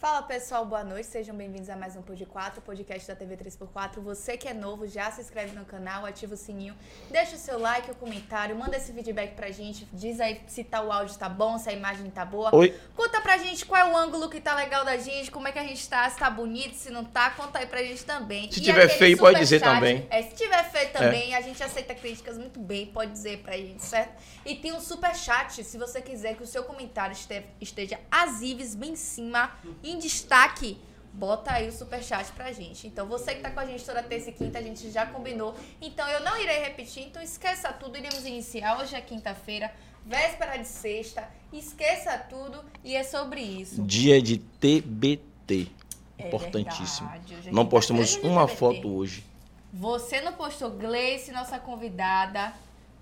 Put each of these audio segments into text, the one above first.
Fala pessoal, boa noite, sejam bem-vindos a mais um Pod 4, podcast da TV 3x4. Você que é novo, já se inscreve no canal, ativa o sininho, deixa o seu like, o comentário, manda esse feedback pra gente, diz aí se tá, o áudio tá bom, se a imagem tá boa. Oi. Conta pra gente qual é o ângulo que tá legal da gente, como é que a gente tá, se tá bonito, se não tá, conta aí pra gente também. Se E tiver feio, pode dizer também. É, se tiver feio também, a gente aceita críticas muito bem, pode dizer pra gente, certo? E tem um super chat, se você quiser que o seu comentário este- esteja asíveis bem em cima, em destaque, bota aí o super chat pra gente. Então você que tá com a gente toda terça e quinta, a gente já combinou. Então eu não irei repetir, então esqueça tudo, iremos iniciar. Hoje é quinta-feira, véspera de sexta, esqueça tudo e é sobre isso. Dia de TBT. É Importantíssimo. é Não postamos quinta-feira de uma foto hoje. Você não postou, Gleice, nossa convidada,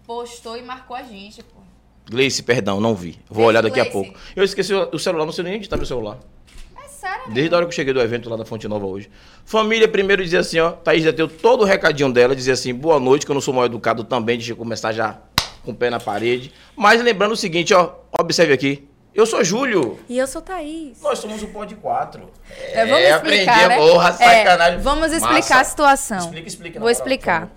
postou e marcou a gente, pô. Gleice, perdão, não vi. Vou Beijo, olhar daqui a Gleice. pouco. Eu esqueci o celular, não sei nem onde tá meu celular. É sério, Desde a hora que eu cheguei do evento lá da Fonte Nova hoje. Família, primeiro dizia assim, ó. Thaís já deu todo o recadinho dela, dizia assim, boa noite, que eu não sou mal educado também, deixa eu começar já com o pé na parede. Mas lembrando o seguinte, ó, observe aqui. Eu sou Júlio. E eu sou Thaís. Nós somos o Pod 4. É, vamos explicar, aprendi, né? porra, É, sacanagem. vamos explicar Massa. a situação. Explica, explica. Vou explicar.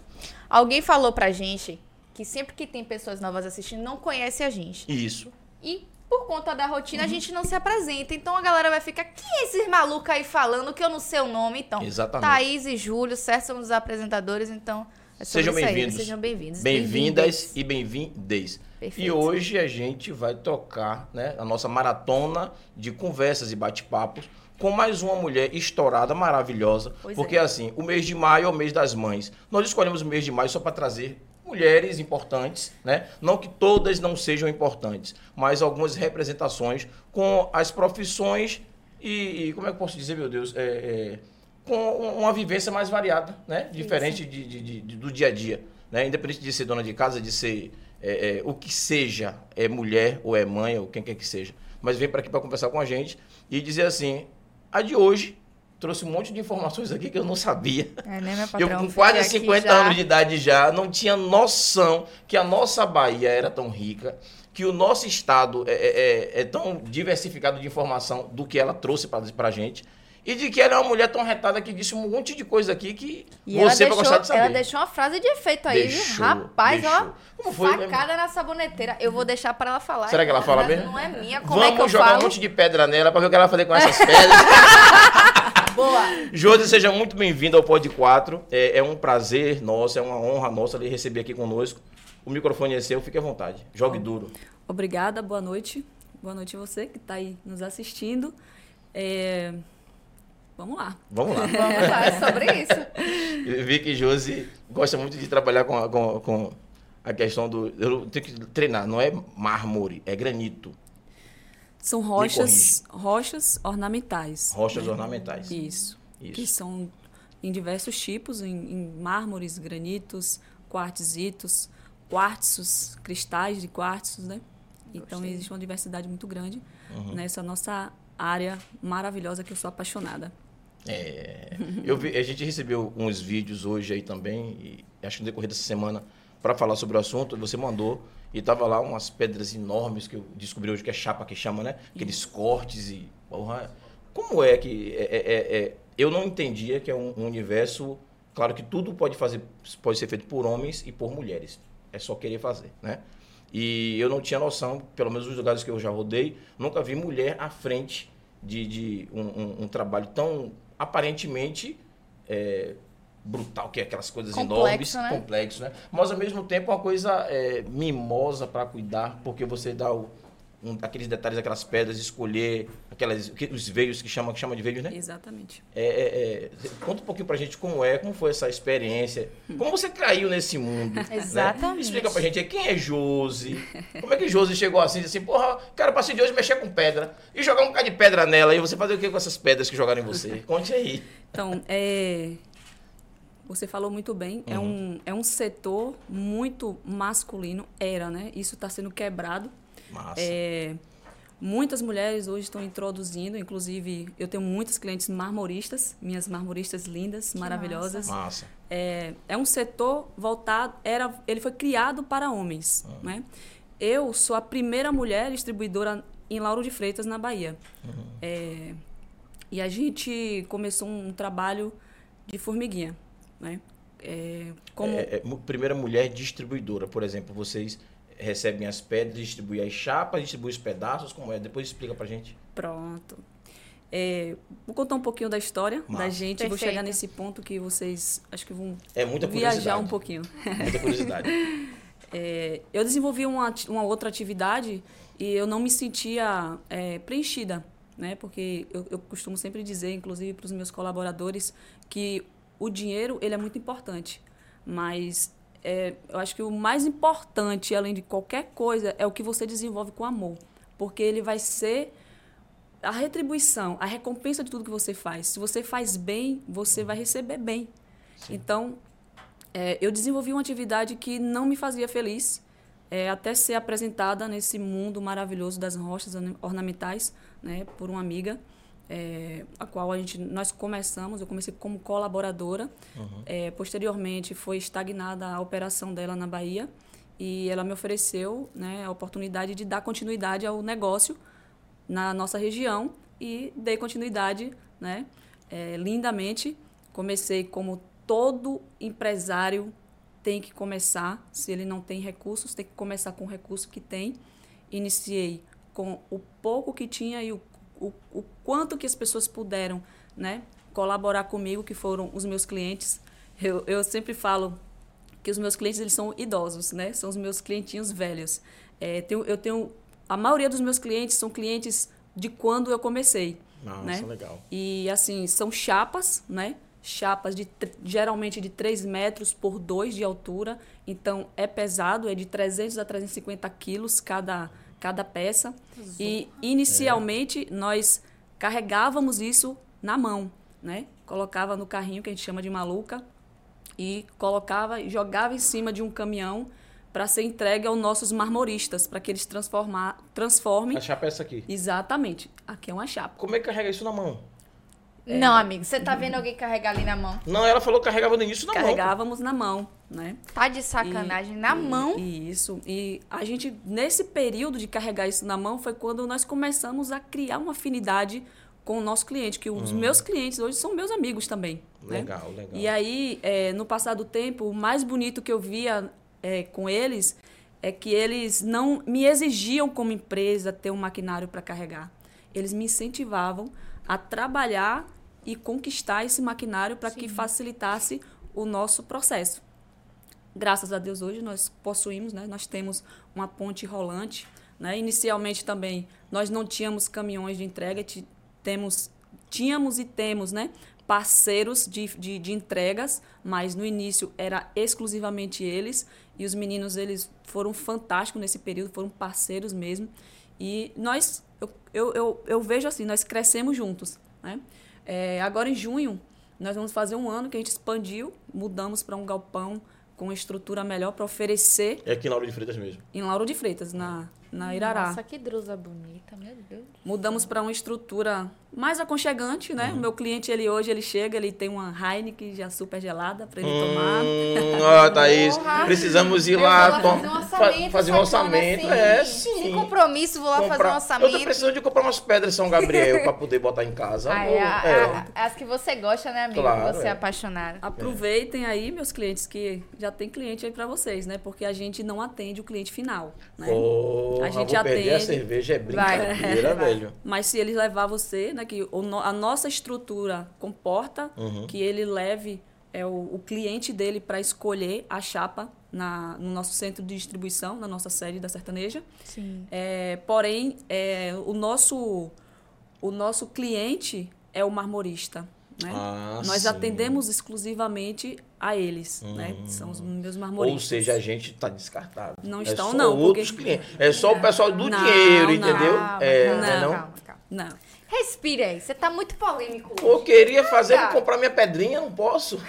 Alguém falou pra gente que sempre que tem pessoas novas assistindo, não conhece a gente. Isso. E por conta da rotina, a gente não se apresenta. Então a galera vai ficar, quem é esses malucos aí falando que eu não sei o nome? Então, Exatamente. Thaís e Júlio, certo? Somos os apresentadores, então é Sejam bem-vindos. Sejam bem-vindos. Bem-vindas e bem-vindes. E hoje a gente vai tocar né, a nossa maratona de conversas e bate-papos com mais uma mulher estourada, maravilhosa. Pois porque é. assim, o mês de maio é o mês das mães. Nós escolhemos o mês de maio só para trazer mulheres importantes, né? Não que todas não sejam importantes, mas algumas representações com as profissões e, e como é que eu posso dizer, meu Deus, é, é, com uma vivência mais variada, né? Diferente de, de- de- do dia a dia, né? Independente de ser dona de casa, de ser é, é, o que seja, é mulher ou é mãe ou quem quer que seja, mas vem para aqui para conversar com a gente e dizer assim, a de hoje trouxe um monte de informações aqui que eu não sabia. É, né, Eu, com quase Fiquei aqui 50 já. anos de idade já, não tinha noção que a nossa Bahia era tão rica, que o nosso estado é, é- é- é tão diversificado de informação do que ela trouxe pra, pra gente. E de que ela é uma mulher tão retada que disse um monte de coisa aqui que E você vai deixou, gostar de saber. ela deixou uma frase de efeito aí, viu? Deixou, Rapaz, ó. Como foi, facada na saboneteira. Eu vou deixar pra ela falar. Será que ela fala mesmo? Não é minha, como Vamos é que eu jogar falo? um monte de pedra nela pra ver o que ela vai fazer com essas pedras. Boa. Josi, seja muito bem-vindo ao Pod 4. É, é um prazer nosso, é uma honra nossa lhe receber aqui conosco. O microfone é seu, fique à vontade. Jogue duro. Obrigada, boa noite. Boa noite a você que está aí nos assistindo. É, Vamos lá. Vamos lá. Vamos lá, é sobre isso. Eu vi que Josi gosta muito de trabalhar com a, com, com a questão do. Eu tenho que treinar, não é mármore, é granito. São rochas, rochas ornamentais. Rochas ornamentais. Isso. Isso. Que são em diversos tipos, em, em mármores, granitos, quartzitos, quartzos, cristais de quartzos, né? Então Gostei. existe uma diversidade muito grande Uhum. nessa nossa área maravilhosa que eu sou apaixonada. É, eu vi, a gente recebeu uns vídeos hoje aí também, acho que no decorrer dessa semana, para falar sobre o assunto, você mandou, e tava lá umas pedras enormes que eu descobri hoje que é chapa que chama, né? Aqueles cortes e. Porra, como é que. É, é- é- é- eu não entendia que é um, um universo. Claro que tudo pode, fazer, pode ser feito por homens e por mulheres. É só querer fazer, né? E eu não tinha noção, pelo menos nos lugares que eu já rodei, nunca vi mulher à frente de, de um, um- um trabalho tão aparentemente é, brutal, que é aquelas coisas Complexo, enormes, né? complexo, né? Mas ao mesmo tempo é uma coisa é, mimosa para cuidar, porque você dá o- um- aqueles detalhes, aquelas pedras, escolher aquelas, que- os veios que chama, que chama de veios, né? Exatamente. É, é, é, conta um pouquinho pra gente como é, como foi essa experiência, como você caiu nesse mundo. né? Exatamente. Explica pra gente quem é Josi, como é que Josi chegou assim, assim, porra, quero passei de hoje mexer com pedra e jogar um bocado de pedra nela, e você fazer o que com essas pedras que jogaram em você? Conte aí. Então, é, você falou muito bem, é, um, é um setor muito masculino, era, né? Isso está sendo quebrado. Massa. É, muitas mulheres hoje estão introduzindo, inclusive eu tenho muitas clientes marmoristas, minhas marmoristas lindas, maravilhosas. Massa. É, é um setor voltado, era, ele foi criado para homens, né? Eu sou a primeira mulher distribuidora em Lauro de Freitas, na Bahia. É, E a gente começou um trabalho de formiguinha, né? É, como... É, é, primeira mulher distribuidora, por exemplo, vocês recebem as pedras, distribuem as chapas, distribuem os pedaços, como é? Depois explica pra gente. Pronto. É, vou contar um pouquinho da história Massa. da gente. Perfeito. Vou chegar nesse ponto que vocês acho que vão é muita viajar um pouquinho. Muita curiosidade. é, eu desenvolvi uma, uma outra atividade e eu não me sentia é, preenchida, né? Porque eu, eu costumo sempre dizer, inclusive para os meus colaboradores, que o dinheiro ele é muito importante, mas é, eu acho que o mais importante, além de qualquer coisa, é o que você desenvolve com amor, porque ele vai ser a retribuição, a recompensa de tudo que você faz. Se você faz bem, você vai receber bem. Sim. Então, é, eu desenvolvi uma atividade que não me fazia feliz, é, até ser apresentada nesse mundo maravilhoso das rochas ornamentais, né, por uma amiga, é, a qual a gente, nós começamos, eu comecei como colaboradora, uhum. é, posteriormente foi estagnada a operação dela na Bahia, e ela me ofereceu né, a oportunidade de dar continuidade ao negócio, na nossa região e dei continuidade, né? É, lindamente. Comecei como todo empresário tem que começar. Se ele não tem recursos, tem que começar com o recurso que tem. Iniciei com o pouco que tinha e o, o, o quanto que as pessoas puderam, né? Colaborar comigo, que foram os meus clientes. Eu, eu sempre falo que os meus clientes eles são idosos, né? São os meus clientinhos velhos. É, tenho, eu tenho a maioria dos meus clientes são clientes de quando eu comecei. Nossa, né? legal. E assim, são chapas, né? Chapas de geralmente de 3 metros por 2 de altura. Então é pesado, é de 300 a 350 quilos cada, cada peça. E inicialmente é. nós carregávamos isso na mão, né? Colocava no carrinho que a gente chama de maluca e colocava e jogava em cima de um caminhão para ser entregue aos nossos marmoristas, para que eles transformar, transformem. A chapa é essa aqui. Exatamente. Aqui é uma chapa. Como é que carrega isso na mão? É. Não, amigo, você tá vendo alguém carregar ali na mão? Não, ela falou que carregava no início na Carregávamos mão. Carregávamos na mão, né? Tá de sacanagem, e, na e, mão? Isso. E a gente, nesse período de carregar isso na mão, foi quando nós começamos a criar uma afinidade com o nosso cliente, que os hum. meus clientes hoje são meus amigos também. Né? Legal, né? legal. E aí, é, no passar do tempo, o mais bonito que eu via é, com eles é que eles não me exigiam como empresa ter um maquinário para carregar. Eles me incentivavam a trabalhar e conquistar esse maquinário para que facilitasse o nosso processo. Graças a Deus hoje nós possuímos, né? Nós temos uma ponte rolante, né? Inicialmente também nós não tínhamos caminhões de entrega, temos tínhamos e temos, né? parceiros de, de, de, entregas, mas no início era exclusivamente eles. E os meninos, eles foram fantásticos nesse período, foram parceiros mesmo. E nós, eu, eu, eu, vejo assim, nós crescemos juntos. Né? É, agora em junho, nós vamos fazer um ano que a gente expandiu, mudamos para um galpão com estrutura melhor para oferecer. É aqui em Lauro de Freitas mesmo? Em Lauro de Freitas, na, na Irará. Nossa, que drusa bonita, meu Deus. Mudamos para uma estrutura mais aconchegante, né? Uhum. O meu cliente, ele hoje, ele chega, ele tem uma Heineken já super gelada para ele hum, tomar. Ó, Thaís, Porra. precisamos ir lá, lá fazer um orçamento. Fazer um orçamento, assim, é, sim. Sem compromisso, vou lá comprar. fazer um orçamento. Eu tô precisando de comprar umas pedras São Gabriel para poder botar em casa. Ah, é, a, é. A, as que você gosta, né, amigo? Claro, você é, é apaixonado. Aproveitem aí, meus clientes, que já tem cliente aí para vocês, né? Porque a gente não atende o cliente final, né? Oh a gente já tem. A cerveja é brincadeira, vai, velho. Mas se ele levar você, né, que a nossa estrutura comporta uhum. que ele leve é, o, o cliente dele para escolher a chapa na, no nosso centro de distribuição, na nossa sede da sertaneja. Sim. É, porém, é, o, nosso, o nosso cliente é o marmorista. Né? Ah, Nós sim. atendemos exclusivamente a eles, uhum. né? São os meus marmoristas. Ou seja, a gente está descartado. Não é estão, não. outros porque... clientes. É só o pessoal do não, dinheiro, não, entendeu? Calma, é, calma, não, não? Calma, calma. Não. Respire aí, você tá muito polêmico. Hoje. Eu queria fazer pra comprar minha pedrinha, não posso.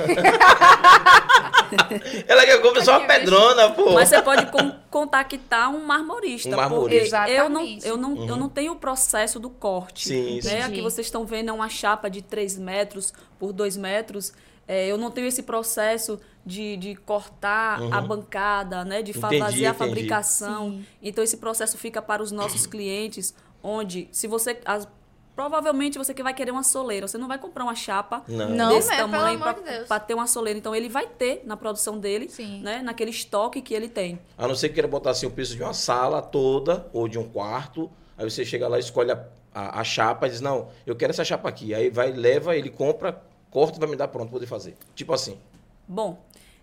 Ela quer comprar só uma pedrona, pô. Mas você pode contactar um marmorista. Um marmorista. Eu não, eu, não, uhum. eu não tenho o processo do corte. Sim, né? sim. Aqui vocês estão vendo é uma chapa de 3 metros por 2 metros. É, eu não tenho esse processo de, de cortar uhum. a bancada, né? de entendi, fazer a fabricação. Sim. Então, esse processo fica para os nossos clientes, onde, se você. As, provavelmente você que vai querer uma soleira. Você não vai comprar uma chapa Não. Não, desse né? Pelo tamanho amor para de ter uma soleira. Então ele vai ter na produção dele, Sim. né, naquele estoque que ele tem. A não ser que queira botar assim o preço de uma sala toda ou de um quarto. Aí você chega lá, escolhe a, a, a chapa e diz, não, eu quero essa chapa aqui. Aí vai, leva, ele compra, corta e vai me dar pronto pra poder fazer. Tipo assim. Bom,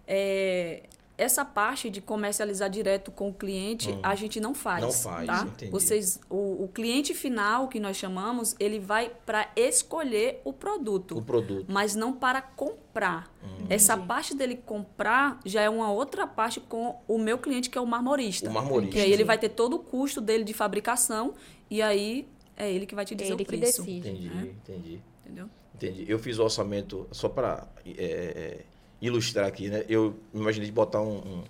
é, essa parte de comercializar direto com o cliente, a gente não faz. Hum. Não faz, tá? entendi. Vocês, o, o cliente final, que nós chamamos, ele vai para escolher o produto. O produto. Mas não para comprar. Hum. Essa parte dele comprar já é uma outra parte com o meu cliente, que é o marmorista. O marmorista. Que aí ele vai ter todo o custo dele de fabricação e aí é ele que vai te dizer Ele o que preço. decide. Entendi, né? entendi. Entendeu? Entendi. Eu fiz o orçamento, só para ilustrar aqui, né? Eu imaginei de botar um,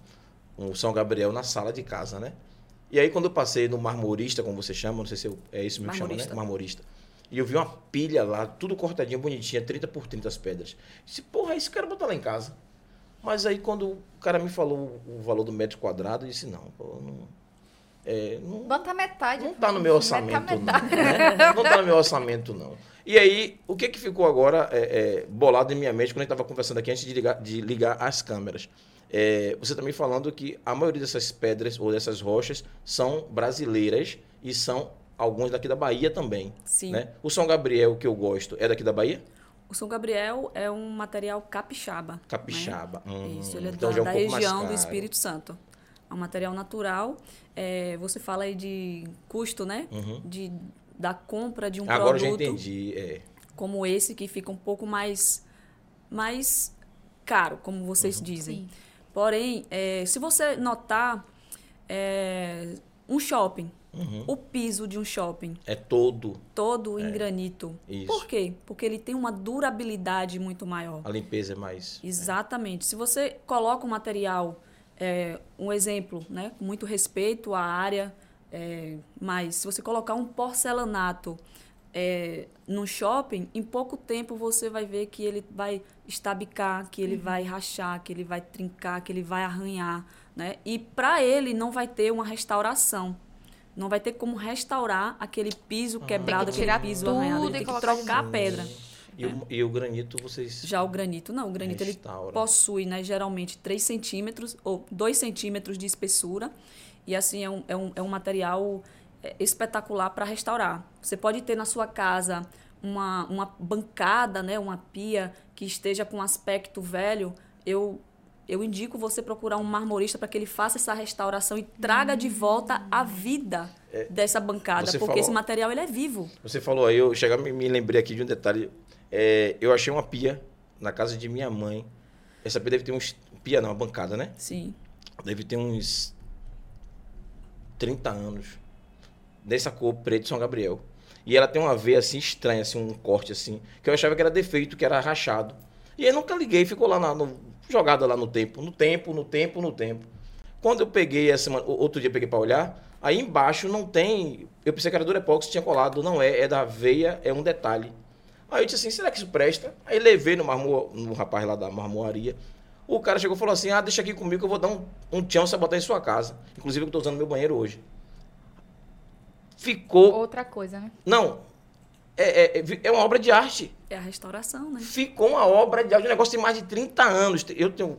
um, um São Gabriel na sala de casa, né? E aí, quando eu passei no marmorista, como você chama, não sei se eu- é isso mesmo que chama, né? Marmorista. E eu vi uma pilha lá, tudo cortadinho, bonitinha, 30 por 30 as pedras. Disse, porra, isso eu quero botar lá em casa. Mas aí, quando o cara me falou o valor do metro quadrado, eu disse, não, pô, não, é, não, Bota metade. não tá no meu orçamento, Meta não. metade. né? Não tá no meu orçamento, não. E aí, o que que ficou agora é, é, bolado em minha mente quando a gente estava conversando aqui antes de ligar, de ligar as câmeras? É, você também falando que a maioria dessas pedras ou dessas rochas são brasileiras e são algumas daqui da Bahia também. Sim. Né? O São Gabriel, que eu gosto, é daqui da Bahia? O São Gabriel é um material capixaba. Capixaba. Né? Hum, Isso, ele é então da, é um região do. Espírito Santo. É um material natural. É, você fala aí de custo, né? De, da compra de um Uhum. Agora eu já produto entendi. É. como esse, que fica um pouco mais, mais caro, como Uhum. vocês dizem. Sim. Porém, é, se você notar, é, um shopping, Uhum. o piso de um shopping, É todo. todo em granito. Isso. Por quê? Porque ele tem uma durabilidade muito maior. A limpeza é mais. Exatamente. Se você coloca um material, é, um exemplo, né, com muito respeito à área, é, mas se você colocar um porcelanato é, no shopping, em pouco tempo você vai ver que ele vai estabicar, que ele vai rachar, que ele vai trincar, que ele vai arranhar, né? E para ele não vai ter uma restauração. Não vai ter como restaurar aquele piso quebrado, Tem que aquele piso tudo arranhado. Ele tem que trocar a pedra. E, o, e o granito, vocês. Já o granito, não. O granito ele Restaura. possui, né, geralmente 3 centímetros ou 2 centímetros de espessura. E assim, é um, é um, é um material é, espetacular para restaurar. Você pode ter na sua casa uma, uma bancada, né, uma pia que esteja com aspecto velho. Eu, eu indico você procurar um marmorista para que ele faça essa restauração e traga de volta a vida dessa bancada. É, Porque falou- esse material ele é vivo. Você falou aí, eu chegar me, me lembrei aqui de um detalhe. É, eu achei uma pia na casa de minha mãe. Essa pia deve ter uns. Pia não, uma bancada, né? Sim. Deve ter uns 30 anos. Dessa cor preto São Gabriel. E ela tem uma veia assim estranha, assim, um corte assim, que eu achava que era defeito, que era rachado. E aí nunca liguei, ficou lá na, no, jogada lá no tempo, no tempo, no tempo, no tempo. Quando eu peguei essa outro dia eu peguei para olhar, aí embaixo não tem, eu pensei que era Durepox, tinha colado, não é, é da veia, é um detalhe. Aí eu disse assim, será que isso presta? Aí levei no, marmor, no rapaz lá da marmoaria. O cara chegou e falou assim, ah, deixa aqui comigo que eu vou dar um, um tchão pra botar em sua casa. Inclusive eu tô usando meu banheiro hoje. Ficou, Outra coisa, né? não, é, é, é uma obra de arte. É a restauração, né? Ficou uma obra de arte, o negócio tem mais de 30 anos. Eu tenho,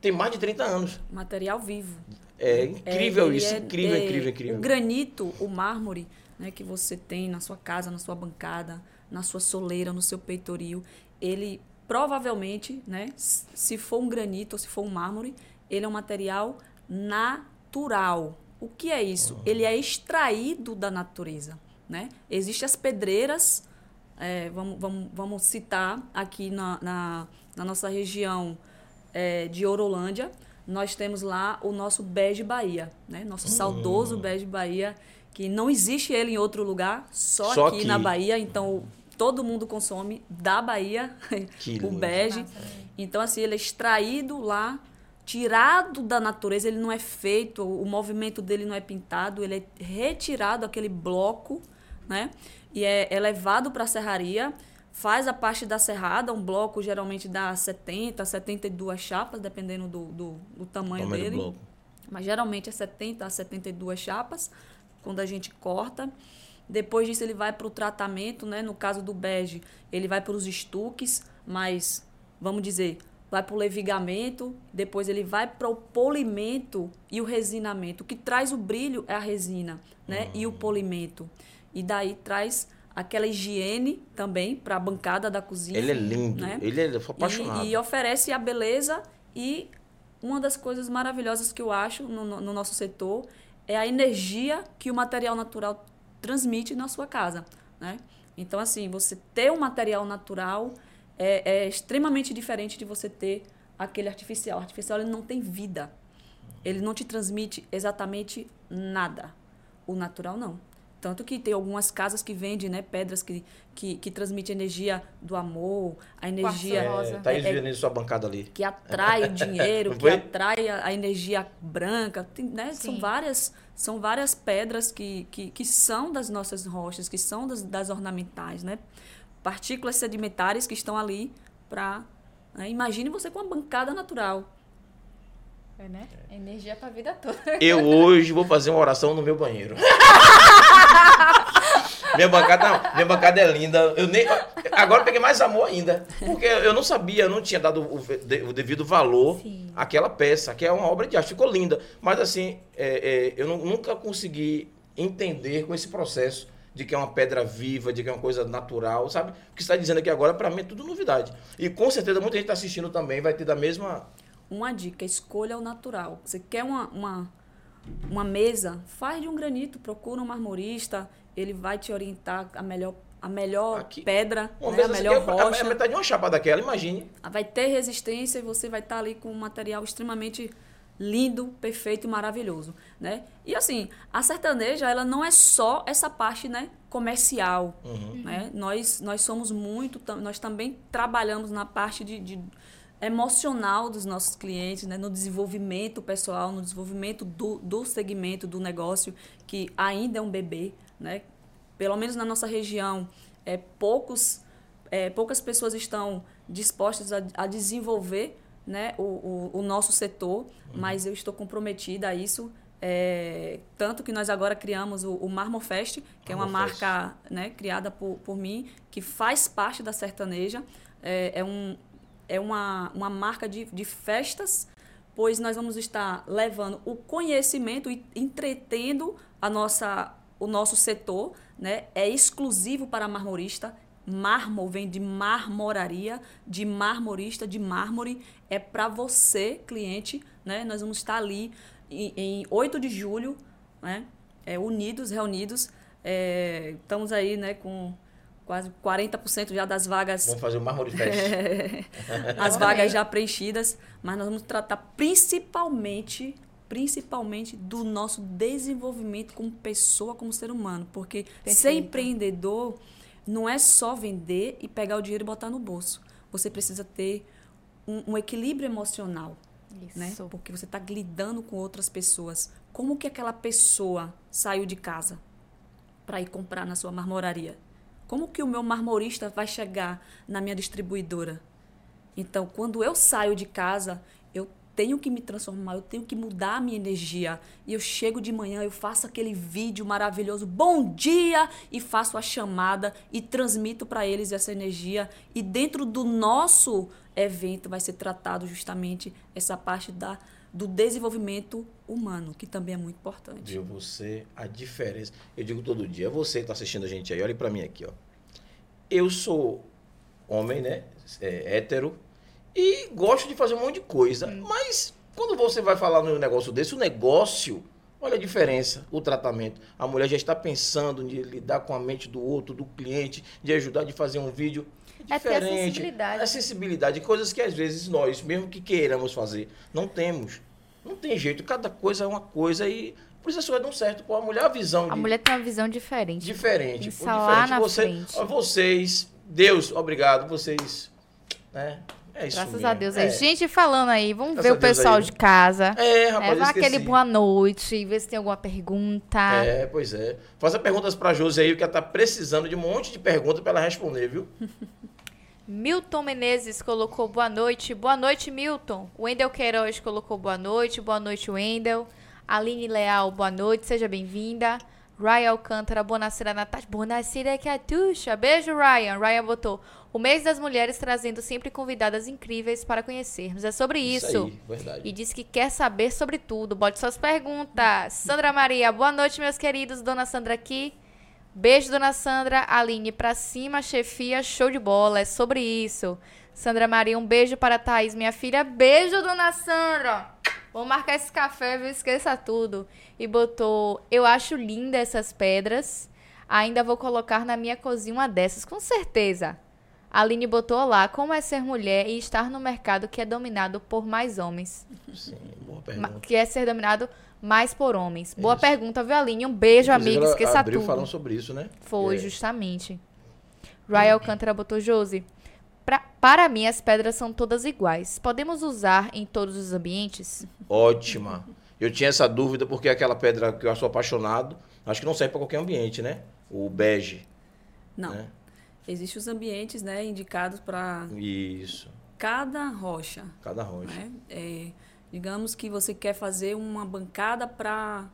tem mais de 30 anos. Material vivo. É incrível isso, é- incrível, é, incrível, incrível. O granito, o mármore, né, que você tem na sua casa, na sua bancada, na sua soleira, no seu peitoril, ele provavelmente, né, se for um granito ou se for um mármore, ele é um material natural. O que é isso? Ele é extraído da natureza, né? Existem as pedreiras, é, vamos, vamos, vamos citar aqui na, na, na nossa região é, de Orolândia, nós temos lá o nosso Bege Bahia, né? Nosso saudoso Bege Bahia, que não existe ele em outro lugar, só, Só aqui, aqui. na Bahia, então todo mundo consome da Bahia Que o bege. Então, assim, ele é extraído lá, tirado da natureza, ele não é feito, o movimento dele não é pintado, ele é retirado aquele bloco, né? E é, é levado para a serraria, faz a parte da serrada, um bloco geralmente dá 70, 72 chapas, dependendo do, do, do tamanho, Tamanho do dele. bloco. Mas geralmente é 70 a 72 chapas quando a gente corta. Depois disso, ele vai para o tratamento, né? No caso do bege, ele vai para os estuques, mas, vamos dizer, vai para o levigamento, depois ele vai para o polimento e o resinamento. O que traz o brilho é a resina, né? Uhum. E o polimento. E daí traz aquela higiene também para a bancada da cozinha. Ele é lindo, né? ele é apaixonado. E, e, oferece a beleza e uma das coisas maravilhosas que eu acho no, no nosso setor é a energia que o material natural transmite na sua casa, né? Então, assim, você ter um material natural é, é, extremamente diferente de você ter aquele artificial. O artificial ele não tem vida. Ele não te transmite exatamente nada. O natural não. Tanto que tem algumas casas que vendem né, pedras que, que, que transmitem energia do amor, a energia. É, tá é, é, sua bancada ali. Que atrai o dinheiro, que atrai a, a, energia branca. Tem, né, são, várias, são várias pedras que, que, que são das nossas rochas, que são das, das ornamentais. Né? partículas sedimentares que estão ali para. Né? Imagine você com uma bancada natural. É, né? Energia para a vida toda. Eu hoje vou fazer uma oração no meu banheiro. minha bancada, minha bancada é linda. Eu nem, agora eu peguei mais amor ainda. Porque eu não sabia, eu não tinha dado o, o devido valor Sim. àquela peça, que é uma obra de arte. Ficou linda. Mas assim, é, é, eu não, nunca consegui entender com esse processo de que é uma pedra viva, de que é uma coisa natural, sabe? O que está dizendo aqui agora, para mim, é tudo novidade. E com certeza muita gente está assistindo também, vai ter da mesma. Uma dica: escolha o natural. Você quer uma, uma, uma mesa? Faz de um granito, procura um marmorista, ele vai te orientar a melhor a melhor aqui, pedra, né? a melhor é rocha. A metade de uma chapa daquela, imagine. Vai ter resistência e você vai estar ali com um material extremamente lindo, perfeito e maravilhoso, né? E assim, a sertaneja, ela não é só essa parte, né, comercial, uhum. né? Nós, nós somos muito, nós também trabalhamos na parte de, de emocional dos nossos clientes, né? no desenvolvimento pessoal, no desenvolvimento do, do segmento do negócio, que ainda é um bebê, né? Pelo menos na nossa região, é, poucos, é, poucas pessoas estão dispostas a, a desenvolver né, o, o, o nosso setor, uhum. mas eu estou comprometida a isso. É, tanto que nós agora criamos o, o Marmofest, que é uma marca né, criada por, por mim, que faz parte da sertaneja. É, é, um, é uma, uma marca de, de festas, pois nós vamos estar levando o conhecimento e entretendo a nossa, o nosso setor. Né? É exclusivo para marmorista, Mármore vem de marmoraria, de marmorista, de mármore. É para você, cliente. Né? Nós vamos estar ali em, em 8 de julho, né? É, unidos, reunidos. É, estamos aí né, com quase 40% já das vagas. Vamos fazer o Mármore Fest. as vagas já preenchidas. Mas nós vamos tratar principalmente principalmente do nosso desenvolvimento como pessoa, como ser humano. Porque Perfeito. ser empreendedor não é só vender e pegar o dinheiro e botar no bolso. Você precisa ter um, um equilíbrio emocional. Isso. Né? Porque você está lidando com outras pessoas. Como que aquela pessoa saiu de casa para ir comprar na sua marmoraria? Como que o meu marmorista vai chegar na minha distribuidora? Então, quando eu saio de casa, tenho que me transformar, eu tenho que mudar a minha energia. E eu chego de manhã, eu faço aquele vídeo maravilhoso, bom dia, e faço a chamada e transmito para eles essa energia. E dentro do nosso evento vai ser tratado justamente essa parte da do desenvolvimento humano, que também é muito importante. Viu você, a diferença. Eu digo todo dia, você que está assistindo a gente aí, olhe para mim aqui, ó. Eu sou homem, né? É, hétero, e gosto de fazer um monte de coisa. Hum. Mas quando você vai falar num negócio desse, o negócio, olha a diferença, o tratamento. A mulher já está pensando em lidar com a mente do outro, do cliente, de ajudar de fazer um vídeo diferente. É ter acessibilidade. Acessibilidade, coisas que às vezes nós, mesmo que queiramos fazer, não temos. Não tem jeito, cada coisa é uma coisa e por isso as coisas dão certo. Com a mulher, a visão. A de... mulher tem uma visão diferente. Diferente. Pensar diferente. Lá Você, frente. Vocês, Deus, obrigado, vocês. Né? É isso Graças mesmo. a Deus. É. Gente, falando aí, vamos Graças ver o pessoal aí. de casa. É, rapaz, é, aquele boa noite, ver se tem alguma pergunta. É, pois é. Faça perguntas pra Josi aí, que ela tá precisando de um monte de perguntas pra ela responder, viu? Milton Menezes colocou boa noite. Boa noite, Milton. Wendel Queiroz colocou boa noite. Boa noite, Wendel. Aline Leal, boa noite. Seja bem-vinda. Ryan Alcântara, Bonacira Natasha, Bonacira Catuxa. Beijo, Ryan. Ryan botou. O mês das mulheres trazendo sempre convidadas incríveis para conhecermos. É sobre isso. Isso aí, verdade. E diz que quer saber sobre tudo. Bote suas perguntas. Sandra Maria, boa noite, meus queridos. Dona Sandra aqui. Beijo, dona Sandra. Aline, pra cima, chefia, show de bola. É sobre isso. Sandra Maria, um beijo para a Thaís, minha filha. Beijo, dona Sandra. Vamos marcar esse café, viu? Esqueça tudo. E botou, eu acho linda essas pedras. Ainda vou colocar na minha cozinha uma dessas, com certeza. Aline botou lá, como é ser mulher e estar no mercado que é dominado por mais homens. Sim, boa pergunta. Que é ser dominado mais por homens. Boa Isso. pergunta, viu, Aline? Um beijo, Inclusive, amiga. Esqueça abriu tudo. falando sobre isso, né? Foi, É. justamente. Ryan Alcântara botou Josi. Pra, para mim, as pedras são todas iguais. Podemos usar em todos os ambientes? Ótima. Eu tinha essa dúvida porque aquela pedra que eu sou apaixonado, acho que não serve para qualquer ambiente, né? O bege. Não. Né? Existem os ambientes né, indicados para Isso. cada rocha. Cada rocha. né? É, digamos que você quer fazer uma bancada para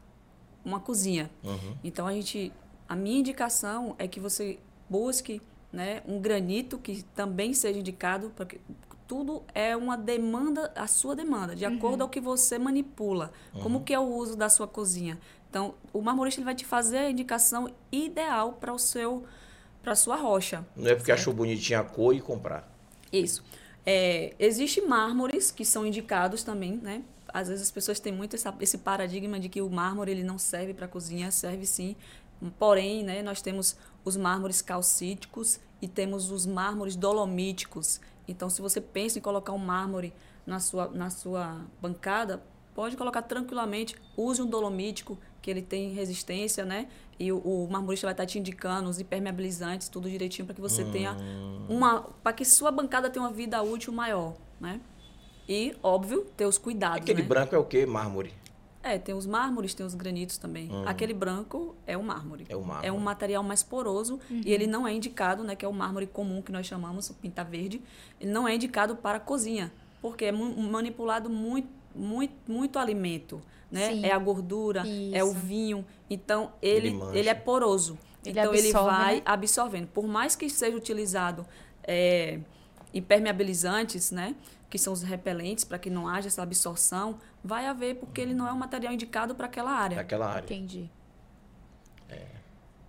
uma cozinha. Uhum. Então a gente, a minha indicação é que você busque, né, um granito que também seja indicado porque tudo é uma demanda, a sua demanda, de acordo ao que você manipula. Como que é o uso da sua cozinha? Então, o marmorista ele vai te fazer a indicação ideal para o seu para sua rocha. Não é porque achou bonitinha a cor e comprar. Isso. É, Existem mármores que são indicados também, né? Às vezes as pessoas têm muito essa- esse paradigma de que o mármore ele não serve para cozinha, serve sim. Porém, né, nós temos os mármores calcíticos e temos os mármores dolomíticos. Então, se você pensa em colocar um mármore na sua, na sua bancada, pode colocar tranquilamente. Use um dolomítico, que ele tem resistência, né? E o, o marmorista vai estar te indicando os impermeabilizantes, tudo direitinho, para que você tenha uma. para que sua bancada tenha uma vida útil maior, né? E, óbvio, ter os cuidados. Aquele né? branco é o quê? Mármore. É, tem os mármores, tem os granitos também. Aquele branco é o mármore. É o mármore. É um material mais poroso e ele não é indicado, né, que é o mármore comum que nós chamamos, o pinta verde. Ele não é indicado para cozinha, porque é manipulado muito, muito, muito alimento, né? Sim. É a gordura, é o Isso. vinho. Então ele Ele ele, é poroso. Ele então ele absorve, vai né? absorvendo. Por mais que seja utilizado é, impermeabilizantes, né? Que são os repelentes, para que não haja essa absorção, vai haver, porque ele não é um material indicado para aquela área. Naquela área. Entendi.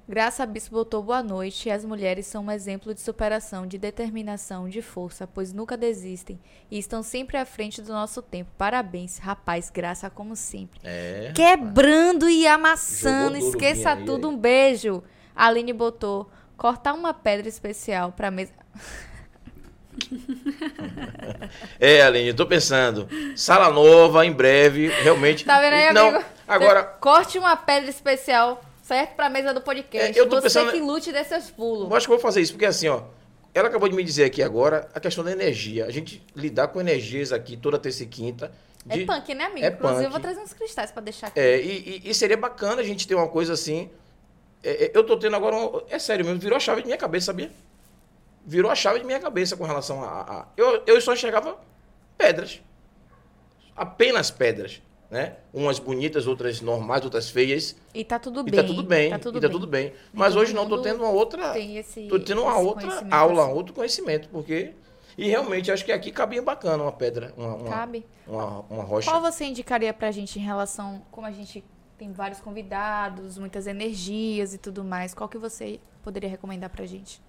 Graça Bispo botou boa noite. As mulheres são um exemplo de superação, de determinação, de força, pois nunca desistem e estão sempre à frente do nosso tempo. Parabéns, rapaz. Graça como sempre. É. Quebrando e amassando. Esqueça aí, tudo. aí. Um beijo. Aline botou cortar uma pedra especial para mesa. É, Aline, eu tô pensando. Sala nova, em breve, realmente. Tá vendo aí, Não, amigo? agora, Corte uma pedra especial, certo? Pra mesa do podcast. É, eu tô Você pensando- que lute desses pulos. eu acho que eu vou fazer isso, porque assim, ó. Ela acabou de me dizer aqui agora a questão da energia. A gente lidar com energias aqui toda terça e quinta. É de- punk, né, amigo? é Inclusive, eu punk. vou trazer uns cristais pra deixar aqui. É, e, e- e seria bacana a gente ter uma coisa assim. É, é, eu tô tendo agora. um- é sério mesmo, virou a chave de minha cabeça, sabia? Virou a chave de minha cabeça com relação a. a- a- eu, eu só enxergava pedras. Apenas pedras. Né? Umas bonitas, outras normais, outras feias. E tá tudo E bem. tá tudo bem. Tá tudo e tá bem. tudo bem. Mas hoje não, tô tendo uma outra. Tem esse, Tô tendo uma outra aula, assim. outro conhecimento, porque. E realmente acho que aqui cabia bacana uma pedra, uma, uma, Cabe. uma, uma rocha. Qual você indicaria pra gente em relação, como a gente tem vários convidados, muitas energias e tudo mais, qual que você poderia recomendar pra gente?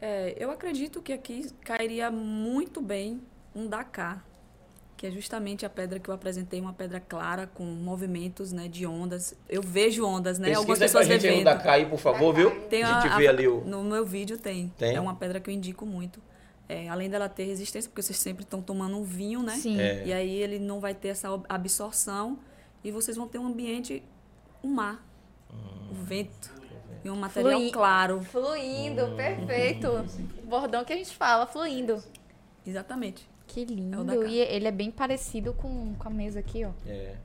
É, eu acredito que aqui cairia muito bem um Dakar, que é justamente a pedra que eu apresentei, uma pedra clara com movimentos né, de ondas. Eu vejo ondas, né? Algumas pra pessoas gente aí bebendo. no Dakar aí, por favor, viu? Tem a gente a- vê a- ali o. No meu vídeo tem. Tem? É uma pedra que eu indico muito. É, além dela ter resistência, porque vocês sempre estão tomando um vinho, né? Sim. É. E aí ele não vai ter essa absorção e vocês vão ter um ambiente, um mar, o vento e um material Flui- claro. Fluindo, perfeito. Bordão que a gente fala, fluindo. Exatamente. Que É lindo. Dakar. e ele é bem parecido com, com a mesa aqui, ó. É,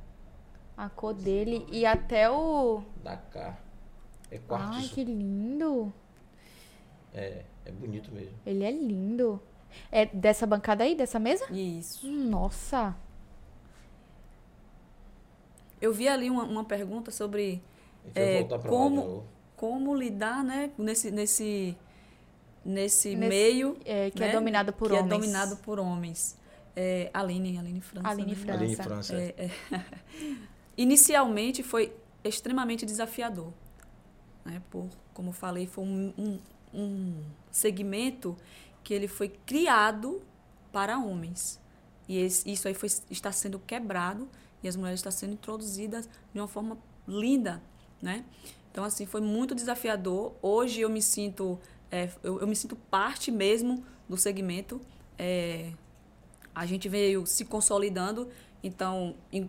A cor dele e até o. Dakar. É Ai, quartos. que lindo. É, é bonito mesmo. Ele é lindo. É dessa bancada aí, dessa mesa? Isso. Nossa. Eu vi ali uma, uma pergunta sobre é, como, como lidar né, nesse, nesse, nesse, nesse meio é, que é né, é dominado por que homens. é dominado por homens. É, Aline, Aline França. Aline né? França. Aline França. É, é. Inicialmente foi extremamente desafiador. Né? Por, como falei, foi um, um, um segmento que ele foi criado para homens. E esse, isso aí foi, está sendo quebrado e as mulheres estão sendo introduzidas de uma forma linda, né? Então, assim, foi muito desafiador. Hoje eu me sinto, é, eu, eu, me sinto parte mesmo do segmento. É, a gente veio se consolidando. Então, em,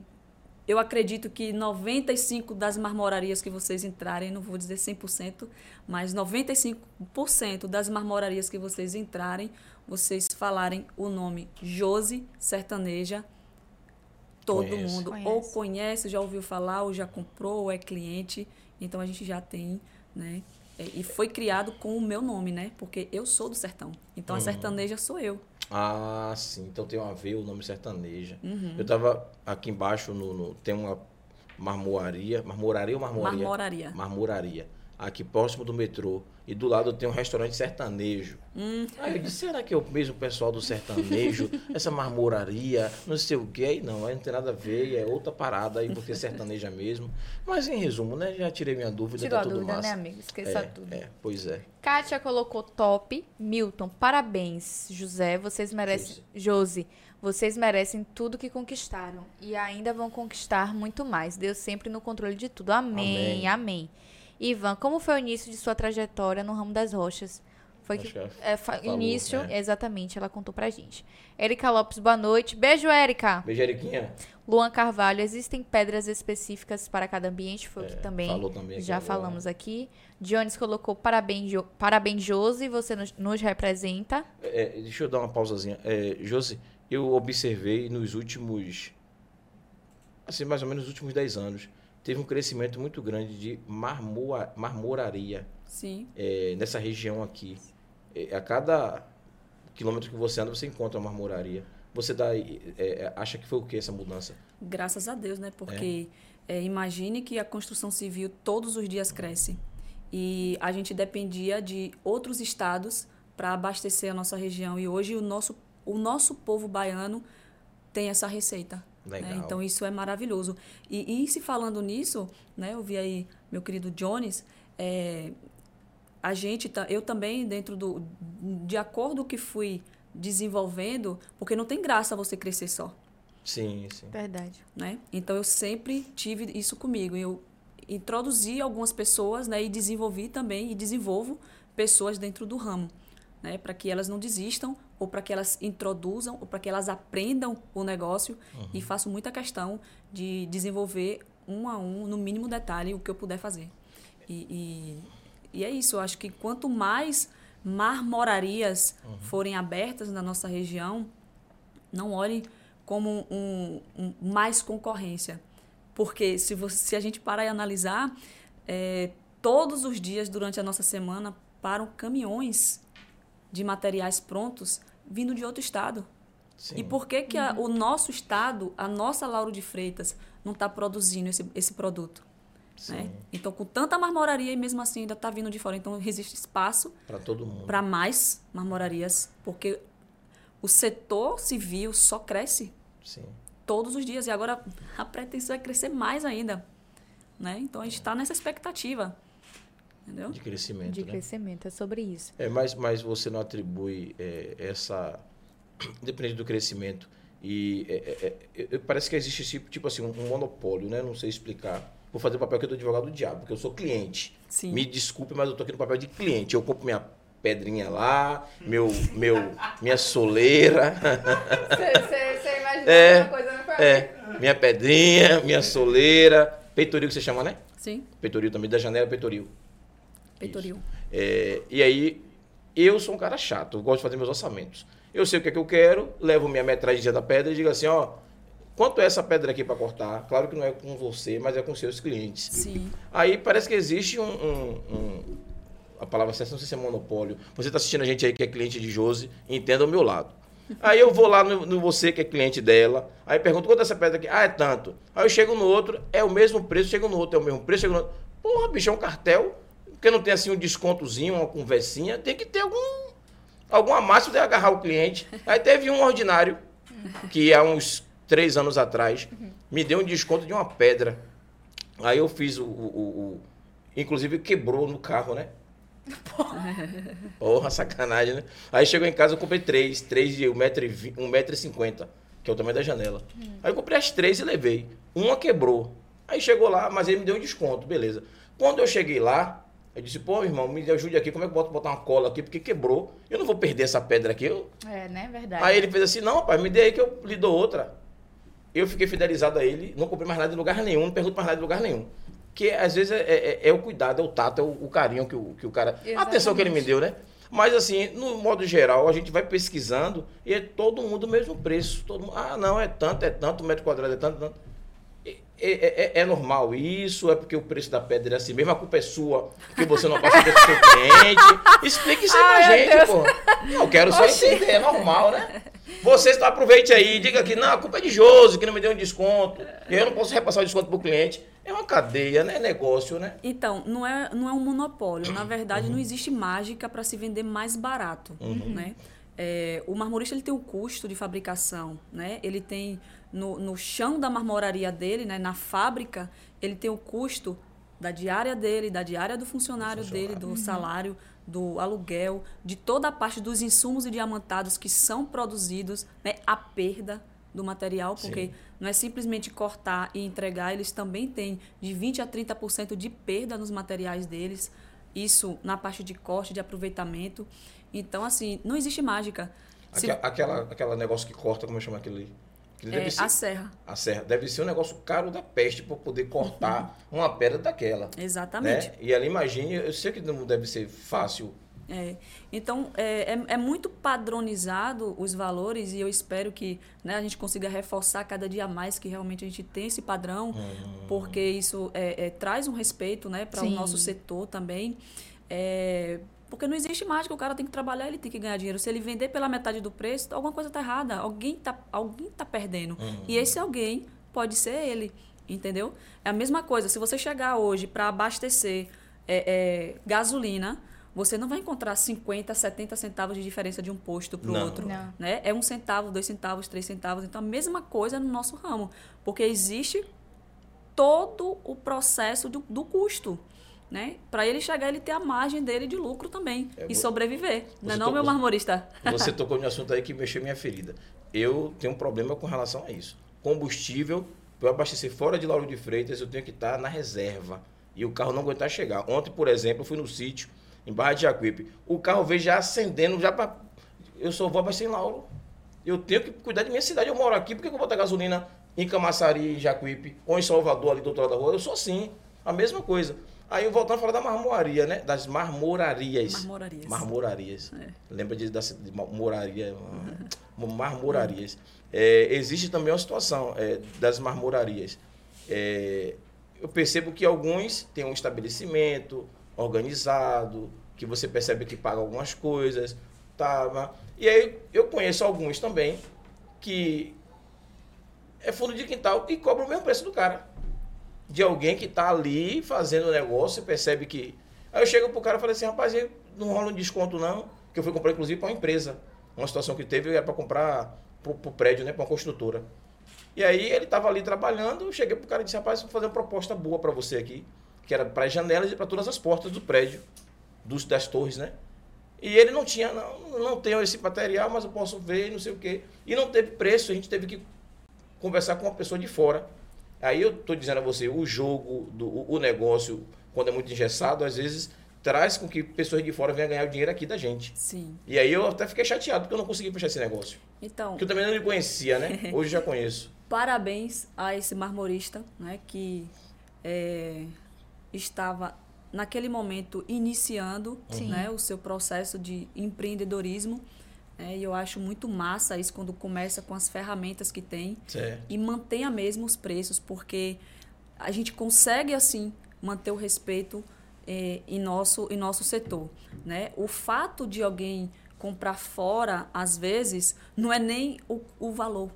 eu acredito que 95 das marmorarias que vocês entrarem, não vou dizer 100%, mas 95% das marmorarias que vocês entrarem, vocês falarem o nome Josi Sertaneja, todo Conhece. mundo Conhece. ou conhece, já ouviu falar, ou já comprou, ou é cliente. Então a gente já tem, né? É, E foi criado com o meu nome, né? Porque eu sou do sertão. Então a sertaneja sou eu. Ah, sim. Então tem a ver o nome sertaneja. Uhum. Eu tava aqui embaixo, no, no- tem uma marmoraria. Marmoraria ou marmoraria? Marmoraria. Marmoraria. Aqui próximo do metrô. E do lado tem um restaurante sertanejo. Hum. Aí eu disse, será que é o mesmo pessoal do sertanejo? Essa marmoraria, não sei o quê. Aí não, aí não tem nada a ver, é outra parada, aí porque sertaneja mesmo. Mas em resumo, né? Já tirei minha dúvida, Tirou tá a tudo dúvida, massa. né, amigo? Esqueça é, tudo. É, pois é. Kátia colocou top. Milton, parabéns. José, vocês merecem. Josi, vocês merecem tudo que conquistaram. E ainda vão conquistar muito mais. Deus sempre no controle de tudo. Amém, Amém. amém. Ivan, como foi o início de sua trajetória no ramo das rochas? Foi que. é, fa- falou, início, né? exatamente, ela contou pra gente. Erika Lopes, boa noite. Beijo, Erika. Beijo, Eriquinha. Luan Carvalho, existem pedras específicas para cada ambiente? Foi o que É, também, falou também já agora. falamos aqui. Jones colocou parabéns, jo parabéns Josi, você nos, nos representa. É, deixa eu dar uma pausazinha. É, Josi, eu observei nos últimos, assim, mais ou menos nos últimos 10 anos, teve um crescimento muito grande de marmoa, marmoraria é, nessa região aqui. É, a cada quilômetro que você anda, você encontra uma marmoraria. Você dá, é, é, acha que foi o que essa mudança? Graças a Deus, né? Porque é, imagine que a construção civil todos os dias cresce. E a gente dependia de outros estados para abastecer a nossa região. E hoje o nosso, o nosso povo baiano tem essa receita. Né? Então isso é maravilhoso. E, e se falando nisso, né? Eu vi aí meu querido Jones, é, a gente, tá- eu também dentro do, de acordo com o que fui desenvolvendo, porque não tem graça você crescer só Sim, sim. Verdade. né? Então eu sempre tive isso comigo. Eu introduzi algumas pessoas, né, e desenvolvi também e desenvolvo pessoas dentro do ramo, né, para que elas não desistam ou para que elas introduzam ou para que elas aprendam o negócio e faço muita questão de desenvolver um a um, no mínimo detalhe, o que eu puder fazer. E, e, e é isso. Eu acho que quanto mais marmorarias forem abertas na nossa região, não olhem como um, um- mais concorrência. Porque se, você, se a gente parar e analisar, é, todos os dias durante a nossa semana param caminhões de materiais prontos vindo de outro estado. sim. E por que, que a- o nosso estado, a nossa Lauro de Freitas, não está produzindo esse, esse produto? Né? Então, com tanta marmoraria e mesmo assim ainda está vindo de fora. Então, existe espaço Para todo mundo. para mais marmorarias, porque o setor civil só cresce Sim. todos os dias. E agora a pretensão é crescer mais ainda. Né? Então a gente está nessa expectativa. Entendeu? De crescimento, De né? crescimento, é sobre isso. É, mas, mas você não atribui é, essa. Independente do crescimento. E é, é, é, parece que existe tipo, tipo assim, um, monopólio, né? Não sei explicar. Vou fazer o papel que eu do advogado do diabo, porque eu sou cliente. Sim. Me desculpe, mas eu tô aqui no papel de cliente. Eu compro minha pedrinha lá, meu, meu, minha soleira. Você imagina É, uma coisa, não foi? É, minha pedrinha, minha soleira. Peitoril que você chama, né? Sim, Peitoril também, da janela peitoril. Peitoril. É, e aí, eu sou um cara chato, eu gosto de fazer meus orçamentos. Eu sei o que é que eu quero, levo minha metragem da pedra e digo assim, ó, quanto é essa pedra aqui para cortar? Claro que não é com você, mas é com seus clientes. Sim. Aí parece que existe um, um- um- a palavra certa, não sei se é monopólio. Você está assistindo a gente aí que é cliente de Josi, entenda o meu lado. Aí eu vou lá no, no você que é cliente dela, aí pergunto quanto é essa pedra aqui? Ah, é tanto. Aí eu chego no outro, é o mesmo preço, chego no outro, é o mesmo preço, chego no outro. Porra, bicho, é um cartel. Porque não tem assim um descontozinho, uma conversinha. Tem que ter algum, alguma máxima de agarrar o cliente. Aí teve um ordinário, que há uns três anos atrás, me deu um desconto de uma pedra. Aí eu fiz o. o, o- o- inclusive quebrou no carro, né? Porra, sacanagem, né? Aí chegou em casa, eu comprei três, três de 1,50m, 1,50m, que é o tamanho da janela. Aí eu comprei as três e levei. Uma quebrou. Aí chegou lá, mas ele me deu um desconto, beleza. Quando eu cheguei lá, eu disse, pô, irmão, me ajude aqui, como é que eu boto botar uma cola aqui? Porque quebrou. Eu não vou perder essa pedra aqui. Eu- É, né? Verdade. Aí ele fez assim, não, rapaz, me dê aí que eu lhe dou outra. Eu fiquei fidelizado a ele, não comprei mais nada em lugar nenhum, não pergunto mais nada em lugar nenhum. Que às vezes é, é- é o cuidado, é o tato, é o, o carinho que o, que o cara. A atenção que ele me deu, né? Mas assim, no modo geral, a gente vai pesquisando e é todo mundo o mesmo preço. Todo mundo, ah, não, é tanto, é tanto, metro quadrado é tanto, tanto. É, é- é- é normal isso? É porque o preço da pedra é assim mesmo? A culpa é sua, porque você não passa preço pro seu cliente. Explique isso aí pra gente, Deus. pô. Eu quero só Oxi. entender, é normal, né? Você está aproveite aí, diga que não, a culpa é de Josi, que não me deu um desconto. E eu não posso repassar o desconto pro cliente. É uma cadeia, né? É negócio, né? Então, não é, não é um monopólio. Na verdade, não existe mágica para se vender mais barato. Né? É, o marmorista ele tem o custo de fabricação. Né? Ele tem no, no chão da marmoraria dele, né? na fábrica, ele tem o custo da diária dele, da diária do funcionário, dele, do salário, do aluguel, de toda a parte dos insumos e diamantados que são produzidos, né? a perda do material, porque Sim. não é simplesmente cortar e entregar, eles também têm de 20 a 30% de perda nos materiais deles, isso na parte de corte, de aproveitamento. Então, assim, não existe mágica. Se- Aque- Aquela, aquela negócio que corta, como eu chamo? Aquilo é, deve ser, a serra, a serra. Deve ser um negócio caro da peste para poder cortar uma pedra daquela. exatamente. Né? E ali, imagine, eu sei que não deve ser fácil. É. Então, é, é, é muito padronizado os valores e eu espero que né, a gente consiga reforçar cada dia mais que realmente a gente tem esse padrão, porque isso é, é, traz um respeito né, para o nosso setor também. É, porque não existe mágica, o cara tem que trabalhar, ele tem que ganhar dinheiro. Se ele vender pela metade do preço, alguma coisa está errada, alguém está alguém tá perdendo. E esse alguém pode ser ele, entendeu? É a mesma coisa, se você chegar hoje para abastecer é, é, gasolina, você não vai encontrar 50, 70 centavos de diferença de um posto para o outro. Não. Né? É um centavo, dois centavos, três centavos. Então, a mesma coisa no nosso ramo. Porque existe todo o processo do, do custo. Né? Para ele chegar, ele ter a margem dele de lucro também. É, e sobreviver. Não é não, meu marmorista? Você tocou no assunto aí que mexeu minha ferida. Eu tenho um problema com relação a isso. Combustível, para eu abastecer fora de Lauro de Freitas, eu tenho que estar na reserva. E o carro não aguentar chegar. Ontem, por exemplo, eu fui no sítio, em Barra de Jacuípe. O carro veio já acendendo, já para. Eu só vou abastecer em Lauro. Eu tenho que cuidar de minha cidade. Eu moro aqui, por que eu vou botar gasolina em Camaçari, em Jacuípe, ou em Salvador, ali do outro lado da rua? Eu sou assim. A mesma coisa. Aí voltando a falar da marmoraria, né? Das marmorarias. Marmorarias. Marmorarias. É. Lembra de, da de moraria? Marmorarias. É, existe também uma situação é, das marmorarias. É, eu percebo que alguns têm um estabelecimento organizado, que você percebe que paga algumas coisas. Tá, e aí eu conheço alguns também que é fundo de quintal e cobra o mesmo preço do cara. De alguém que tá ali fazendo o negócio e percebe que. Aí eu chego pro cara e falei assim, rapaz, não rola um desconto não, que eu fui comprar inclusive para uma empresa. Uma situação que teve era para comprar pro, pro prédio, né, para uma construtora. E aí ele tava ali trabalhando, eu cheguei pro cara e disse, rapaz, vou fazer uma proposta boa para você aqui, que era para as janelas e para todas as portas do prédio, dos, das torres, né? E ele não tinha, não, não tenho esse material, mas eu posso ver, não sei o quê. E não teve preço, a gente teve que conversar com uma pessoa de fora. Aí eu estou dizendo a você, o jogo, do, o- negócio, quando é muito engessado, às vezes traz com que pessoas de fora venham ganhar o dinheiro aqui da gente. Sim. E aí eu até fiquei chateado, porque eu não consegui fechar esse negócio. Então, Porque eu também não lhe conhecia, né? Hoje já conheço. parabéns a esse marmorista né, que é, estava naquele momento iniciando Sim. né, o seu processo de empreendedorismo. Né, e eu acho muito massa isso quando começa com as ferramentas que tem Certo. e mantenha mesmo os preços, porque a gente consegue assim manter o respeito eh, em, nosso, em nosso setor. Né? O fato de alguém comprar fora, às vezes, não é nem o, o valor.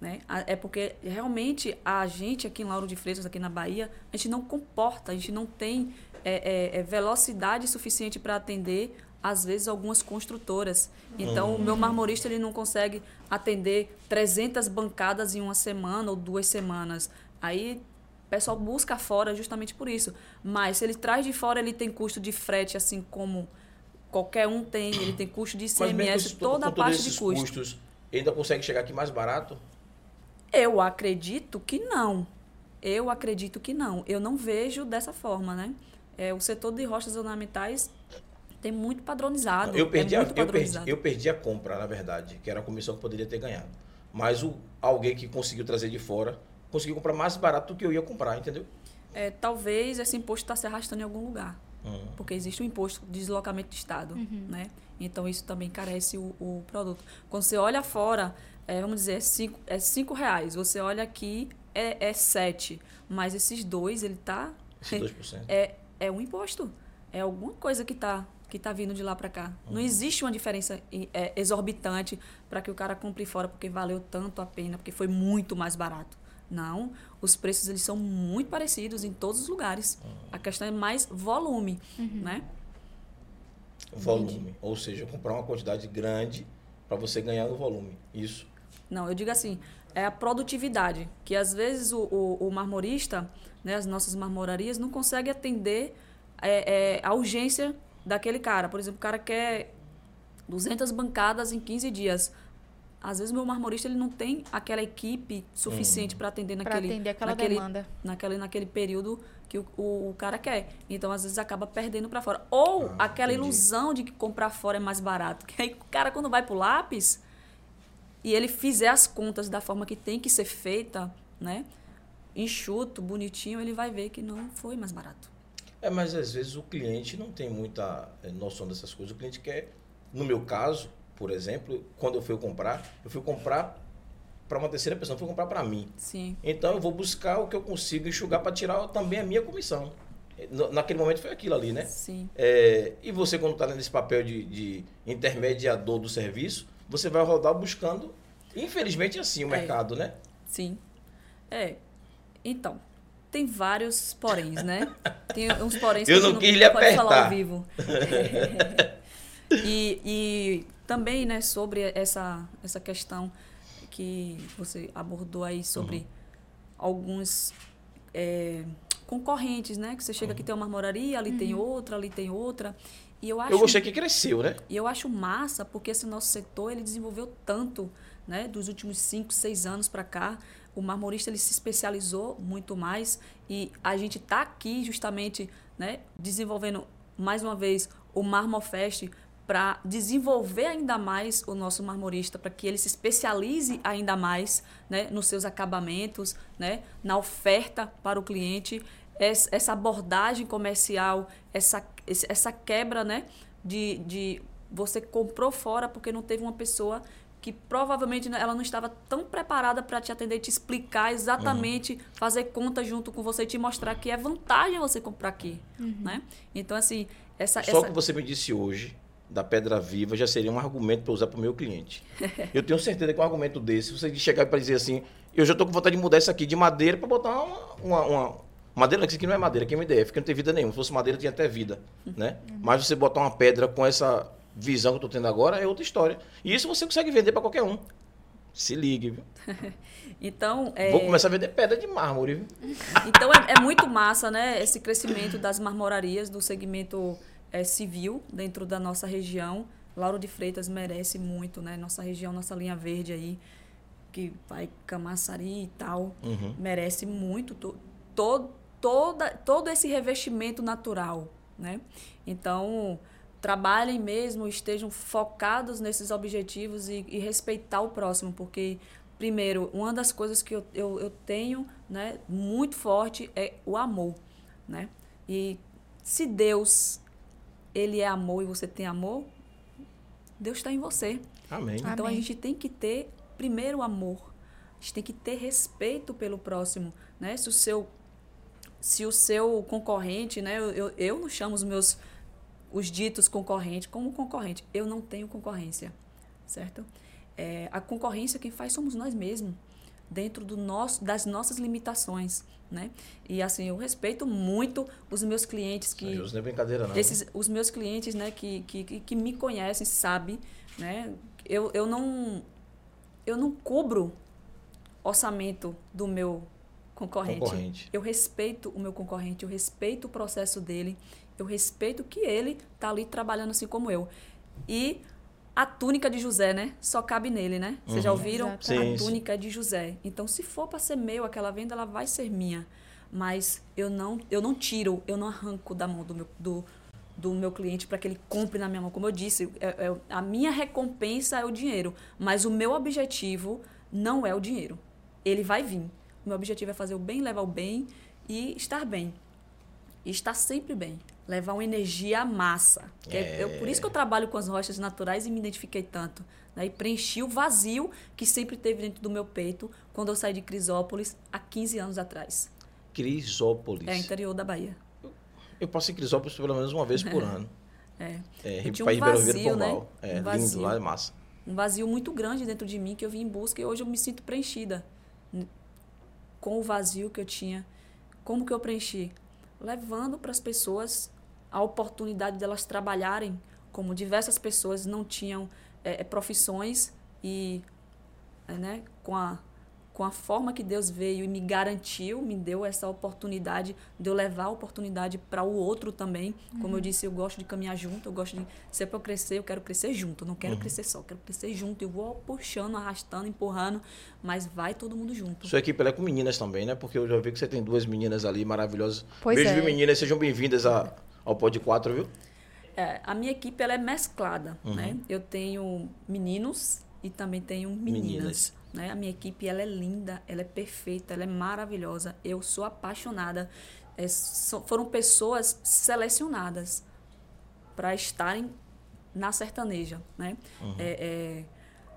Né? É porque realmente a gente aqui em Lauro de Freitas, aqui na Bahia, a gente não comporta, a gente não tem é, é velocidade suficiente para atender, às vezes, algumas construtoras. Então, uhum. o meu marmorista ele não consegue atender 300 bancadas em uma semana ou duas semanas. Aí o pessoal busca fora justamente por isso. Mas se ele traz de fora, ele tem custo de frete, assim como qualquer um tem. Ele tem custo de ICMS, toda a parte de custo. custos, ainda consegue chegar aqui mais barato? Eu acredito que não. Eu acredito que não. Eu não vejo dessa forma, né? É, o setor de rochas ornamentais tem muito padronizado. Eu perdi, é a, eu, perdi, eu perdi a compra, na verdade, que era a comissão que poderia ter ganhado. Mas o, alguém que conseguiu trazer de fora conseguiu comprar mais barato do que eu ia comprar, entendeu? É, talvez esse imposto está se arrastando em algum lugar. Uhum. Porque existe o um imposto de deslocamento de Estado, uhum. né? Então, isso também carece o, o produto. Quando você olha fora, é, vamos dizer, é cinco, é cinco reais. Você olha aqui, é, é sete. Mas esses dois, ele está... Esses 2%. É, é um imposto. É alguma coisa que está que tá vindo de lá para cá. Uhum. Não existe uma diferença é, exorbitante para que o cara compre fora porque valeu tanto a pena, porque foi muito mais barato. Não, os preços eles são muito parecidos em todos os lugares. Uhum. A questão é mais volume, uhum. né? Volume, Entendi. ou seja, comprar uma quantidade grande para você ganhar no volume. Isso. Não, eu digo assim, é a produtividade, que às vezes o, o, o marmorista, né, as nossas marmorarias, não consegue atender é, é, a urgência daquele cara. Por exemplo, o cara quer 200 bancadas em 15 dias. Às vezes o meu marmorista ele não tem aquela equipe suficiente hum. para atender naquele atender aquela naquele, demanda. naquele naquele período que o, o, o cara quer. Então às vezes acaba perdendo para fora. Ou ah, aquela entendi. ilusão de que comprar fora é mais barato. Que aí o cara quando vai pro lápis e ele fizer as contas da forma que tem que ser feita, né? Enxuto, bonitinho, ele vai ver que não foi mais barato. É, mas às vezes o cliente não tem muita eh, noção dessas coisas. O cliente quer, no meu caso, por exemplo, quando eu fui comprar, eu fui comprar para uma terceira pessoa, eu fui comprar para mim. Sim. Então eu vou buscar o que eu consigo enxugar para tirar também a minha comissão. Naquele momento foi aquilo ali, né? Sim. É, e você, quando está nesse papel de, de, intermediador do serviço, você vai rodar buscando. Infelizmente, assim o é. mercado, né? Sim. É. Então, tem vários poréns, né? Tem uns poréns que eu não, quis lhe pode apertar. falar ao vivo. e, e também, né, sobre essa, essa questão que você abordou aí sobre uhum. alguns é, concorrentes, né? Que você chega uhum. aqui tem uma marmoraria, ali uhum. tem outra, ali tem outra. E eu, acho, eu gostei que cresceu, né? E eu acho massa porque esse nosso setor ele desenvolveu tanto, né? Dos últimos cinco, seis anos para cá o marmorista ele se especializou muito mais e a gente está aqui justamente né, desenvolvendo mais uma vez o Marmofest para desenvolver ainda mais o nosso marmorista, para que ele se especialize ainda mais né, nos seus acabamentos, né, na oferta para o cliente, essa abordagem comercial, essa, essa quebra né, de, de você comprou fora porque não teve uma pessoa que provavelmente ela não estava tão preparada para te atender te explicar exatamente, uhum. fazer conta junto com você e te mostrar que é vantagem você comprar aqui, uhum. né? Então, assim, essa... Só essa... que você me disse hoje, da pedra viva, já seria um argumento para usar para o meu cliente. eu tenho certeza que um argumento desse, você chegar para dizer assim, eu já estou com vontade de mudar isso aqui de madeira para botar uma, uma, uma... Madeira, isso aqui não é madeira, aqui é MDF, que não tem vida nenhuma. Se fosse madeira, tinha até vida, né? Uhum. Mas você botar uma pedra com essa visão que eu estou tendo agora é outra história. E isso você consegue vender para qualquer um. Se ligue, viu? então, é... Vou começar a vender pedra de mármore, viu? Então, é, é, muito massa, né? Esse crescimento das marmorarias do segmento é, civil dentro da nossa região. Lauro de Freitas merece muito, né? Nossa região, nossa linha verde aí, que vai Camaçari e tal, uhum. merece muito to, to, toda, todo esse revestimento natural, né? Então, trabalhem mesmo, estejam focados nesses objetivos e, e respeitar o próximo, porque primeiro, uma das coisas que eu, eu, eu, tenho né, muito forte é o amor. Né? E se Deus ele é amor e você tem amor, Deus está em você. Amém. Então Amém. a gente tem que ter primeiro amor. A gente tem que ter respeito pelo próximo. Né? Se o seu, se o seu concorrente, né, eu, eu, eu não chamo os meus os ditos concorrentes como concorrente. Eu não tenho concorrência, certo? É, a concorrência quem faz somos nós mesmos. dentro do nosso, das nossas limitações, né? E assim, eu respeito muito os meus clientes que não é brincadeira não. esses os meus clientes, né, que, que, que- me conhecem, sabem, né? Eu, eu não eu não cubro orçamento do meu concorrente. Concorrente. Eu respeito o meu concorrente, eu respeito o processo dele, eu respeito que ele tá ali trabalhando assim como eu. E a túnica de José, né? Só cabe nele, né? Vocês já ouviram? Sim, a túnica é de José. Então, se for para ser meu aquela venda, ela vai ser minha. Mas eu não, eu não tiro, eu não arranco da mão do meu, do, do meu cliente para que ele compre na minha mão. Como eu disse, é- é- a minha recompensa é o dinheiro, mas o meu objetivo não é o dinheiro. Ele vai vir. O meu objetivo é fazer o bem, levar o bem e estar bem. E estar sempre bem. Levar uma energia à massa. Que é- eu- por isso que eu trabalho com as rochas naturais e me identifiquei tanto. Né? E preenchi o vazio que sempre teve dentro do meu peito quando eu saí de Crisópolis há 15 anos atrás. Crisópolis. É interior da Bahia. Eu passo em Crisópolis pelo menos uma vez por ano. É. É, Eu tinha um Vieira vazio, né? É, Um lindo vazio. lá, é massa. um vazio muito grande dentro de mim que eu vim em busca e hoje eu me sinto preenchida com o vazio que eu tinha. Como que eu preenchi? Levando para as pessoas a oportunidade delas trabalharem como diversas pessoas não tinham eh, eh, profissões e eh, né, com a com a forma que Deus veio e me garantiu, me deu essa oportunidade de eu levar a oportunidade para o outro também. Como eu disse, eu gosto de caminhar junto, eu gosto de, se é para eu crescer, eu quero crescer junto, eu não quero crescer só, eu quero crescer junto. Eu vou puxando, arrastando, empurrando, mas vai todo mundo junto. Sua equipe ela é com meninas também, né? Porque eu já vi que você tem duas meninas ali maravilhosas. Pois Beijo, é. viu, meninas? Sejam bem-vindas a- ao Pod 4, viu? É, a minha equipe ela é mesclada, né? Eu tenho meninos e também tenho meninas. Meninas. Né? A minha equipe ela é linda, ela é perfeita, ela é maravilhosa. Eu sou apaixonada. É, so- foram pessoas selecionadas para estarem na sertaneja, né? É, é,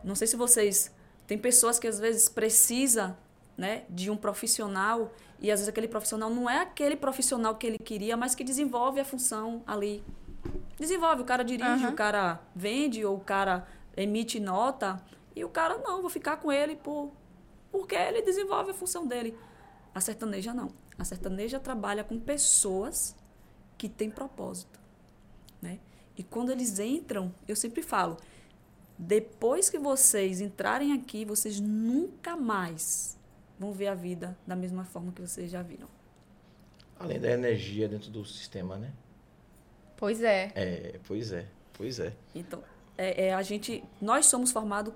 não sei se vocês tem pessoas que às vezes precisa, né, de um profissional e às vezes aquele profissional não é aquele profissional que ele queria, mas que desenvolve a função ali. Desenvolve, o cara dirige, Aham. o cara vende ou o cara emite nota e o cara não, vou ficar com ele por porque ele desenvolve a função dele. A sertaneja não. A sertaneja trabalha com pessoas que têm propósito, né? E quando eles entram, eu sempre falo, depois que vocês entrarem aqui, vocês nunca mais vão ver a vida da mesma forma que vocês já viram. Além da energia dentro do sistema, né? Pois é. É, pois é, pois é. Então, é, é, a gente, nós somos formados,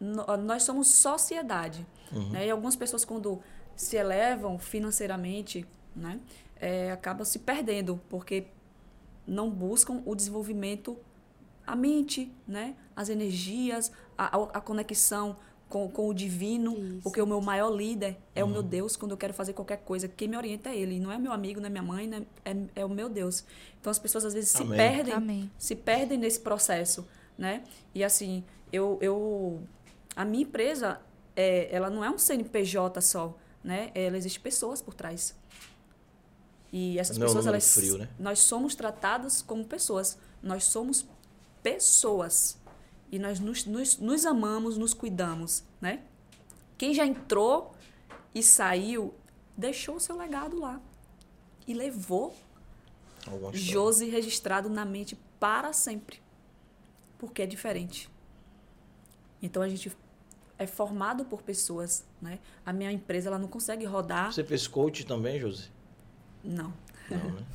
nós somos sociedade. Né? E algumas pessoas, quando se elevam financeiramente, né, é, acabam se perdendo, porque não buscam o desenvolvimento, a mente, né, as energias, a, a, a conexão com, com o divino, Isso. porque o meu maior líder é o meu Deus quando eu quero fazer qualquer coisa. Quem me orienta é ele, não é meu amigo, não é minha mãe, não é, é, é o meu Deus. Então as pessoas às vezes se Amém. perdem Amém. se perdem nesse processo, né? E assim, eu, eu a minha empresa, é, ela não é um CNPJ só, né? Ela existe pessoas por trás. E essas Não é um pessoas, elas, frio, né? nós somos tratadas como pessoas. Nós somos pessoas. E nós nos, nos, nos amamos, nos cuidamos, né? Quem já entrou e saiu, deixou o seu legado lá. E levou. Josi registrado na mente para sempre. Porque é diferente. Então a gente é formado por pessoas, né? A minha empresa ela não consegue rodar, Você fez coach também, Josi? não. Não, né?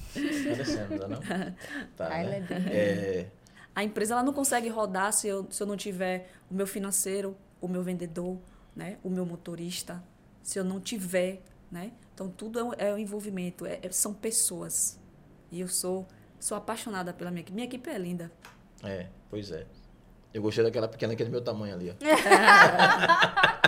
Parecendo, não? Tá, é né? bem- É, A empresa ela não consegue rodar se eu, se eu não tiver o meu financeiro, o meu vendedor, né? O meu motorista, se eu não tiver, né? Então tudo é é um envolvimento, é- é- são pessoas. E eu sou sou apaixonada pela minha equipe. Minha equipe é linda. é, pois é. Eu gostei daquela pequena que é do meu tamanho ali, ó.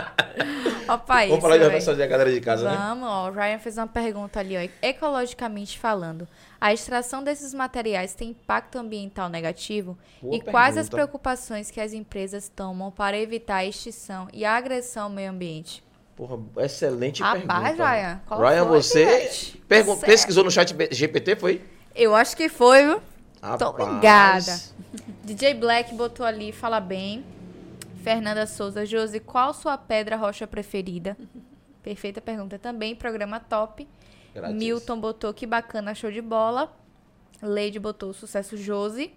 Opa, Vamos isso, falar de organização da galera de casa, né? Vamos, ó. O Ryan fez uma pergunta ali, ó. Ecologicamente falando, a extração desses materiais tem impacto ambiental negativo? Boa e quais as pergunta. preocupações que as empresas tomam para evitar a extinção e a agressão ao meio ambiente? Porra, excelente Rapaz, pergunta. Ryan, qual Ryan, foi, você pergun- pesquisou no chat GPT, foi? Eu acho que foi, viu? Tô ligada. DJ Black botou ali, fala bem. Fernanda Souza, Josi, qual sua pedra rocha preferida? Perfeita pergunta também, programa top. Grátis. Milton botou que bacana, show de bola. Lady botou sucesso Josi.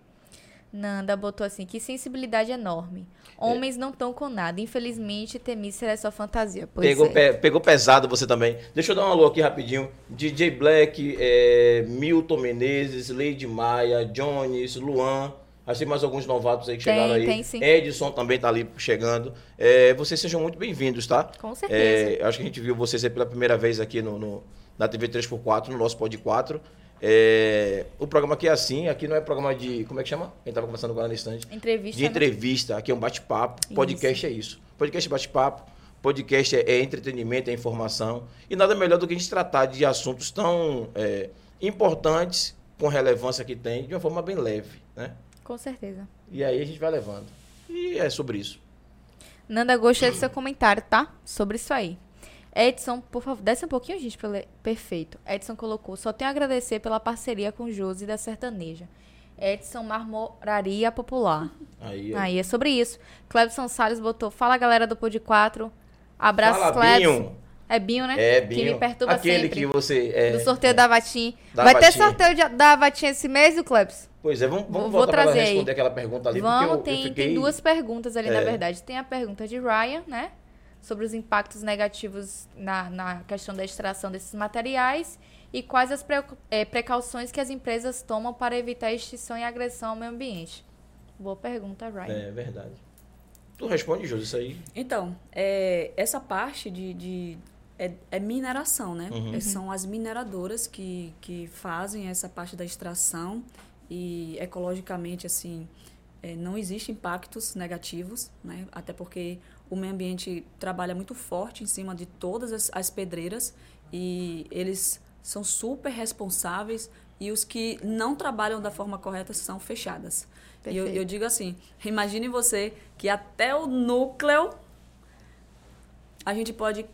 Nanda botou assim, que sensibilidade enorme. Homens não estão com nada. Infelizmente, Temícera é só fantasia. Pegou, é. pe- pegou pesado você também. Deixa eu dar um alô aqui rapidinho. DJ Black, é, Milton Menezes, Lady Maia, Jones, Luan. Acho que tem mais alguns novatos aí que Tem, chegaram aí. tem sim. Edson também tá ali chegando. É, vocês sejam muito bem-vindos, tá? Com certeza. É, acho que a gente viu vocês pela primeira vez aqui no, no- na TV 3x4, no nosso Pod 4. É, o programa aqui é assim, aqui não é programa de. Como é que chama? Quem tava conversando agora no instante. Entrevista. De né? entrevista, aqui é um bate-papo. Podcast é isso. Podcast é bate-papo. Podcast é, é entretenimento, é informação. E nada melhor do que a gente tratar de assuntos tão é, importantes, com relevância que tem, de uma forma bem leve, né? Com certeza. E aí a gente vai levando. E é sobre isso. Nanda, gostei do seu comentário, tá? Sobre isso aí. Edson, por favor, desce um pouquinho, gente, pra ler. Perfeito. Edson colocou, só tenho a agradecer pela parceria com Josi da Sertaneja. Edson Marmoraria Popular. Aí, Aí é sobre isso. Clebson Salles botou, fala galera do Pod 4. Abraços, Fala, Clebson. Binho. É Binho, né? É, Que Binho. me perturba Aquele sempre. que você... É, do sorteio da Vatim. Vai ter sorteio de- da Vatim esse mês, viu, Clebson? Pois é, vamos, vamos Vou- voltar para trazer aí. responder aquela pergunta ali, Vamos, eu, tem, eu fiquei... tem duas perguntas ali, na É. verdade. Tem a pergunta de Ryan, né? Sobre os impactos negativos na, na questão da extração desses materiais e quais as pre- eh, precauções que as empresas tomam para evitar extinção e agressão ao meio ambiente. Boa pergunta, Ryan. É verdade. Tu responde, Júlio, isso aí? Então, é, essa parte de. de- é, é mineração, né? Uhum. É, São as mineradoras que, que fazem essa parte da extração e ecologicamente, assim, é, não existem impactos negativos, né? Até porque o meio ambiente trabalha muito forte em cima de todas as, as pedreiras e eles são super responsáveis e os que não trabalham da forma correta são fechadas. E eu, Perfeito. eu digo assim, imagine você que até o núcleo a gente pode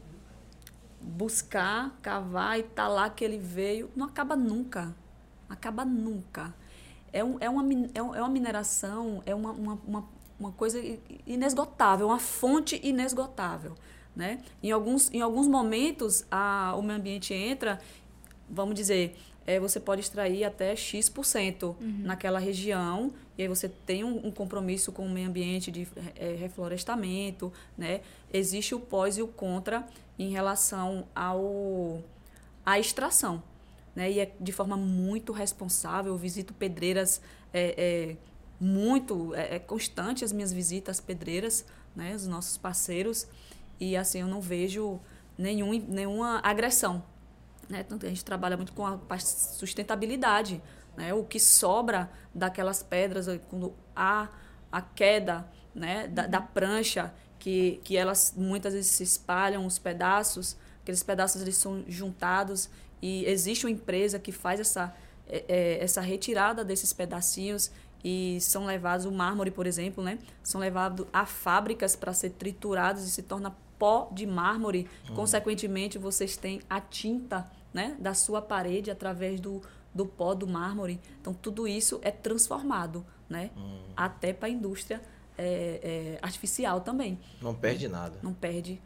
buscar, cavar e tá lá que ele veio. Não acaba nunca. Acaba nunca. É, um, é, uma, é, é uma mineração, é uma, uma, uma, uma coisa inesgotável, uma fonte inesgotável. Né? Em, alguns, em alguns momentos, a, o meio ambiente entra, vamos dizer, é, você pode extrair até X% naquela região, e aí você tem um, um compromisso com o meio ambiente de é, reflorestamento, né? Existe o pós e o contra em relação ao, à extração, né? E é de forma muito responsável, eu visito pedreiras é, é, muito é, é constante as minhas visitas pedreiras, né? Os nossos parceiros, e assim, eu não vejo nenhum, nenhuma agressão, né? A gente trabalha muito com a sustentabilidade, né? O que sobra daquelas pedras eh, quando há a queda, né? Da, da prancha que, que elas muitas vezes se espalham os pedaços, aqueles pedaços eles são juntados e existe uma empresa que faz essa eh, eh, essa retirada desses pedacinhos e são levados o mármore, por exemplo, né? São levados a fábricas para ser triturados e se torna pó de mármore. Consequentemente, vocês têm a tinta, né, da sua parede através do, do pó do mármore. Então, tudo isso é transformado, né? Até para a indústria é, é, artificial também Não perde nada. não perde,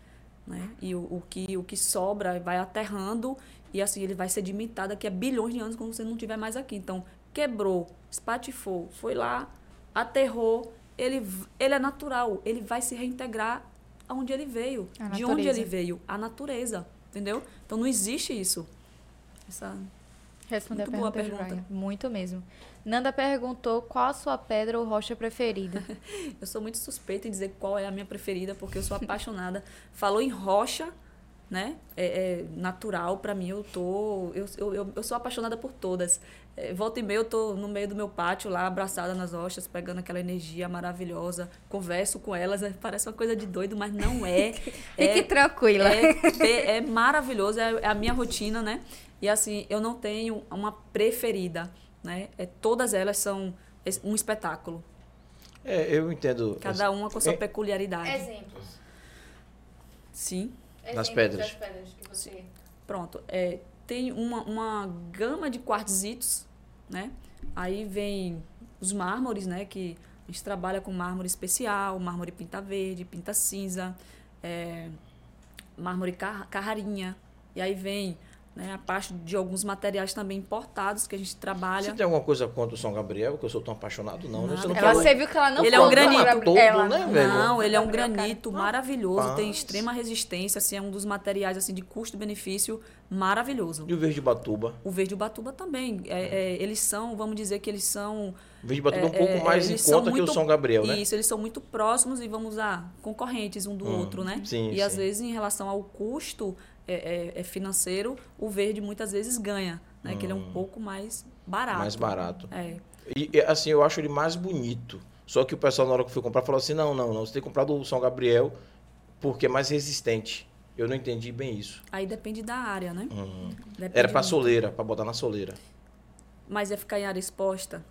né? E o, o que o que sobra vai aterrando e assim ele vai sedimentar daqui a bilhões de anos quando você não estiver mais aqui. Então quebrou, espatifou, foi lá, aterrou, ele ele é natural, ele vai se reintegrar aonde ele veio, de onde ele veio, a natureza, entendeu? Então não existe isso. Essa Responder Muito a boa pergunta, de pergunta. Muito mesmo. Nanda perguntou qual a sua pedra ou rocha preferida. Eu sou muito suspeita em dizer qual é a minha preferida, porque eu sou apaixonada. Falou em rocha, né? É, é natural para mim. Eu tô, eu, eu, eu sou apaixonada por todas. É, volta e meia eu tô no meio do meu pátio lá, abraçada nas rochas, pegando aquela energia maravilhosa. Converso com elas, é, parece uma coisa de doido, mas não é. Fique tranquila. É, é, é maravilhoso, é, é a minha rotina, né? E assim, eu não tenho uma preferida, né? É, todas elas são um espetáculo. É, eu entendo. Cada uma com sua É- peculiaridade. Exemplos. Sim. Das pedras. pedras que você... Pronto. É, tem uma, uma gama de quartzitos, né? Aí vem os mármores, né? Que A gente trabalha com mármore especial, mármore pinta verde, pinta cinza, é, mármore car carrarinha. E aí vem né, a parte de alguns materiais também importados que a gente trabalha. Você tem alguma coisa contra o São Gabriel, que eu sou tão apaixonado? Não, né? Você não Ela, falou- você viu que ela não Ele é um granito todo, ela- né, velho? Não, ele é um granito maravilhoso, tem extrema resistência, assim, é um dos materiais assim de custo-benefício maravilhoso. E o Verde Batuba? O verde ubatuba também, é, é, eles são, vamos dizer que eles são O Verde Batuba é um É, pouco é, mais em conta que o muito- São Gabriel, né? Isso, eles são muito próximos e vamos usar concorrentes um do Hum, outro, né? sim, e às sim. vezes, em relação ao custo é, é- é financeiro, o verde muitas vezes ganha, né? Que ele é um pouco mais barato. Hum. Mais barato. É. E, assim, eu acho ele mais bonito. Só que o pessoal, na hora que fui comprar, falou assim: não, não, não, você tem que comprar do São Gabriel porque é mais resistente. Eu não entendi bem isso. Aí depende da área, né? Hum. Depende Era pra muito. soleira, pra botar na soleira. Mas é ficar em área exposta,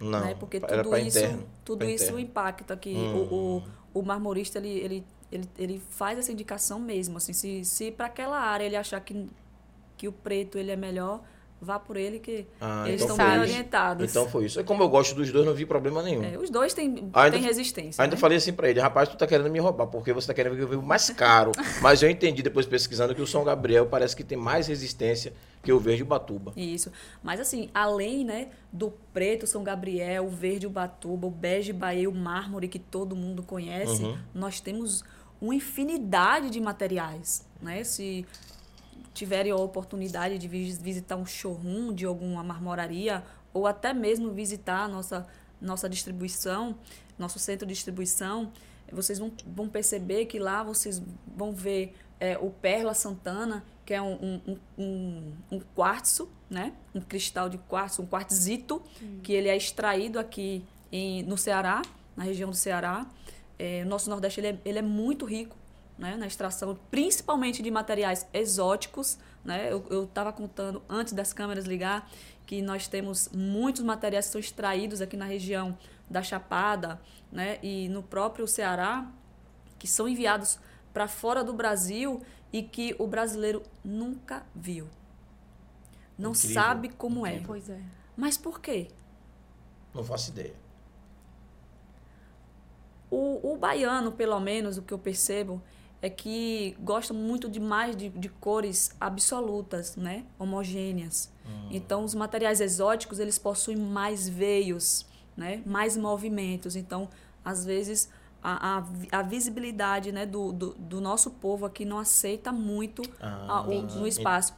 Não, né? Porque era tudo pra isso, interno. tudo isso interno. impacta que Hum. o, o, o marmorista ele, ele, ele, ele faz essa indicação mesmo, assim, se, se para aquela área ele achar que, que o preto ele é melhor, vá por ele que Ah, eles então estão bem orientados. Então foi isso. E como eu gosto dos dois, não vi problema nenhum. É, os dois têm, Ainda- têm resistência. Ainda né? falei assim pra ele, rapaz, tu tá querendo me roubar, porque você tá querendo que eu viva mais caro. Mas eu entendi depois pesquisando que o São Gabriel parece que tem mais resistência que o Verde Batuba. Isso. Mas assim, além né, do preto São Gabriel, o verde Ubatuba, o bege Bahia, o mármore que todo mundo conhece, Uhum. nós temos uma infinidade de materiais. Né? Se tiverem a oportunidade de vis- visitar um showroom de alguma marmoraria ou até mesmo visitar a nossa, nossa distribuição, nosso centro de distribuição, vocês vão, vão perceber que lá vocês vão ver é, o Perla Santana, que é um, um, um- um, quartzo, né? um cristal de quartzo, um quartzito, que ele é extraído aqui em, no Ceará, na região do Ceará. É, o nosso Nordeste ele é, ele é muito rico né, na extração, principalmente de materiais exóticos. Né? Eu estava contando antes das câmeras ligar que nós temos muitos materiais que são extraídos aqui na região da Chapada né, e no próprio Ceará, que são enviados para fora do Brasil e que o brasileiro nunca viu. Não Incrível, sabe como incrível. Pois é. é. Mas por quê? Não faço ideia. O, o baiano, pelo menos, o que eu percebo, é que gosta muito demais de, de cores absolutas, né? Homogêneas. Então, os materiais exóticos, eles possuem mais veios, né? Mais movimentos. Então, às vezes, a, a, a visibilidade né? do, do, do nosso povo aqui não aceita muito Ah, a- o- no espaço.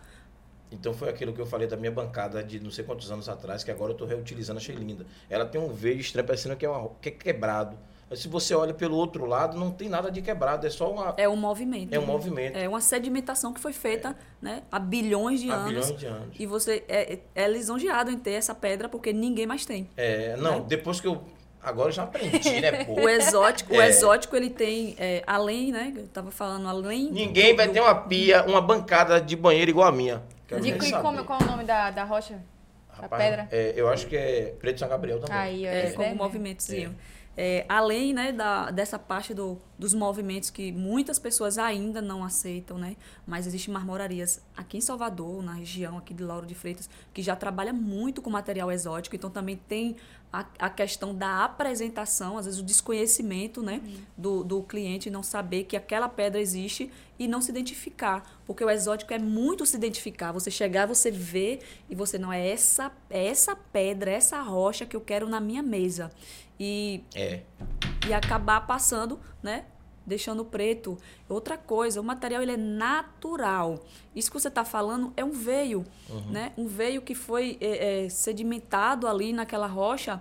Então foi aquilo que eu falei da minha bancada de não sei quantos anos atrás, que agora eu tô reutilizando, achei linda. Ela tem um veio estranho, parecendo que é, uma, que é quebrado. Mas se você olha pelo outro lado, não tem nada de quebrado, é só uma, É um movimento. é um movimento. É uma sedimentação que foi feita né, há bilhões de há anos. bilhões de anos. E você é, é lisonjeado em ter essa pedra porque ninguém mais tem. É, não, Né? depois que eu. Agora eu já aprendi, né, pô? O exótico, o É. exótico ele tem, é, além, né? Eu tava falando, além. Ninguém vai do- ter uma pia, uma bancada de banheiro igual a minha. De saber. como, qual é o nome da, da rocha? Rapaz, pedra? é, eu acho que é Preto São Gabriel também. Aí, É, esse como mesmo. movimentozinho. É, além né, da, dessa parte do, dos movimentos que muitas pessoas ainda não aceitam, né? Mas existem marmorarias aqui em Salvador, na região aqui de Lauro de Freitas, que já trabalha muito com material exótico. Então também tem a, a questão da apresentação, às vezes o desconhecimento né, do, do cliente não saber que aquela pedra existe e não se identificar. Porque o exótico é muito se identificar. Você chegar, você ver e você não é essa, é essa pedra, essa rocha que eu quero na minha mesa. E É. e acabar passando, né? Deixando preto. Outra coisa, o material ele é natural. Isso que você está falando é um veio, né? Um veio que foi é, é, sedimentado ali naquela rocha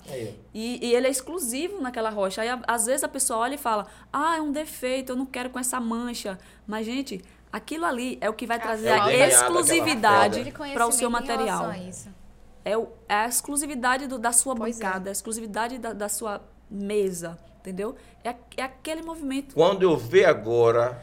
e, e ele é exclusivo naquela rocha. Aí, a- às vezes, a pessoa olha e fala, ah, é um defeito, eu não quero com essa mancha. Mas, gente, aquilo ali é o que vai trazer É a exclusividade para o seu material. isso. É, o- é a exclusividade do- da sua Pois é. bancada, a exclusividade da, da sua mesa, entendeu? É, é aquele movimento. Quando eu ver agora,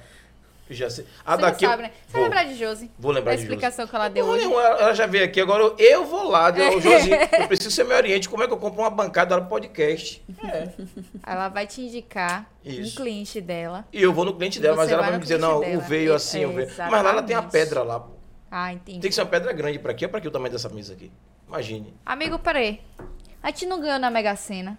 já sei. A Você daqui. sabe, né? Você vou, vai lembrar de Josi? vou lembrar A de Josi. explicação que ela deu hoje. ela já veio aqui, agora eu, eu vou lá. Eu, Josi, eu preciso que você me oriente. Como é que eu compro uma bancada no podcast? É. Ela vai te indicar Isso. um cliente dela. E eu vou no cliente dela, mas ela vai me dizer, não, dela. o veio É, assim, o veio. exatamente. Mas lá ela tem a pedra lá. pô. Ah, entendi. Tem que ser uma pedra grande pra quê? Pra que o tamanho dessa mesa aqui? Imagine. Amigo, peraí. A gente não ganhou na Mega Sena.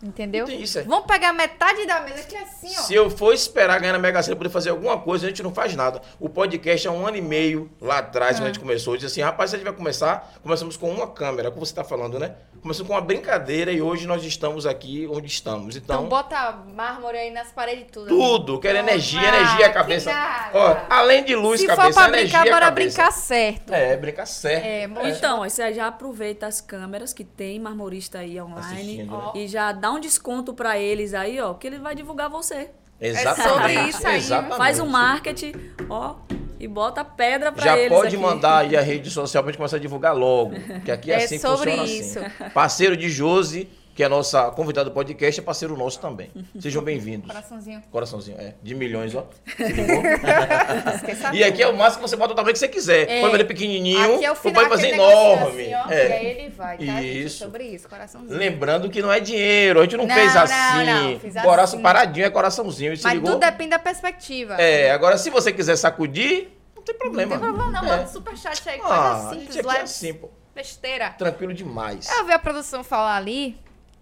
Entendeu? Isso, é. Vamos pegar metade da mesa que é assim, ó. Se eu for esperar ganhar na Mega Sena pra poder fazer alguma coisa, a gente não faz nada. O podcast há um ano e meio lá atrás, quando a Ah. gente começou, eu disse assim, rapaz, se a gente vai começar, começamos com uma câmera, como você tá falando, né? Começamos com uma brincadeira e hoje nós estamos aqui onde estamos. Então, Então, bota mármore aí nas paredes tudo. tudo, quero Então, energia, ah, energia cabeça. Ó, além de luz, Se cabeça, for pra brincar, bora cabeça. brincar certo. É, brincar certo. É, Então, aí você já aproveita as câmeras que tem marmorista aí online né? e já dá um desconto pra eles aí, ó, que ele vai divulgar você. Exatamente. sobre isso aí, Exatamente. Faz um marketing, ó, e bota pedra pra Já eles pode aqui. mandar aí a rede social pra gente começar a divulgar logo. Que aqui é, É assim que sobre funciona isso. assim. Parceiro de Josi, que é a nossa convidada do podcast, é parceiro nosso também. Sejam bem-vindos. coraçãozinho. Coraçãozinho, é. De milhões, ó. E aqui é o máximo que você bota o tamanho que você quiser. É. Pode fazer pequenininho, Aqui é o ou final, pode fazer negocinho enorme. Assim, ó, É. E aí ele vai, tá? gente? Isso. É sobre isso, coraçãozinho. Lembrando que não é dinheiro, a gente não, Não, fez não, assim. não, fiz Coração assim. paradinho é coraçãozinho. Mas ligou? tudo depende da perspectiva. É, agora se você quiser sacudir, não tem problema. Não tem problema não, É. manda superchat aí, Ah, coisa a simples, gente aqui é assim, pô. besteira. Tranquilo demais. Eu vi a produção falar ali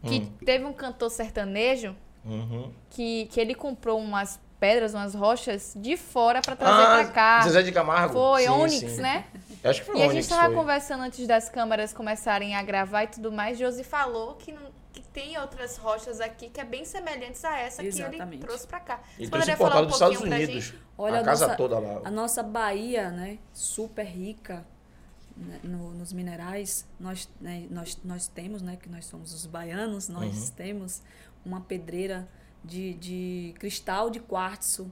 que Hum. teve um cantor sertanejo Uhum. que, que ele comprou umas pedras, umas rochas de fora pra trazer Ah, pra cá. Zezé de Camargo? Foi, Sim, Onyx, sim. né? Eu acho que foi E a gente tava foi. conversando antes das câmeras começarem a gravar e tudo mais. Josi falou que, não- que tem outras rochas aqui que é bem semelhantes a essa que ele Exatamente. trouxe pra cá. E Você trouxe poderia falar importado um dos Estados pouquinho pra Unidos. gente? Olha a a casa nossa- toda lá. A nossa Bahia, né, super rica né, no- nos minerais, nós, né, nós, nós temos, né, que nós somos os baianos, nós Uhum. temos uma pedreira de, de cristal de quartzo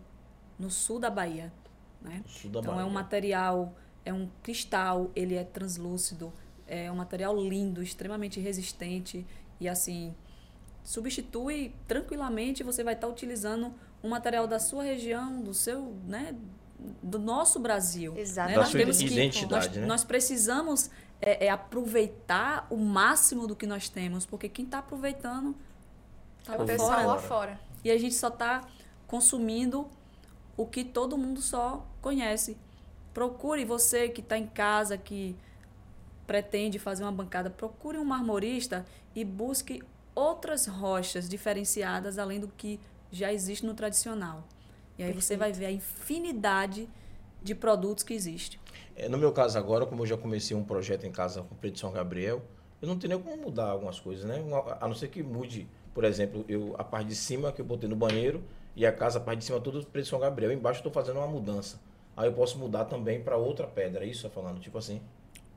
no sul da Bahia, né? Sul da Então é um Bahia. material, é um cristal, ele é translúcido, é um material lindo, extremamente resistente e assim substitui tranquilamente. Você vai estar utilizando um material da sua região, do seu, né, do nosso Brasil. Exato. né? Da Nós sua temos que- identidade, nós, né? nós precisamos é, é, aproveitar o máximo do que nós temos, porque quem está aproveitando está É lá fora. lá fora. E a gente só está consumindo o que todo mundo só conhece. Procure você que está em casa, que pretende fazer uma bancada, procure um marmorista e busque outras rochas diferenciadas além do que já existe no tradicional. E aí você vai ver a infinidade de produtos que existe. É, No meu caso agora, como eu já comecei um projeto em casa com o Preto São Gabriel, eu não tenho nem como mudar algumas coisas, né? A não ser que mude, por exemplo, eu, a parte de cima que eu botei no banheiro e a casa, a parte de cima tudo Preto São Gabriel. Embaixo eu estou fazendo uma mudança. Aí eu posso mudar também para outra pedra, é isso que você tá falando? Tipo assim,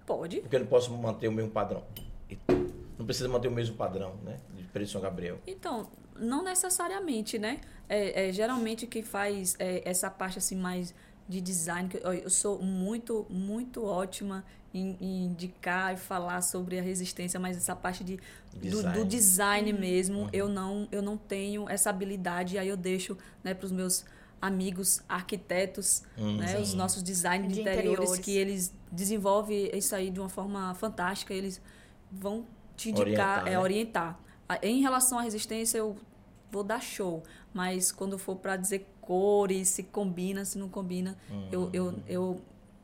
Pode. porque eu não posso manter o mesmo padrão. Não precisa manter o mesmo padrão, né? De Preto São Gabriel. Então, não necessariamente, né? É, é, geralmente quem faz é, essa parte assim mais de design, que eu, eu sou muito, muito ótima em, em indicar e falar sobre a resistência, mas essa parte de, do, Design. do design mesmo, eu, não, eu não tenho essa habilidade, e aí eu deixo né, para os meus amigos arquitetos, Hum, né, os sim. nossos designers de, De interiores, interiores. que eles desenvolvem isso aí de uma forma fantástica, eles vão te indicar, Orientar, é, né? orientar. Em relação à resistência, eu vou dar show, mas quando for para dizer cores, se combina, se não combina, eu, eu, eu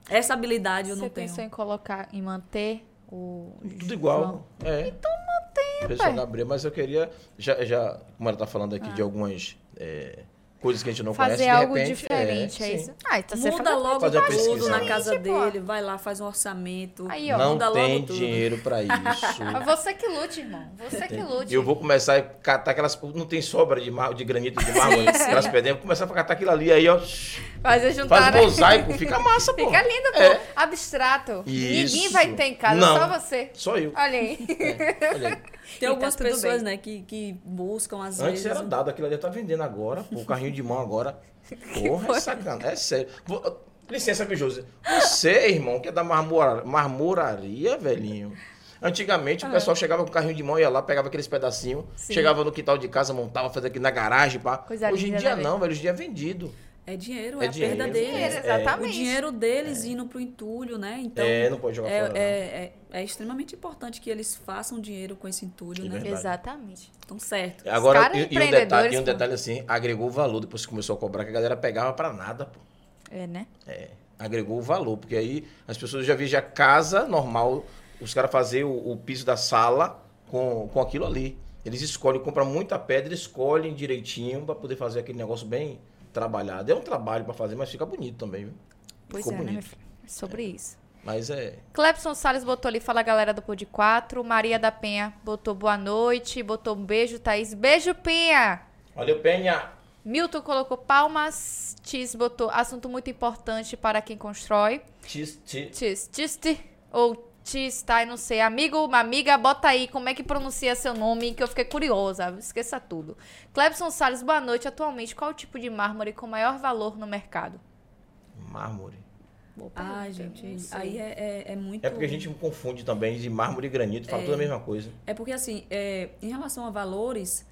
essa habilidade eu Você não tenho. pensou em colocar, em manter o... Tudo igual. É. Então mantém, pai. Gabriel, mas eu queria, já, já como ela tá falando aqui de algumas é, coisas que a gente não Fazer conhece, de algo repente, diferente, é, sim. isso? Ah, então você Muda logo Fazer tudo pesquisa. na casa Gente, pô. dele, vai lá, faz um orçamento. Aí, ó. Não muda logo tem tudo. dinheiro pra isso. Mas você que lute, irmão. Você que lute. Eu vou começar a catar aquelas. Não tem sobra de, mar, de granito de mármore, aquelas pedras. Vou começar a catar aquilo ali, aí, ó. Fazer juntar, Faz né? mosaico, fica massa, pô. Fica lindo, pô. É. Abstrato. Isso. Ninguém vai ter em casa, Não. só você. Só eu. Olha aí. Olha aí. Tem algumas tá pessoas, bem. né, que, que buscam às Antes vezes. era dado, aquilo ali tá vendendo agora, pô, o carrinho de mão agora. Porra, é sacanagem, é sério. Vou- licença, viu, José? Você, irmão, que é da marmora- marmoraria, velhinho. Antigamente o pessoal chegava com o carrinho de mão, ia lá, pegava aqueles pedacinhos, Sim. chegava no quintal de casa, montava, fazia aqui na garagem, pá. Coisa Hoje em dia né, não, velho, hoje em dia é vendido. É dinheiro, É é, a perda dinheiro. deles. Dinheiro, É. exatamente. O dinheiro deles indo pro entulho, né? Então, é, não pode jogar é, fora. é, é, é extremamente importante que eles façam dinheiro com esse entulho, É né? verdade. Exatamente. Então, certo. Agora, e, e um detalhe, e um detalhe assim, agregou valor depois que começou a cobrar, que a galera pegava pra nada, pô. É, né? É, agregou o valor, porque aí as pessoas já viam já casa normal, os caras fazer o, o piso da sala com, com aquilo ali. Eles escolhem, compram muita pedra, escolhem direitinho para poder fazer aquele negócio bem trabalhado. É um trabalho para fazer, mas fica bonito também, viu? Pois Ficou é, né, bonito. meu filho? É sobre isso. Mas é. Clepson Salles botou ali, fala galera do Pod 4. Maria da Penha botou boa noite, botou um beijo, Thaís. Beijo, Penha! Valeu, Penha! Milton colocou palmas. Tis botou assunto muito importante para quem constrói. Tis, tis. Tis, Tiste ou Tis? Eu não sei. Amigo, uma amiga, bota aí como é que pronuncia seu nome, que eu fiquei curiosa. Esqueça tudo. Clebson Salles, boa noite. Atualmente, qual o tipo de mármore com maior valor no mercado? Mármore. Ah, gente, aí é, é, é muito. É porque a gente confunde também de mármore e granito, fala tudo a mesma coisa. É porque, assim, é, em relação a valores,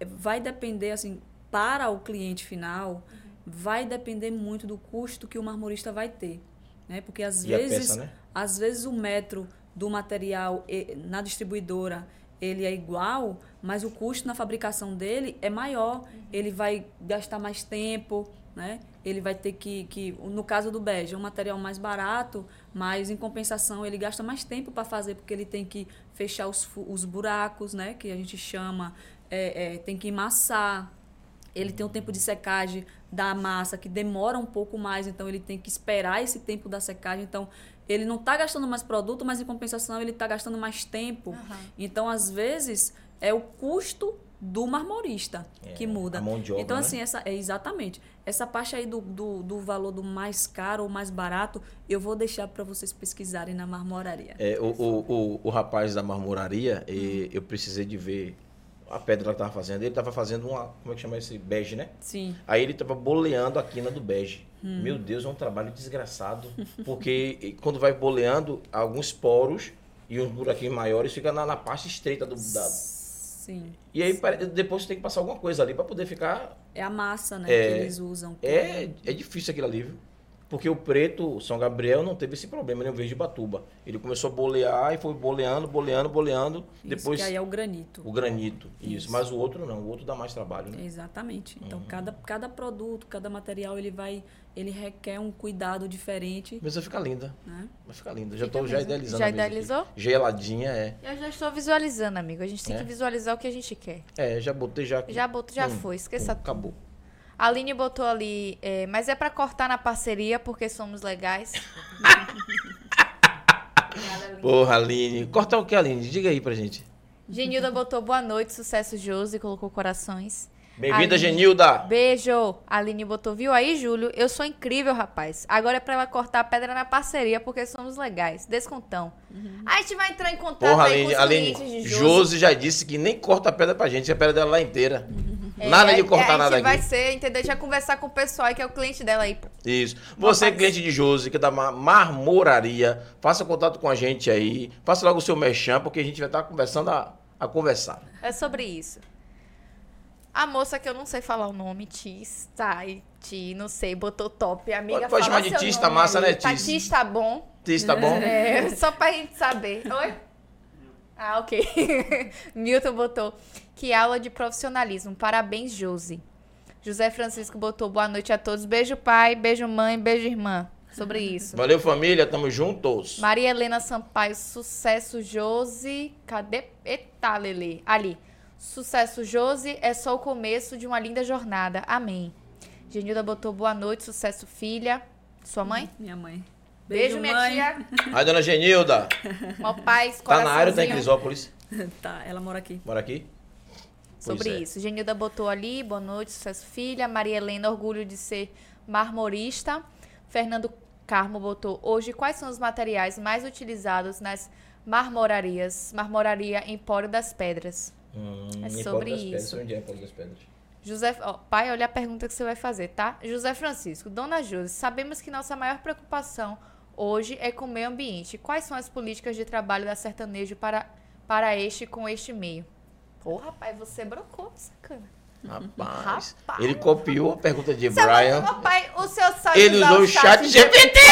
é, vai depender, assim, para o cliente final, vai depender muito do custo que o marmorista vai ter. Né? Porque às E a vezes, peça, né? Às vezes o metro do material na distribuidora ele é igual, mas o custo na fabricação dele é maior. Ele vai gastar mais tempo, né? Ele vai ter que, que no caso do bege, é um material mais barato, mas em compensação ele gasta mais tempo para fazer, porque ele tem que fechar os, os buracos, né? Que a gente chama, é, é, tem que emassar. Ele tem um tempo de secagem da massa que demora um pouco mais, então ele tem que esperar esse tempo da secagem. Então, ele não está gastando mais produto, mas em compensação ele está gastando mais tempo. Então, às vezes, é o custo do marmorista que muda. a mão de obra, então, né? assim, essa, é exatamente. Essa parte aí do, do, do valor do mais caro ou mais barato, eu vou deixar para vocês pesquisarem na marmoraria. É, o, o, o, o rapaz da marmoraria, e eu precisei de ver a pedra que tava fazendo. Ele tava fazendo uma, como é que chama esse? Bege, né? Sim. Aí ele tava boleando a quina do bege. Hum. Meu Deus, é um trabalho desgraçado. Porque quando vai boleando, alguns poros e uns buraquinhos maiores ficam na, na parte estreita do. Da... Sim. E aí pare- depois você tem que passar alguma coisa ali para poder ficar. É a massa, né, É, que eles usam. É, é difícil aquilo ali, viu? Porque o preto, o São Gabriel, não teve esse problema, nem o verde Batuba. Ele começou a bolear e foi boleando, boleando, boleando. Isso, depois que aí é o granito. o granito. Isso. Isso. Mas o outro não, o outro dá mais trabalho, né? Exatamente. Então, Uhum. cada, cada produto, cada material, ele vai, ele requer um cuidado diferente, A mesa fica linda. né? Vai ficar linda. Já tô já idealizando. Já idealizou? Geladinha, é. Eu já estou visualizando, amigo. A gente tem É? que visualizar o que a gente quer. É, já botei já aqui. Já botou, já Pum, foi. Esqueça pum, tudo. Acabou. A Aline botou ali, é, mas é pra cortar na parceria porque somos legais. Porra, Aline. Cortar o que, Aline? Diga aí pra gente. Genilda botou boa noite, sucesso Josi, colocou corações. Bem-vinda, Aline. Genilda. Beijo! A Aline botou, viu aí, Júlio? Eu sou incrível, rapaz. Agora é pra ela cortar a pedra na parceria porque somos legais. Descontão. A gente vai entrar em contato Porra, aí com Aline, os clientes Aline. de Josi. Josi já disse que nem corta a pedra pra gente, a pedra dela lá inteira. É, nada de cortar aí nada A gente vai aqui. ser, entendeu? Já conversar com o pessoal aí, que é o cliente dela aí. Isso. Você, cliente de Josi, que é da ma- marmoraria, faça contato com a gente aí. Faça logo o seu merchan, porque a gente vai estar conversando a, a conversar. É sobre isso. A moça que eu não sei falar o nome, Tis, tá, Ti, não sei, botou top. Amiga, Pode- chamar de seu Tis, nome tá massa, né, Tá, Tis? Tis tá bom. Isso, tá bom? É, só pra gente saber. Oi? Ah, ok. Milton botou. Que aula de profissionalismo. Parabéns, Josi. José Francisco botou boa noite a todos. Beijo, pai. Beijo, mãe. Beijo, irmã. Sobre isso. Valeu, família. Tamo juntos. Maria Helena Sampaio, sucesso, Josi. Cadê? Eita, Lele. Ali. Sucesso, Josi. É só o começo de uma linda jornada. Amém. Genilda botou boa noite, sucesso, filha. Sua mãe? Minha mãe. Beijo, minha mãe. tia. Aí, dona Genilda. Mó paz, Tá na área ou tá em. Crisópolis? tá, ela mora aqui. Bora aqui? Sobre é. isso. Genilda botou ali, boa noite, sucesso filha. Maria Helena, orgulho de ser marmorista. Fernando Carmo botou, hoje quais são os materiais mais utilizados nas marmorarias? Marmoraria Empório das Pedras. Hum, É sobre das Pedras, isso. onde é Empório das Pedras? José, ó, pai, olha a pergunta que você vai fazer, tá? José Francisco, Dona Josi, sabemos que nossa maior preocupação hoje é com o meio ambiente. Quais são as políticas de trabalho da sertanejo para, para este com este meio? Pô, rapaz, você brocou, sacana. Rapaz, Rapaz. ele copiou a pergunta de Seu Brian. papai, o senhor sabe Ele usou o chat GPT.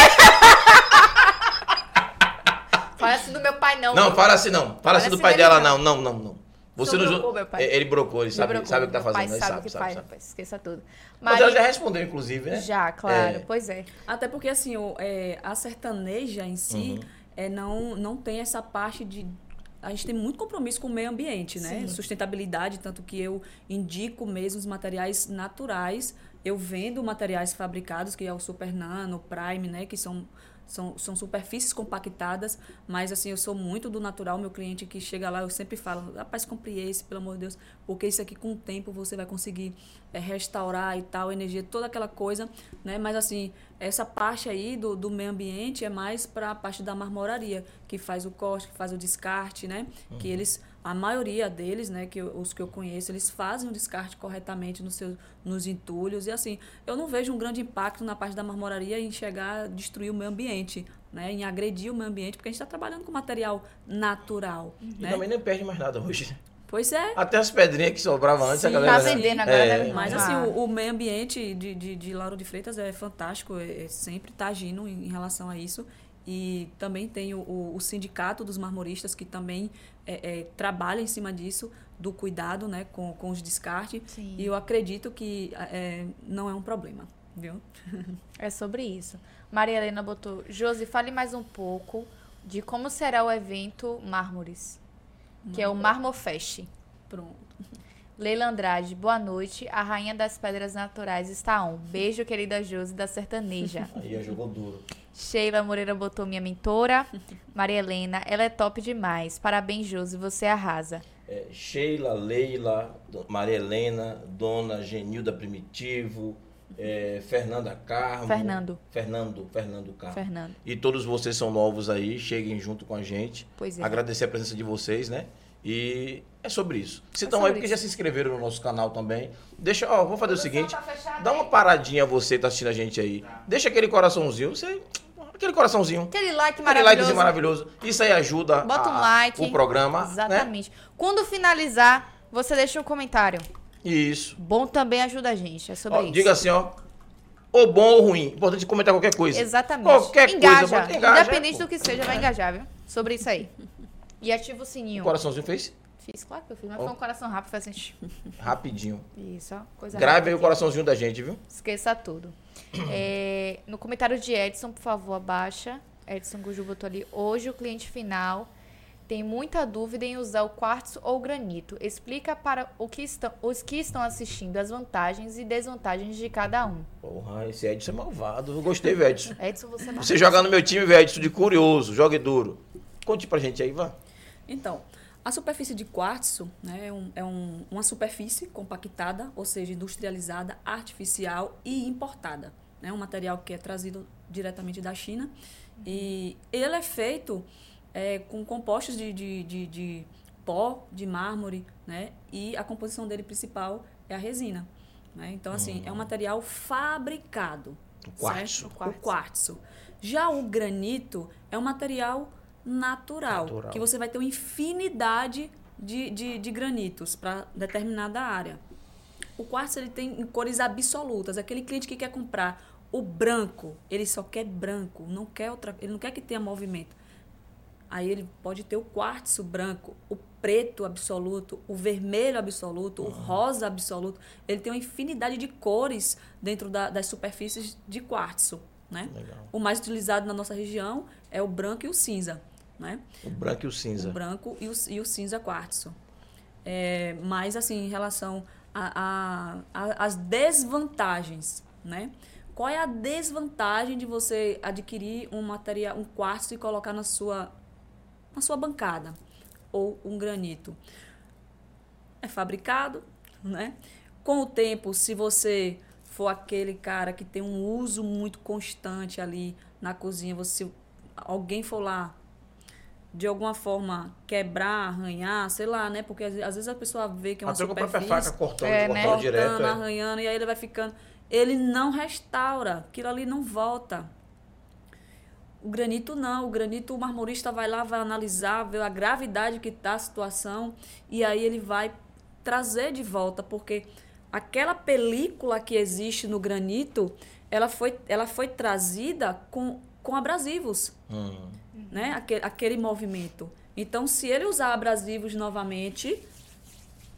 Fala assim do meu pai, não. Não, fala assim não. Fala assim do Parece pai dela, não. não, não, não. Você não brocou, meu pai. É, Ele brocou, ele sabe, brocou, sabe o que tá meu pai fazendo. Ele sabe, sabe, sabe, faz, sabe. rapaz, esqueça tudo. Mas ela já respondeu, inclusive, né? Já, claro, É. pois é. Até porque, assim, o, é, a sertaneja em si Uhum. é, não, não tem essa parte de a gente tem muito compromisso com o meio ambiente, né? Sim. Sustentabilidade, tanto que eu indico mesmo os materiais naturais. Eu vendo materiais fabricados, que é o Super Nano, Prime, né? Que são são, são superfícies compactadas, mas assim, eu sou muito do natural. Meu cliente que chega lá, eu sempre falo, rapaz, compre esse, pelo amor de Deus, porque isso aqui com o tempo você vai conseguir é, restaurar e tal, energia, toda aquela coisa, né? Mas assim, essa parte aí do, do meio ambiente é mais para a parte da marmoraria, que faz o corte, que faz o descarte, né? Uhum. Que eles a maioria deles, né, que eu, os que eu conheço, eles fazem o descarte corretamente nos seus nos entulhos e assim, eu não vejo um grande impacto na parte da marmoraria em chegar a destruir o meio ambiente, né, em agredir o meio ambiente, porque a gente está trabalhando com material natural, uhum. né? E também nem perde mais nada hoje. Pois é. Até as pedrinhas que sobravam antes, Sim, a galera... Tá vendendo agora, é? Mas assim, o, o, meio ambiente de, de, de Lauro de Freitas é fantástico, é, é sempre está agindo em, em relação a isso. E também tem o, o, sindicato dos marmoristas que também é, é, trabalha em cima disso, do cuidado né, com, com os descartes. Sim. E eu acredito que é, não é um problema, viu? É sobre isso. Maria Helena botou, Josi, fale mais um pouco de como será o evento Mármores, que é o Marmofest. Pronto. Leila Andrade, boa noite. A rainha das pedras naturais está on. Beijo, querida Josi da Sertaneja. Aí jogou duro. Sheila Moreira botou minha mentora. Maria Helena, ela é top demais. Parabéns, Josi, você arrasa. É, Sheila, Leila, Maria Helena, Dona Genilda Primitivo, é, Fernanda Carmo. Fernando. Fernando, Fernando Carmo. Fernando. E todos vocês são novos aí, cheguem junto com a gente. Pois é. Agradecer a presença de vocês, né? E é sobre isso. Se estão é aí, porque já se inscreveram no nosso canal também. Deixa, ó, vou fazer o seguinte. Tá dá uma paradinha você que tá assistindo a gente aí. Deixa aquele coraçãozinho, você. Aquele coraçãozinho. Aquele like aquele maravilhoso. likezinho maravilhoso. Isso aí ajuda Bota um a, like. o programa. né? Exatamente. Né? Quando finalizar, você deixa um comentário. Isso. Bom também ajuda a gente. É sobre ó, isso. Diga assim, ó. Ou bom ou ruim. Importante comentar qualquer coisa. Exatamente. Qualquer engaja. coisa. Engaja, Independente do que seja, vai engajar, viu? Sobre isso aí. E ativa o sininho. O coraçãozinho fez? Fiz, claro que eu fiz, mas oh. foi um coração rápido, faz assim. Rapidinho. Isso, ó, coisa Grave aí o coraçãozinho da gente, viu? Esqueça tudo. é, no comentário de Edson, por favor, abaixa. Edson Guju botou ali. Hoje o cliente final tem muita dúvida em usar o quartzo ou o granito. Explica para o que estão, os que estão assistindo as vantagens e desvantagens de cada um. Porra, esse Edson é malvado. Eu gostei, Edson. Edson, você é Você joga no meu time, Edson, de curioso, jogue duro. Conte pra gente aí, vá. Então, a superfície de quartzo né, é, um, é um, uma superfície compactada, ou seja, industrializada, artificial e importada. É né, um material que é trazido diretamente da China. E ele é feito é, com compostos de, de, de, de, pó, de mármore, né? E a composição dele principal é a resina. Né? Então, assim, hum. é um material fabricado. O quartzo. o quartzo. Já o granito é um material natural, natural. que você vai ter uma infinidade de, de, de granitos para determinada área. O quartzo ele tem cores absolutas. Aquele cliente que quer comprar o branco, ele só quer branco, não quer outra, ele não quer que tenha movimento. Aí ele pode ter o quartzo branco, o preto absoluto, o vermelho absoluto, uhum. o rosa absoluto. Ele tem uma infinidade de cores dentro da, das superfícies de quartzo. Né? O mais utilizado na nossa região é o branco e o cinza. Né? O branco e o cinza. O branco e o, e o cinza quartzo. É, mas, assim, em relação às desvantagens, né? Qual é a desvantagem de você adquirir um material, um quartzo e colocar na sua, na sua bancada? Ou um granito? É fabricado, né? Com o tempo, se você for aquele cara que tem um uso muito constante ali na cozinha, você alguém for lá de alguma forma quebrar, arranhar, sei lá, né? Porque às, vezes a pessoa vê que é uma Até superfície... com a própria faca cortando, é, cortando né? cortando, direto. arranhando, é. e aí ele vai ficando... Ele não restaura, aquilo ali não volta. O granito não, o granito o marmorista vai lá, vai analisar, ver a gravidade que está a situação e aí ele vai trazer de volta, porque aquela película que existe no granito, ela foi, ela foi trazida com, com abrasivos. Hum né? Aquele, aquele movimento. Então, se ele usar abrasivos novamente,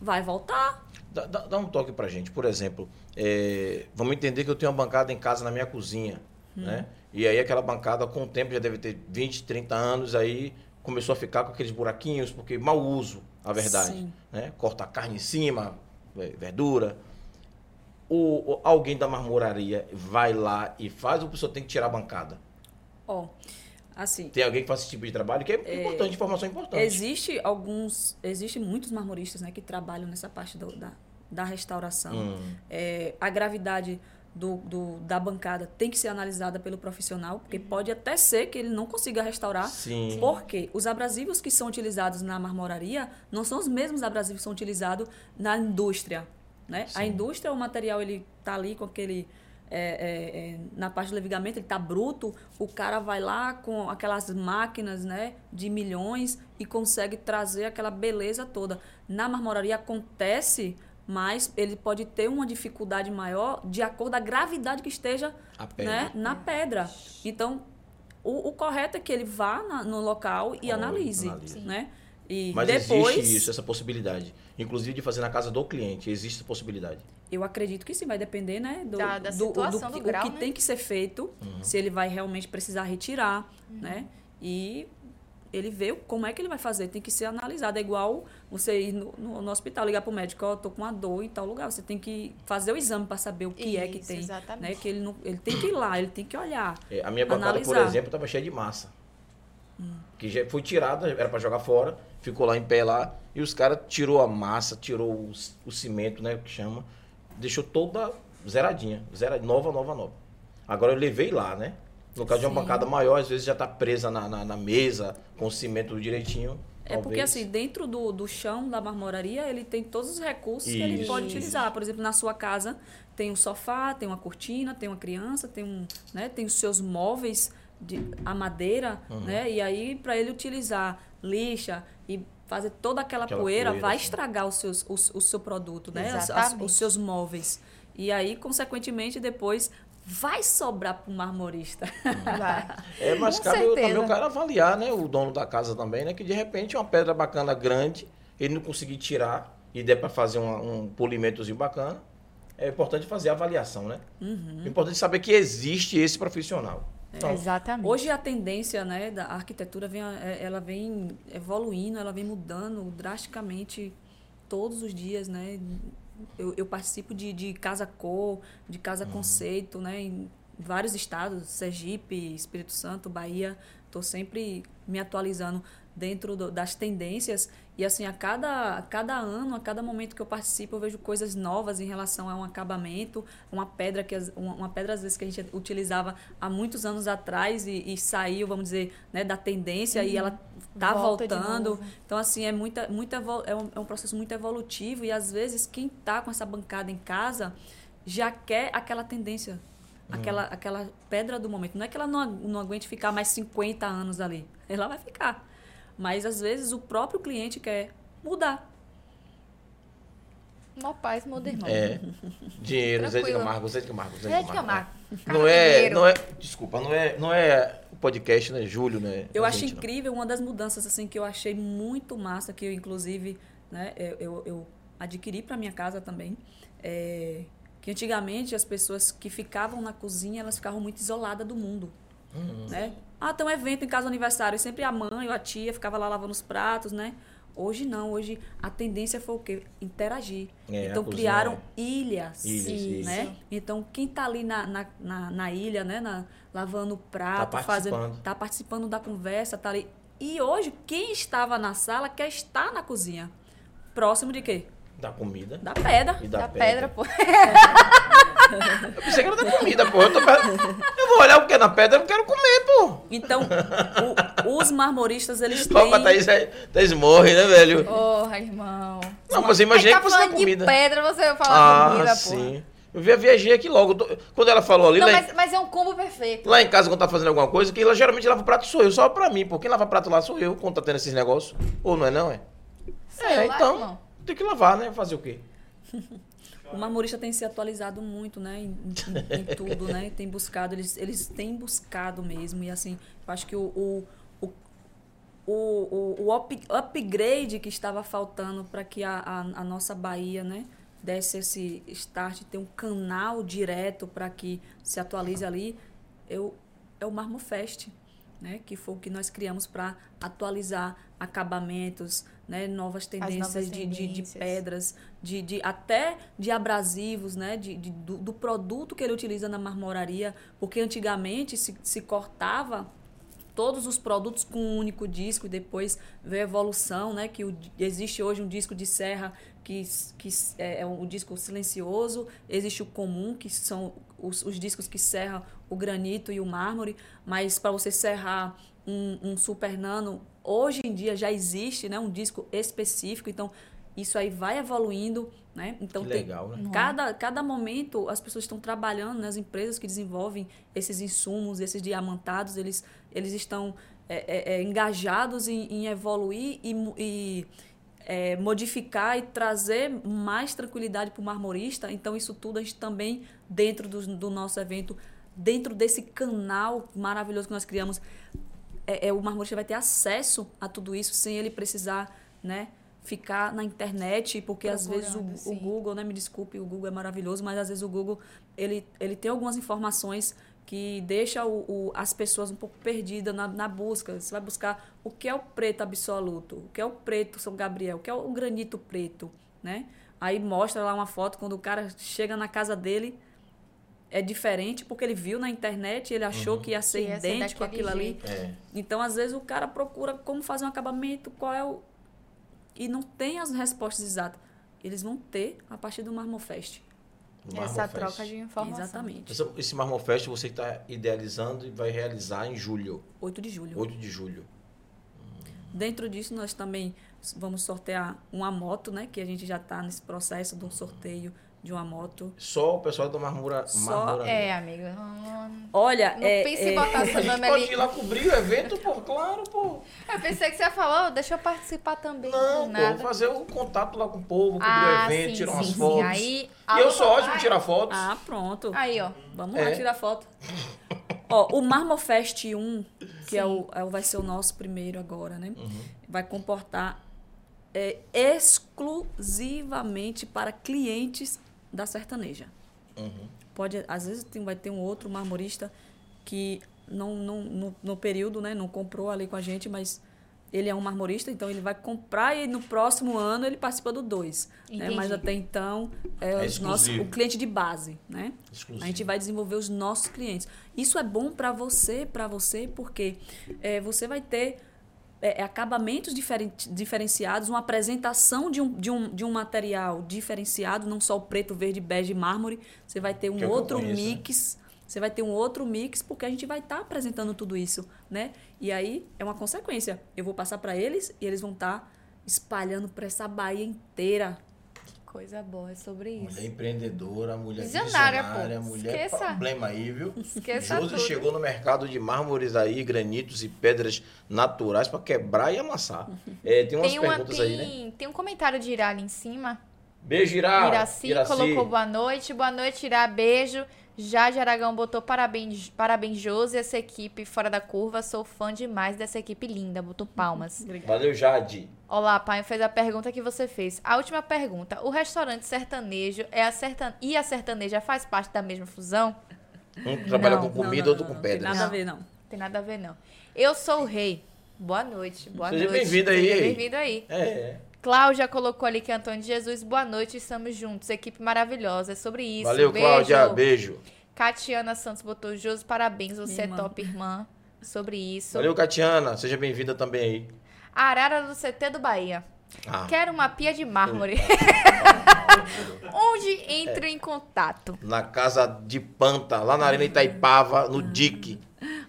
vai voltar. Dá, dá, dá um toque pra gente. Por exemplo, é, vamos entender que eu tenho uma bancada em casa na minha cozinha, hum. né? E aí aquela bancada, com o tempo, já deve ter 20, 30 anos, aí começou a ficar com aqueles buraquinhos, porque mau uso, a verdade. Sim. Né? Corta a carne em cima, é, verdura. Alguém da marmoraria vai lá e faz ou a pessoa tem que tirar a bancada? Ó, assim, Tem alguém que faz esse tipo de trabalho que é, importante, informação importante. existe alguns, existe muitos marmoristas, né, que trabalham nessa parte do- da, da restauração. Hum. É, a gravidade do, do- da bancada tem que ser analisada pelo profissional, porque pode até ser que ele não consiga restaurar. Sim. Porque os abrasivos que são utilizados na marmoraria não são os mesmos abrasivos que são utilizados na indústria. Né? A Sim. indústria, o material ele tá ali com aquele. É, é, é, na parte do levigamento, ele tá bruto, o cara vai lá com aquelas máquinas né, de milhões e consegue trazer aquela beleza toda. Na marmoraria acontece, mas ele pode ter uma dificuldade maior de acordo com a gravidade que esteja A pedra. né, na pedra. Então, o, o correto é que ele vá na- no local e analise, analise. né? E Mas depois, existe isso, essa possibilidade. Inclusive de fazer na casa do cliente, existe essa possibilidade. Eu acredito que sim, vai depender, né, do, Da- da do, situação, que, do grau, o que né? tem que ser feito, Uhum. se ele vai realmente precisar retirar, né? E ele vê como é que ele vai fazer, tem que ser analisado. É igual você ir no, no- no hospital, ligar pro médico, ó, eu tô com uma dor em tal lugar. Você tem que fazer o exame para saber o que é que Isso, tem. exatamente. Né? Que ele, não, ele tem que ir lá, ele tem que olhar. É, a minha bancada, por Analisar. exemplo, estava cheia de massa. Que já foi tirada, era para jogar fora, ficou lá em pé lá, e os caras tirou a massa, tirou o, o cimento, né, que chama, deixou toda zeradinha, zera, nova, nova, nova. Agora eu levei lá, né? No caso de uma Sim. bancada maior, às vezes já tá presa na, na, na mesa, com o cimento direitinho. É porque, talvez. assim, dentro do, do chão da marmoraria, ele tem todos os recursos que ele Isso. pode utilizar. Por exemplo, na sua casa, tem um sofá, tem uma cortina, tem uma criança, tem, um, né, tem os seus móveis, de, a madeira, Uhum. né? E aí, para ele utilizar lixa e fazer toda aquela, Aquela poeira, poeira, vai assim. estragar os seus, os, o seu produto, né? As- as- os seus móveis. E aí, consequentemente, depois vai sobrar para o marmorista. Vai. É, mas Com cabe certeza. também o cara avaliar, né? O dono da casa também, né? Que de repente uma pedra bacana grande, ele não conseguir tirar e der para fazer uma- um polimentozinho bacana. É importante fazer a avaliação, né? Uhum. É importante saber que existe esse profissional. Então, Exatamente. Hoje a tendência né, da arquitetura vem, é, ela vem evoluindo, ela vem mudando drasticamente todos os dias, né? Eu, eu participo de, de casa cor, de casa conceito, né? Em vários estados, Sergipe, Espírito Santo, Bahia. Estou sempre me atualizando dentro do- das tendências e assim a cada, a cada ano, a cada momento que eu participo, eu vejo coisas novas em relação a um acabamento, uma pedra que uma, uma pedra às vezes que a gente utilizava há muitos anos atrás e, e saiu, vamos dizer, né, da tendência e ela tá Volta voltando. Então assim é muita, muita é, um, é um processo muito evolutivo e às vezes quem tá com essa bancada em casa já quer aquela tendência. Aquela, aquela pedra do momento. Não é que ela não, não aguente ficar mais 50 anos ali. Ela vai ficar. Mas às vezes o próprio cliente quer mudar. Mó paz, irmão. é. Dinheiro, Zé de. Camargo, Zé de Camargo, Zé de Camargo. Camargo. Não é, não é, desculpa, não é, não é o podcast, né? Júlio, né? Eu acho gente, não. incrível uma das mudanças assim que eu achei muito massa, que eu inclusive né, eu, eu, eu adquiri para minha casa também. é, que antigamente as pessoas que ficavam na cozinha, elas ficavam muito isoladas do mundo. Uhum. Né? Ah, tem um evento em casa aniversário, sempre a mãe ou a tia ficava lá lavando os pratos, né? Hoje não, hoje a tendência foi o quê? Interagir. É, então criaram ilhas, Ilhas, né? isso. Então quem tá ali na, na, na, na ilha, né? Na, lavando o prato, Tá fazendo, participando. tá participando da conversa, tá ali. E hoje quem estava na sala quer estar na cozinha. Próximo de quê? Da comida Da pedra. e da, Da pedra. pedra, pô. Eu pensei que era da comida, pô. Eu, tô eu vou olhar o que é na pedra, eu não quero comer, pô. Então, o- os marmoristas, eles têm... Thaís, é- Thaís morre, né, velho? Porra, irmão. Não, mas eu imaginei Aí que tá fosse da falando de comida. pedra, você vai falar Ah, comida, pô. sim. Eu vi- viajei aqui logo. Tô- Quando ela falou ali, Não, mas, mas é um combo perfeito. lá em casa, quando tá fazendo alguma coisa, que ela geralmente lava o prato sou eu, só pra mim, pô. Quem lava prato lá sou eu, quando tá tendo esses negócios. Ou não é não, é? Sei é, lá, então, irmão. tem que lavar, né? Fazer o quê? O marmorista tem se atualizado muito, né, em, em- em tudo, né? Tem buscado, eles, eles têm buscado mesmo. E assim, eu acho que o, o, o, o, o, up- upgrade que estava faltando para que a, a, a nossa Bahia, né, desse esse start, ter um canal direto para que se atualize ali, eu, é o Marmofest. né, que foi o que nós criamos para atualizar acabamentos, né, novas tendências, novas de, de, de tendências. pedras, de, de até de abrasivos, né, de, de- do, do produto que ele utiliza na marmoraria, porque antigamente se, se cortava todos os produtos com um único disco e depois veio a evolução, né? Que o- existe hoje um disco de serra que, que é é um disco silencioso, existe o comum, que são os, os discos que serram o granito e o mármore, mas para você serrar um, um super nano, hoje em dia já existe né, um disco específico, então isso aí vai evoluindo, né? Então Que tem- legal, né? Cada, cada momento as pessoas estão trabalhando, né, as empresas que desenvolvem esses insumos, esses diamantados, eles, eles estão é, é, é, engajados em, em evoluir e, e, é, modificar e trazer mais tranquilidade para o marmorista. Então, isso tudo a gente também, dentro do, do nosso evento, dentro desse canal maravilhoso que nós criamos, é, é, o marmorista vai ter acesso a tudo isso sem ele precisar, né? Ficar na internet, porque às vezes o, o. Google, né? Me desculpe, o Google é maravilhoso, mas às vezes o Google ele, ele tem algumas informações que deixa o, o- as pessoas um pouco perdidas na, na busca. Você vai buscar o que é o preto absoluto, o que é o preto São Gabriel, o que é o granito preto, né? Aí mostra lá uma foto quando o cara chega na casa dele, é diferente porque ele viu na internet, ele achou que ia ser Que ia ser idêntico daquele aquilo ali. É. Então, às vezes, o cara procura como fazer um acabamento, qual é o. E não tem as respostas exatas. Eles vão ter a partir do Marmofest. do Essa troca de informação. Exatamente. Esse, esse Marmorfest você está idealizando e vai realizar em julho, 8 de julho. 8 de julho. Dentro disso, nós também vamos sortear uma moto, né? Que a gente já está nesse processo de um sorteio de uma moto. Só o pessoal da Marmora, Só- Marmoraria. É, amiga. Não, Olha, não é, pense é, em botar A seu nome pode ali. ir lá cobrir o evento, pô, claro, pô. Eu pensei que você falou, deixa eu participar também. Não, pô, nada. fazer o contato lá com o povo, cobrir Ah, o evento, sim, tirar sim, umas sim. fotos. Aí, e eu sou ótimo em tirar fotos. Ah, pronto. Aí, ó. Vamos É. lá tirar foto. Ó, o Marmofest 1, que é o, é o- vai ser o nosso primeiro agora, né? Uhum. Vai comportar é, exclusivamente para clientes da sertaneja. Uhum. Pode, às vezes tem, vai ter um outro marmorista que não, não, no, no período né, não comprou ali com a gente, mas ele é um marmorista, então ele vai comprar e no próximo ano ele participa do 2. Né? Mas até então é, É os nossos- exclusivo. o cliente de base, né? Exclusivo. A gente vai desenvolver os nossos clientes. Isso é bom para você, para você, porque é, você vai ter é, acabamentos diferen- diferenciados, uma apresentação de um, de, um, de um material diferenciado, não só o preto, verde, bege e mármore. Você vai ter um Que é outro conheço, né? mix. Você vai ter um outro mix, porque a gente vai estar apresentando tudo isso, né? E aí é uma consequência. Eu vou passar para eles e eles vão estar espalhando para essa Bahia inteira. Coisa boa, é sobre isso. Mulher empreendedora, mulher Visionária, visionária, pô. mulher Esqueça. problema aí, viu? Esqueça Josi chegou no mercado de mármores aí, granitos e pedras naturais para quebrar e amassar. É, tem umas Tem, uma, perguntas aí, né? tem, tem um comentário de Irá ali em cima. Beijo, Irá. Iraci, colocou boa noite. Boa noite, Irá. Beijo. Jade Aragão botou parabéns, parabéns, Josi, essa equipe fora da curva. Sou fã demais dessa equipe linda. Botou palmas. Valeu, Jade. Olá, pai. Fez a pergunta que você fez. A última pergunta. O restaurante sertanejo é a sertan... e a sertaneja faz parte da mesma fusão? Um trabalha Não, com comida, outro com Tem pedras. nada a ver, não. Tem nada a ver, não. Eu sou o rei. Boa noite. Boa Seja noite. bem-vindo aí. Seja bem-vindo aí. É, Cláudia colocou ali que é Antônio de Jesus. Boa noite, estamos juntos. Equipe maravilhosa. É sobre isso. Valeu, Beijo. Cláudia. Beijo. Catiana Santos botou Josi, parabéns. Você é irmã. top, irmã. Sobre isso. Valeu, Catiana. Seja bem-vinda também aí. Arara do CT do Bahia. Ah, Quero uma pia de mármore. Onde entro em contato? na casa de Panta, lá na Arena Itaipava, no DIC.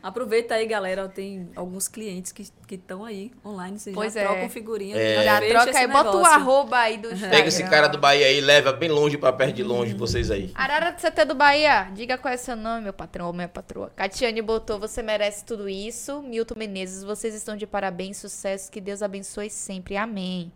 Aproveita aí, galera. Tem alguns clientes que estão aí online. Vocês Pois já é. trocam figurinha. Já fecha troca aí, bota o arroba aí do Instagram. Pega esse cara do Bahia aí, leva bem longe pra perto de longe vocês aí. Arara do CT do Bahia, diga qual é seu nome, meu patrão ou minha patroa. Catiane botou, você merece tudo isso. Milton Menezes, vocês estão de parabéns, sucesso, que Deus abençoe sempre. Amém.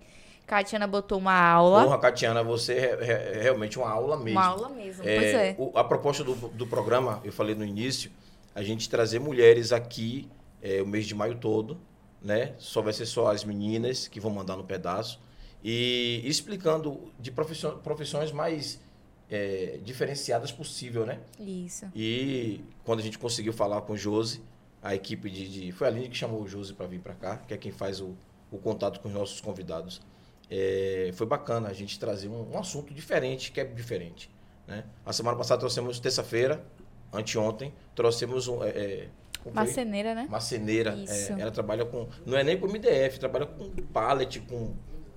Catiana botou uma aula. Porra, Catiana, você é, é realmente uma aula mesmo. Uma aula mesmo, É, pois é. o- a proposta do, do programa, eu falei no início, a gente trazer mulheres aqui é, o mês de maio todo, né? Só vai ser só as meninas que vão mandar no pedaço. E explicando de profissões mais é, diferenciadas possível, né? Isso. E quando a gente conseguiu falar com o Josi, a equipe de, de foi a Aline que chamou o Josi para vir para cá, que é quem faz o, o contato com os nossos convidados. É, foi bacana a gente trazer um, um, assunto diferente, que é diferente. Né? A semana passada trouxemos terça-feira, anteontem, trouxemos um. É, é Marceneira, né? Marceneira. É, ela trabalha com. Não é nem com MDF, trabalha com pallet, com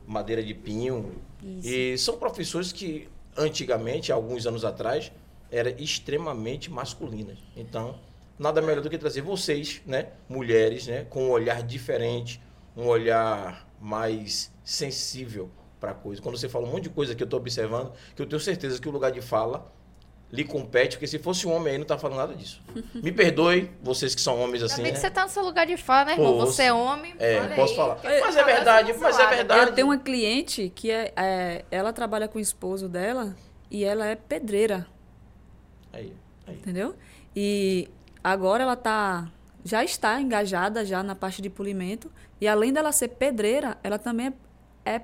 madeira de pinho. Isso. E são profissões que antigamente, alguns anos atrás, eram extremamente masculinas. Então, nada melhor do que trazer vocês, né, mulheres, né, com um olhar diferente, um olhar mais sensível para a coisa. Quando você fala um monte de coisa que eu estou observando, que eu tenho certeza que o lugar de fala lhe compete, porque se fosse um homem aí não tá falando nada disso. Me perdoe, vocês que são homens assim. Também né? que você tá no seu lugar de fala, né, irmão? Posso, você é homem. É, posso aí, falar. Mas é verdade, mas é verdade. Eu tenho uma cliente que é, é, ela trabalha com o esposo dela e ela é pedreira. Aí, aí. Entendeu? E agora ela tá já está engajada já na parte de polimento e além dela ser pedreira, ela também é, é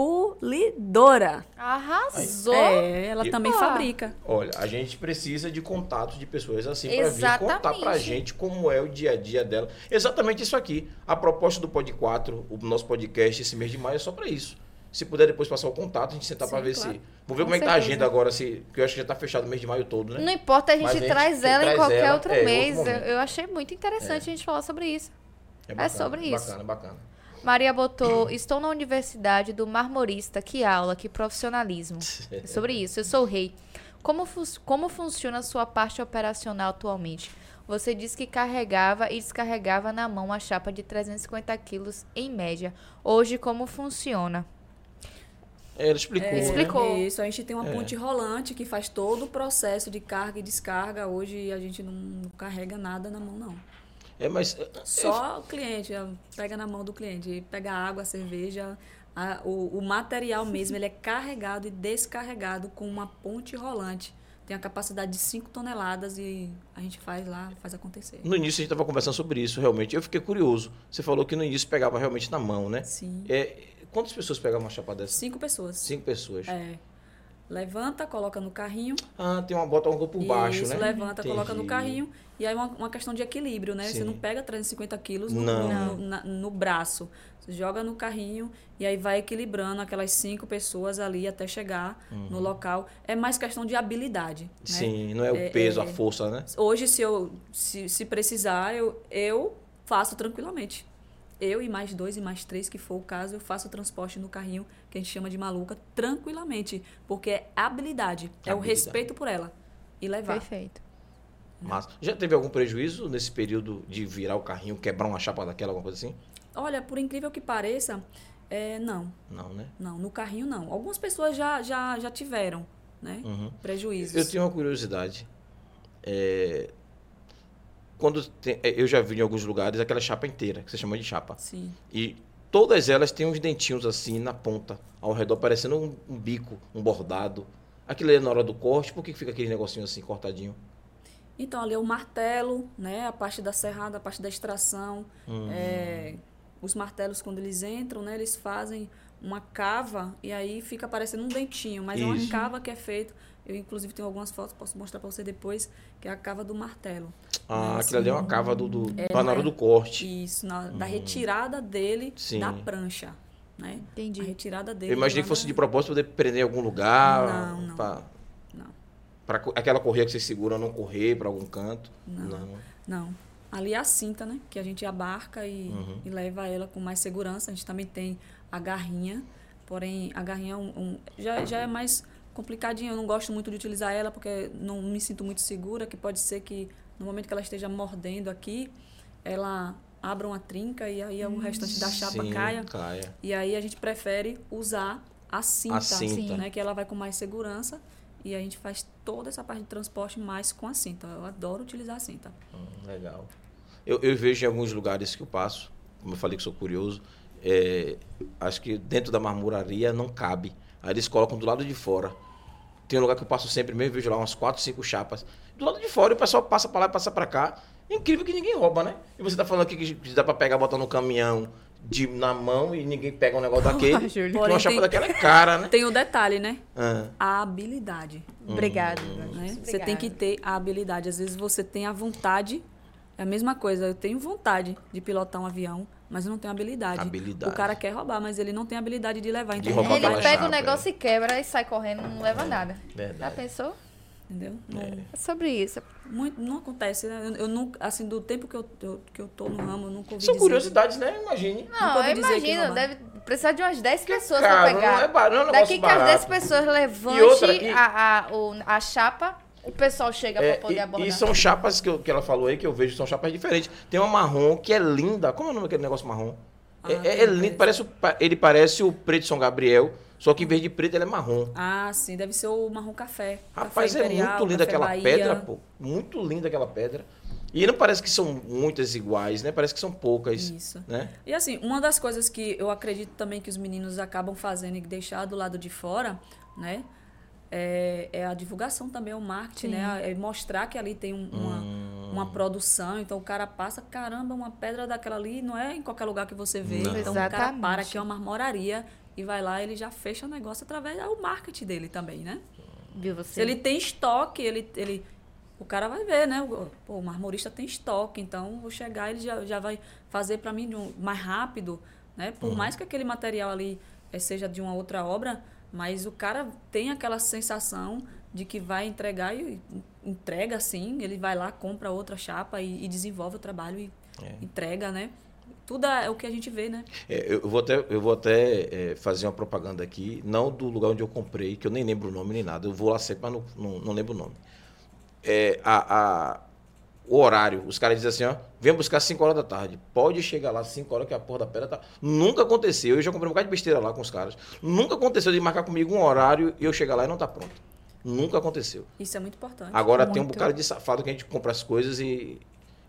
polidora. Arrasou! É, ela e, também fabrica. Olha, a gente precisa de contatos de pessoas assim para vir contar pra gente como é o dia a dia dela. Exatamente isso aqui. A proposta do Pod 4, o nosso podcast esse mês de maio é só para isso. Se puder depois passar o contato, a gente sentar para ver claro. se. Vou ver Com como é que tá a agenda agora, se, porque eu acho que já tá fechado o mês de maio todo, né? Não importa, a gente, a gente traz ela traz em qualquer ela, outro é, mês. Outro eu, eu, achei muito interessante é. a gente falar sobre isso. É, bacana, é sobre isso. Bacana, bacana. Maria botou: Estou na Universidade do Marmorista. Que aula, que profissionalismo. É sobre isso. Eu sou o rei. Como, fu como funciona a sua parte operacional atualmente? Você disse que carregava e descarregava na mão a chapa de 350 quilos em média. Hoje, como funciona? É, ela explicou. É, explicou. Né? Isso, a gente tem uma é. ponte rolante que faz todo o processo de carga e descarga. Hoje a gente não, não carrega nada na mão, não. É, mas. É, Só o cliente, pega na mão do cliente, pega a água, a cerveja. A, o, o material mesmo ele é carregado e descarregado com uma ponte rolante tem a capacidade de 5 toneladas e a gente faz lá, faz acontecer. No início a gente estava conversando sobre isso, realmente. Eu fiquei curioso. Você falou que no início pegava realmente na mão, né? Sim. É, Quantas pessoas pegavam uma chapa dessa? Cinco pessoas. Cinco pessoas. É. Levanta, coloca no carrinho. Ah, tem uma bota um por baixo, Isso, né? levanta, Entendi. coloca no carrinho. E aí uma, uma questão de equilíbrio, né? Sim. Você não pega 350 quilos no, no, no, no, braço. Você joga no carrinho e aí vai equilibrando aquelas cinco pessoas ali até chegar uhum. no local. É mais questão de habilidade. Né? Sim, não é o é, peso, é, a força, né? Hoje, se eu se, se precisar, eu, eu faço tranquilamente eu e mais dois e mais três, que for o caso, eu faço o transporte no carrinho, que a gente chama de maluca, tranquilamente. Porque é habilidade, é habilidade. o respeito por ela. E levar. Perfeito. Mas já teve algum prejuízo nesse período de virar o carrinho, quebrar uma chapa daquela, alguma coisa assim? Olha, por incrível que pareça, é, não. Não, né? Não, no carrinho não. Algumas pessoas já, já, já tiveram, né? Uhum. Prejuízos. Eu tenho uma curiosidade. É, quando tem, é, eu já vi em alguns lugares aquela chapa inteira, que você chama de chapa. Sim. E todas elas têm uns dentinhos assim na ponta, ao redor, parecendo um, um bico, um bordado. Aquilo ali é na hora do corte, por que fica aquele negocinho assim, cortadinho? Então, ali é o martelo, né? A parte da serrada, a parte da extração. Hum. É, os martelos, quando eles entram, né? Eles fazem uma cava e aí fica parecendo um dentinho. Mas Isso. é uma cava que é feito eu, inclusive, tenho algumas fotos, posso mostrar para você depois, que é a cava do martelo. Ah, né? aquilo ali é uma cava do, do é, na hora do corte. Isso, na, da hum. retirada dele Sim. da prancha. Né? Entendi. A retirada dele. Eu imaginei que fosse de propósito poder prender em algum lugar. Não, não. Pra, não. Pra aquela correia que você segura não correr para algum canto. Não. Não. não. Ali é a cinta, né? Que a gente abarca e, uhum. e leva ela com mais segurança. A gente também tem a garrinha, porém a garrinha é um, um, já, já é mais complicadinha. Eu não gosto muito de utilizar ela porque não me sinto muito segura, que pode ser que no momento que ela esteja mordendo aqui, ela abra uma trinca e aí o restante da chapa Sim, caia. caia. E aí a gente prefere usar a cinta, a cinta. Né, que ela vai com mais segurança. E a gente faz toda essa parte de transporte mais com a cinta. Eu adoro utilizar a cinta. Hum, legal. Eu, eu, vejo em alguns lugares que eu passo, como eu falei que sou curioso, é, acho que dentro da marmoraria não cabe. Aí eles colocam do lado de fora. Tem um lugar que eu passo sempre mesmo, vejo lá umas quatro, cinco chapas. Do lado de fora, o pessoal passa para lá e passa para cá. incrível que ninguém rouba, né? E você tá falando aqui que dá para pegar, botar no caminhão de, na mão e ninguém pega um negócio daquele. Porque uma chapa tem, daquela é cara, né? Tem o um detalhe, né? Ah. A habilidade. Obrigada. Né? Você tem que ter a habilidade. Às vezes você tem a vontade É a mesma coisa, eu tenho vontade de pilotar um avião, mas eu não tenho habilidade. Habilidade. O cara quer roubar, mas ele não tem habilidade de levar. De Então roubar ele pega o negócio e quebra e sai correndo, não leva nada. Já Verdade. pensou? Entendeu? Não, É sobre isso. muito, não acontece, né? Eu, eu nunca, assim, do tempo que eu, eu- que eu tô no ramo, eu nunca ouvi São curiosidades, né? Imagine. Não, eu imagino, deve precisar de umas 10 pessoas caro, pra não pegar. é barato, não é um Daqui que as 10 barato. pessoas levante outra, e- a, a, a chapa, o pessoal chega É, pra poder e- abordar. e, são chapas que, eu- que ela falou aí, que eu vejo, são chapas diferentes. Tem uma marrom que é linda. Como é o nome daquele negócio marrom? É- Ah, é, tem é lindo, parece, ele parece o preto de São Gabriel, só que em vez de preto ele é marrom. Ah, sim, deve ser o marrom café. Rapaz, café é imperial, muito linda aquela Bahia. pedra, pô. Muito linda aquela pedra. E não parece que são muitas iguais, né? Parece que são poucas, Isso. né? E assim, uma das coisas que eu acredito também que os meninos acabam fazendo e deixar do lado de fora, né? É, é a divulgação também, o marketing, Sim. né? É mostrar que ali tem um- uma, Hum. uma produção. Então o cara passa, caramba, uma pedra daquela ali não é em qualquer lugar que você vê. Não. Então o cara Exatamente. para que é uma marmoraria e vai lá, ele já fecha o negócio através do marketing dele também, né? Viu você? Se ele tem estoque, ele, ele, o cara vai ver, né? O, pô, o marmorista tem estoque, então vou chegar, ele já, já vai fazer para mim de um- mais rápido, né? Por mais que aquele material ali eh, seja de uma outra obra, mas o cara tem aquela sensação de que vai entregar e entrega sim, ele vai lá, compra outra chapa e, e desenvolve o trabalho e entrega, né? Tudo é o que a gente vê, né? É, eu vou até, eu vou até é, fazer uma propaganda aqui, não do lugar onde eu comprei, que eu nem lembro o nome nem nada. Eu vou lá sempre, mas não, não, não lembro o nome. É, a, a- o horário, os caras dizem assim, ó, vem buscar 5 horas da tarde. Pode chegar lá 5 horas que a porra da pedra tá. Nunca aconteceu. Eu já comprei um bocado de besteira lá com os caras. Nunca aconteceu de marcar comigo um horário e eu chegar lá e não tá pronto. Nunca aconteceu. Isso é muito importante. Agora tem um Muito. bocado de safado que a gente compra as coisas e.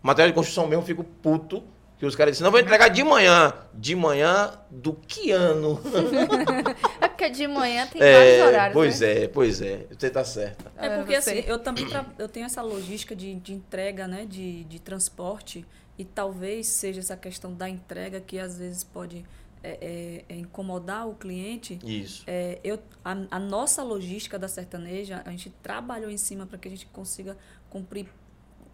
Material de construção mesmo, eu fico puto. Que os caras dizem, não, vou entregar de manhã. De manhã do que ano? É porque de manhã tem vários horários. pois né? é, pois é. Você tá certa. É É, porque você- assim, eu também tra- eu tenho essa logística de, de entrega, né, de, de transporte, e talvez seja essa questão da entrega que às vezes pode é, é, é, incomodar o cliente. Isso. É, eu, a, a nossa logística da sertaneja, a gente trabalhou em cima para que a gente consiga cumprir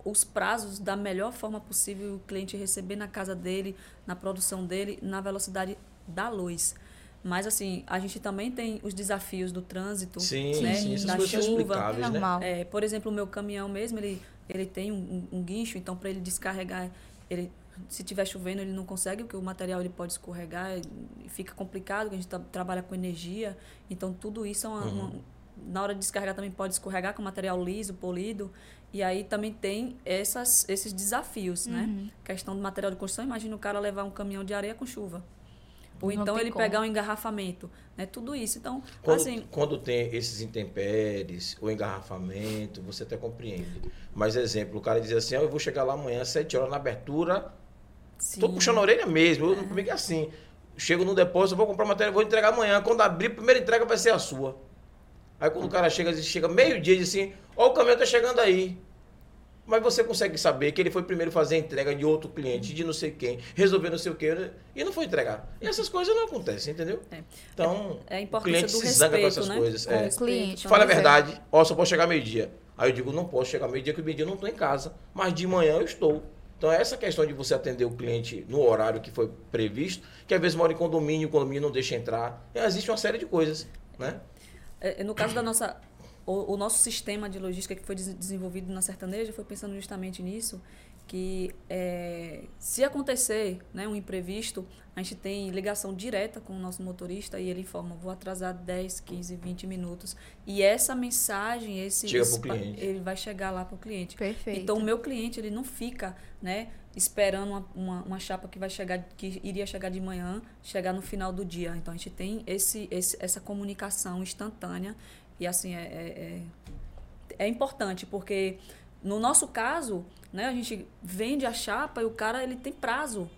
os prazos da melhor forma possível, o cliente receber na casa dele, na produção dele, na velocidade da luz. Mas assim, a gente também tem os desafios do trânsito, Sim, né, sim, da chuva. É né? normal. É, por exemplo, o meu caminhão mesmo, ele, ele tem um, um- guincho, então para ele descarregar, ele, se tiver chovendo, ele não consegue, porque o material ele pode escorregar e fica complicado, porque a gente tá- trabalha com energia. Então, tudo isso é uma, Uhum. uma- na hora de descarregar também pode escorregar com material liso, polido. E aí também tem essas, esses desafios, né? Uhum. Questão do material de construção, imagina o cara levar um caminhão de areia com chuva. Ou Não então ele como. pegar um engarrafamento, né? Tudo isso. Então, Quando, assim, quando tem esses intempéries, o engarrafamento, você até compreende. Mas, exemplo, o cara diz assim, ó, eu vou chegar lá amanhã, 7 horas na abertura, sim. Tô puxando a orelha mesmo. Eu, Comigo é assim. Chego no depósito, vou comprar matéria, vou entregar amanhã. Quando abrir, a primeira entrega vai ser a sua. Aí quando o cara chega, chega meio-dia e diz assim, ó, o caminhão tá chegando aí. Mas você consegue saber que ele foi primeiro fazer a entrega de outro cliente, de não sei quem, resolver não sei o quê, e não foi entregar. E essas coisas não acontecem, entendeu? É. Então, É a o cliente do se respeito, zanga com essas né? coisas. Com é. Cliente. Fala a é. verdade, ó, só posso chegar meio-dia. Aí eu digo, não posso chegar meio-dia, que meio-dia eu não estou em casa. Mas de manhã eu estou. Então, essa questão de você atender o cliente no horário que foi previsto, que às vezes mora em condomínio, o condomínio não deixa entrar. É, Existe uma série de coisas, né? É, no caso da nossa o, o nosso sistema de logística que foi des- desenvolvido na sertaneja foi pensando justamente nisso que é, se acontecer né, um imprevisto a gente tem ligação direta com o nosso motorista e ele informa vou atrasar 10, 15, 20 minutos e essa mensagem esse Chega pro esse pa- cliente. ele vai chegar lá para o cliente Perfeito. então o meu cliente ele não fica né esperando uma, uma, uma chapa que vai chegar que iria chegar de manhã chegar no final do dia então a gente tem esse, esse essa comunicação instantânea e assim é, é, é, é importante porque no nosso caso né a gente vende a chapa e o cara ele tem prazo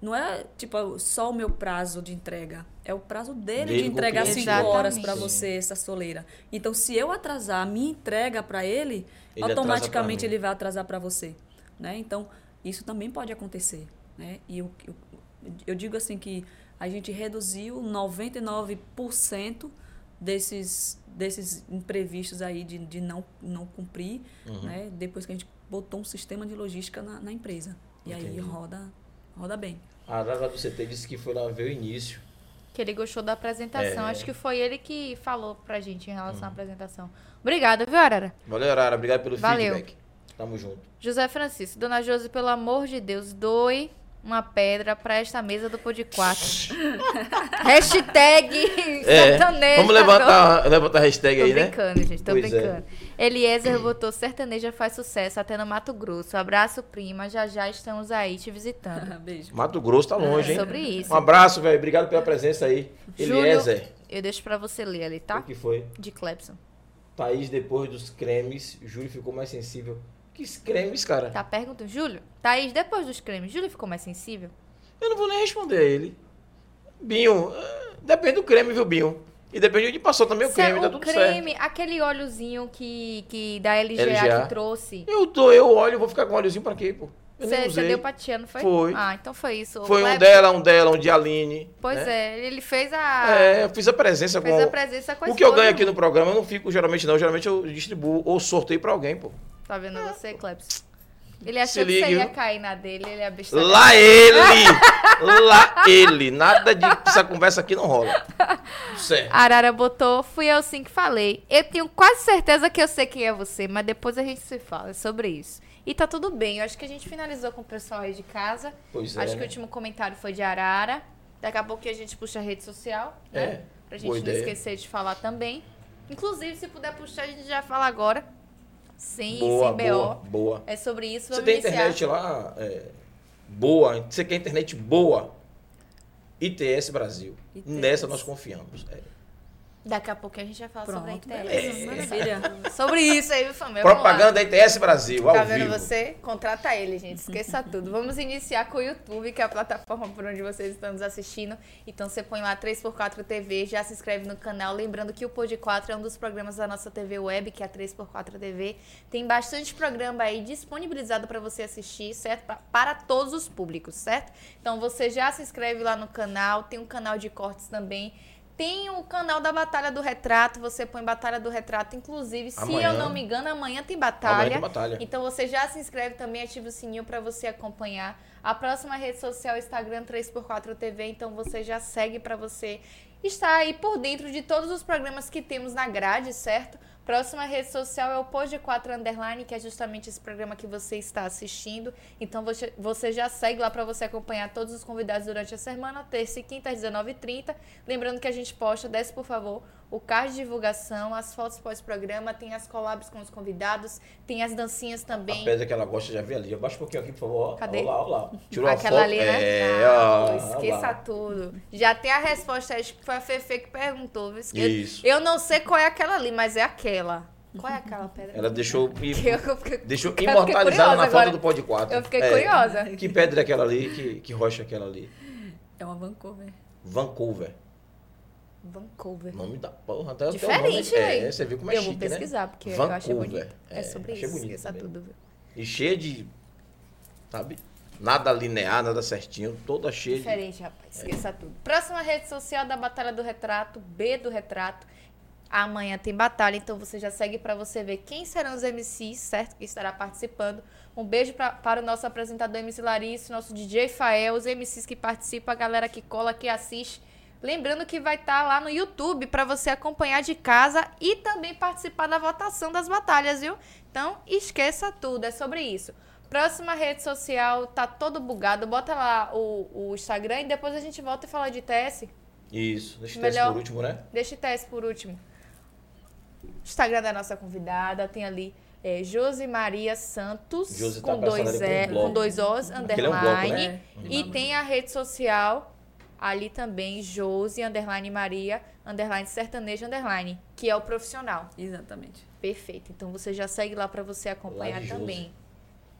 não é tipo só o meu prazo de entrega é o prazo dele, Dele de entregar cliente. cinco horas para você essa soleira então se eu atrasar a minha entrega para ele Ele automaticamente ele vai atrasar para você, né? Então, isso também pode acontecer, né? E eu, eu, eu digo assim que a gente reduziu 99% desses, desses imprevistos aí de, de não, não cumprir, Uhum. né? Depois que a gente botou um sistema de logística na, na empresa. E aí Entendi. roda, roda bem. A Arara do CT disse que foi lá ver o início. Que ele gostou da apresentação. É. Acho que foi ele que falou pra gente em Uhum. relação à apresentação. Obrigada, viu, Arara? Valeu, Arara. Obrigado pelo Valeu. feedback. Tamo junto. José Francisco, Dona Josi, pelo amor de Deus, doe uma pedra pra esta mesa do Pod 4. Hashtag É, sertaneja. vamos levantar, levantar a hashtag Tô aí, né? brincando, gente, tô Pois é. brincando. Eliezer botou sertaneja faz sucesso até no Mato Grosso. Abraço, prima. Já já estamos aí te visitando. Beijo. Mato Grosso tá longe, hein? É sobre isso. Um abraço, velho. Obrigado pela presença aí. Júlio- Eliezer. Eu deixo pra você ler ali, tá? O que foi? De Clebson. Thaís, depois dos cremes, Júlio ficou mais sensível. Que cremes, cara? Tá perguntando, Júlio? Thaís, depois dos cremes, Júlio ficou mais sensível? Eu não vou nem responder a ele. Binho, eh, depende do creme, viu, Binho? E depende de onde passou também o Cê- creme, tá o tudo creme, aquele óleozinho que, que da LGA, LGA. que trouxe. certo. Eu dou, eu olho, vou ficar com óleozinho pra quê, pô? Você deu pra tia, não foi? Foi. Ah, então foi isso. O Foi um dela, um dela, um de Aline. Pois né? é, ele fez a. É, eu fiz a presença Fez com... a presença com O que eu ganho aqui no programa, eu não fico geralmente não. Geralmente eu distribuo ou sorteio pra alguém, pô. Tá vendo você, Clebson? Ele achou Se que você ia cair na dele, ele é besteira. Lá ele! Lá ele! Nada de essa conversa aqui não rola. Certo. Arara botou, fui eu sim que falei. Eu tenho quase certeza que eu sei quem é você, mas depois a gente se fala sobre isso. E tá tudo bem, eu acho que a gente finalizou com o pessoal aí de casa. Pois é. acho que né? o último comentário foi de Arara. Daqui a pouco a gente puxa a rede social, né? É, Pra boa gente não ideia. esquecer de falar também. Inclusive, se puder puxar, a gente já fala agora. Sem, Boa, sem BO. boa, boa. É sobre isso, Você tem iniciar. internet lá é, boa, você quer internet boa? ITS Brasil. ITS. Nessa nós confiamos. É. Daqui a pouco a gente vai falar sobre a Pronto, beleza. Maravilha. Sobre isso aí, família. Propaganda ITS Brasil, ao Tá vendo vivo. você? Contrata ele, gente. Esqueça tudo. Vamos iniciar com o YouTube, que é a plataforma por onde vocês estão nos assistindo. Então você põe lá 3x4 TV, já se inscreve no canal. Lembrando que o Pod 4 é um dos programas da nossa TV web, que é a 3x4 TV. Tem bastante programa aí disponibilizado para você assistir, certo? Pra- Para todos os públicos, certo? Então você já se inscreve lá no canal. Tem um canal de cortes também. Tem o canal da Batalha do Retrato, você põe Batalha do Retrato, inclusive, se Amanhã. eu não me engano, amanhã tem batalha. Amanhã tem batalha. Então você já se inscreve também, ativa o sininho para você acompanhar. A próxima rede social é o Instagram 3x4 TV, então você já segue para você estar aí por dentro de todos os programas que temos na grade, certo? Próxima rede social é o Pod 4 Underline, que é justamente esse programa que você está assistindo. Então você, você já segue lá para você acompanhar todos os convidados durante a semana, terça e quinta às 19h30. Lembrando que a gente posta, desce por favor, o card de divulgação, as fotos pós-programa, tem as collabs com os convidados, tem as dancinhas A também. pedra que ela gosta, já vi ali. Abaixa um pouquinho aqui, por favor. Cadê? Olha lá, olha lá. Tirou Aquela a foto. ali, né? É, Ah, esqueça lá. tudo. Já tem a resposta, acho que foi a Fefe que perguntou. viu? Eu- Isso. Eu, não sei qual é aquela ali, mas é aquela. Qual é aquela pedra? Ela deixou, Eu fiquei- deixou imortalizada na agora. foto do Pod 4. Eu fiquei É. curiosa. Que pedra é aquela ali? Que, que rocha é aquela ali? É uma Vancouver. Vancouver. Vancouver. Nome da porra. Até, Diferente, nome, velho. É, você viu como é eu chique, vou pesquisar, né? porque eu achei Vancouver. bonito. É, sobre achei isso, bonito esqueça tudo. viu? E cheia de, sabe? Nada linear, nada certinho. Toda cheia de... Diferente, rapaz. Esqueça tudo. Próxima rede social da Batalha do Retrato, B do Retrato. Amanhã tem batalha, então você já segue pra você ver quem serão os MCs, certo? Que estará participando. Um beijo pra- para o nosso apresentador MC Larissa, nosso DJ Fael, os MCs que participam, a galera que cola, que assiste. Lembrando que vai estar lá no YouTube pra você acompanhar de casa e também participar da votação das batalhas, viu? Então, esqueça tudo, é sobre isso. Próxima rede social, tá todo bugado. Bota lá o, o Instagram e depois a gente volta e fala de TS. Isso. Deixa Melhor. ter por último, né? Deixa o TS por último. Instagram da nossa convidada, tem ali é, Josi Maria Santos, Josi tá com, dois e, com um dois Os, Aquele é um bloco, underline. né? E tem a rede social ali também, Josi, underline Maria, underline sertanejo, underline, que é o profissional. Exatamente. Perfeito. Então você já segue lá pra você acompanhar também.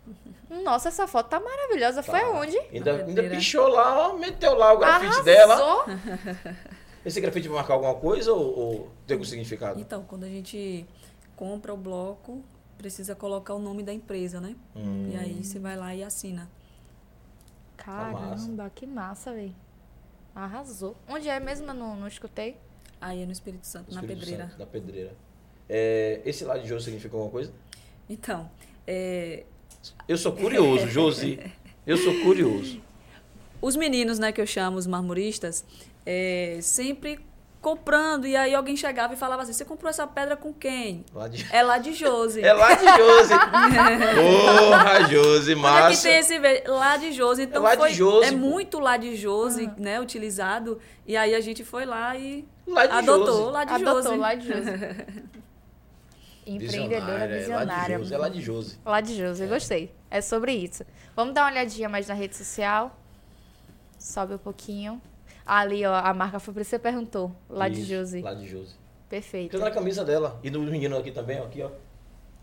Nossa, essa foto tá maravilhosa. Foi Tá. aonde? Ainda, ainda pichou lá, ó, meteu lá o grafite Arrasou. dela. Esse grafite vai marcar alguma coisa ou, ou tem algum significado? Então, quando a gente compra o bloco, precisa colocar o nome da empresa, né? Hum. E aí você vai lá e assina. Caramba, que massa, velho. Arrasou. Onde é mesmo? Eu não, não escutei. Aí é no Espírito Santo, na Espírito pedreira. Santo, na pedreira. É, esse lá de Josi significa alguma coisa? Então, é, Eu sou curioso, Josi. Eu sou curioso. os meninos, né, que eu chamo os marmoristas, é, sempre comprando, e aí alguém chegava e falava assim, você comprou essa pedra com quem? Lá de... É lá de Josi. É lá de Josi. Porra, Josi, Onde é massa. tem esse lá de Josi? Então lá de foi, Josi, é pô. muito lá de Josi, né, utilizado. E aí a gente foi lá e Lá de adotou Josi. lá de Adotou Josi. lá de Josi. Empreendedora Visionária. É lá de Josi. Lá de Josi, gostei. É sobre isso. Vamos dar uma olhadinha mais na rede social. Sobe um pouquinho. Ali, ó, a marca foi por isso que você perguntou. Lá de Isso, Josi. Lá de Josi. Perfeito. Fica na camisa dela. E do menino aqui também, ó, aqui, ó.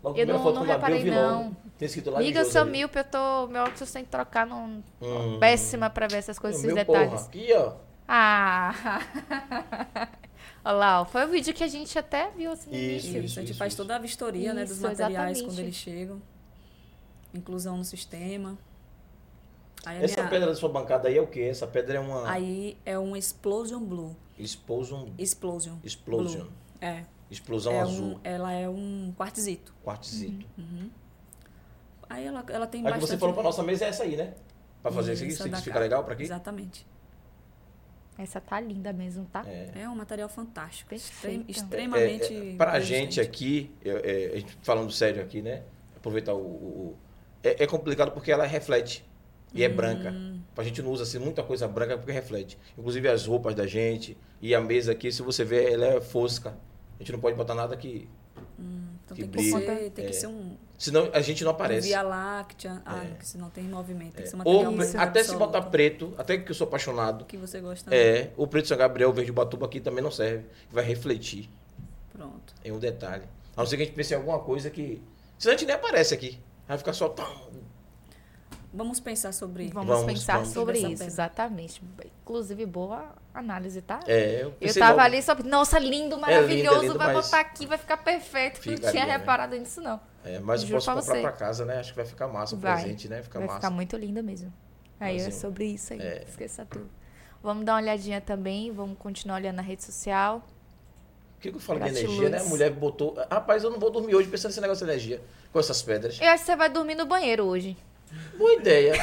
Logo, Eu não- foto não reparei, não. Tem escrito lá de Amiga, eu Josi sou ali. míope, eu tô. Meu óculos tem que trocar num. Hum. Péssima pra ver essas coisas, esses meu, detalhes. porra, aqui, ó. Ah! Olha lá, ó. Foi o vídeo que a gente até viu assim no Isso, início. Isso, a gente isso, faz isso. toda a vistoria né, dos materiais exatamente. quando eles chegam. Inclusão no sistema. Aí, Essa minha- pedra da sua bancada aí é o quê? Essa pedra é uma aí é um Explosion Blue. Explosion, Explosion. Explosion. Blue. É. Explosão é azul, um, ela é um quartzito. quartzito. Aí ela, ela tem A que bastante... você falou pra nossa mesa é essa aí, né? Pra fazer isso aqui, Isso, isso da fica legal pra aqui? Exatamente. Essa tá linda mesmo, tá? É. É um material fantástico. Perfeito. extremamente. É, é, gente aqui, é, é, a gente falando sério aqui, né? Aproveitar o. o- o- é, é complicado porque ela reflete. E é Hum. branca. A gente não usa assim, muita coisa branca porque reflete. Inclusive as roupas da gente e a mesa aqui, se você ver, ela é fosca. A gente não pode botar nada que. Então que tem que, ser, tem É. que ser um, Senão a gente não um aparece. Via Láctea. Ah, É. se não tem movimento. Tem que ser um Ou até se botar preto, até que eu sou apaixonado. Que você gosta. É, o preto São Gabriel, o verde Batuba aqui também não serve. Vai refletir. Pronto. É um detalhe. A não ser que a gente pense em alguma coisa que. Senão a gente nem aparece aqui. Vai ficar só. Vamos pensar sobre Vamos, Vamos, pensar vamos. sobre isso, exatamente. Inclusive, boa análise, tá? É, eu Eu pensei tava logo- ali só, nossa, lindo, maravilhoso, lindo, vai mas botar aqui, vai ficar perfeito. fica não tinha ali, né? reparado nisso, não. É, mas eu posso pra comprar você. pra casa, né? Acho que vai ficar massa o Vai. presente, né? Fica vai massa. ficar muito linda mesmo. Aí é sobre isso aí, é. esqueça tudo. Vamos dar uma olhadinha também, vamos continuar olhando na rede social. O que, que eu falo de Gratiluz. energia, né? A mulher botou. Rapaz, eu não vou dormir hoje pensando nesse negócio de energia. Com essas pedras. Eu acho que você vai dormir no banheiro hoje. Boa ideia.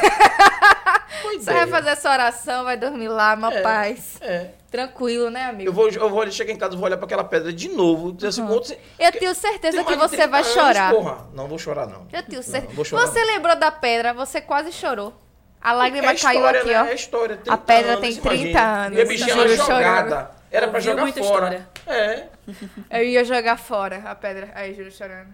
Boa Você ideia. vai fazer essa oração, vai dormir lá, uma É. paz. É. Tranquilo, né, amigo? Eu vou, eu vou chegar em casa, vou olhar pra aquela pedra de novo. Dizer assim, outro, Eu tenho certeza que você 30 vai anos, chorar. Porra. Não vou chorar, não. Eu tenho Não, certeza. vou chorar, Você lembrou da pedra, você quase chorou. A lágrima É caiu história, aqui, né? ó. É história. 30 A pedra anos, tem imagina. 30 anos. E a bichinha era jogada. chorando. Era pra jogar muita fora. É. Eu ia jogar fora a pedra. Aí, juro, chorando.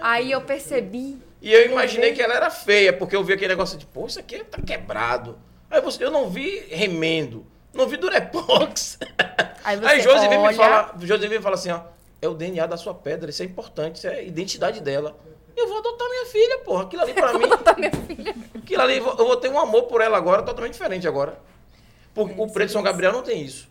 Aí eu percebi. E eu imaginei que ela era feia, porque eu vi aquele negócio de, pô, isso aqui tá quebrado. Aí você, eu não vi remendo, não vi durepox. Aí você Aí Josi vem me falar, Josi vem me falar assim, ó, é o DNA da sua pedra, isso é importante, isso é a identidade dela. Eu vou adotar minha filha, porra, aquilo ali pra mim. Adotar minha filha. Aquilo ali, eu vou ter um amor por ela agora, totalmente diferente agora. Porque o Preto São Gabriel não tem isso.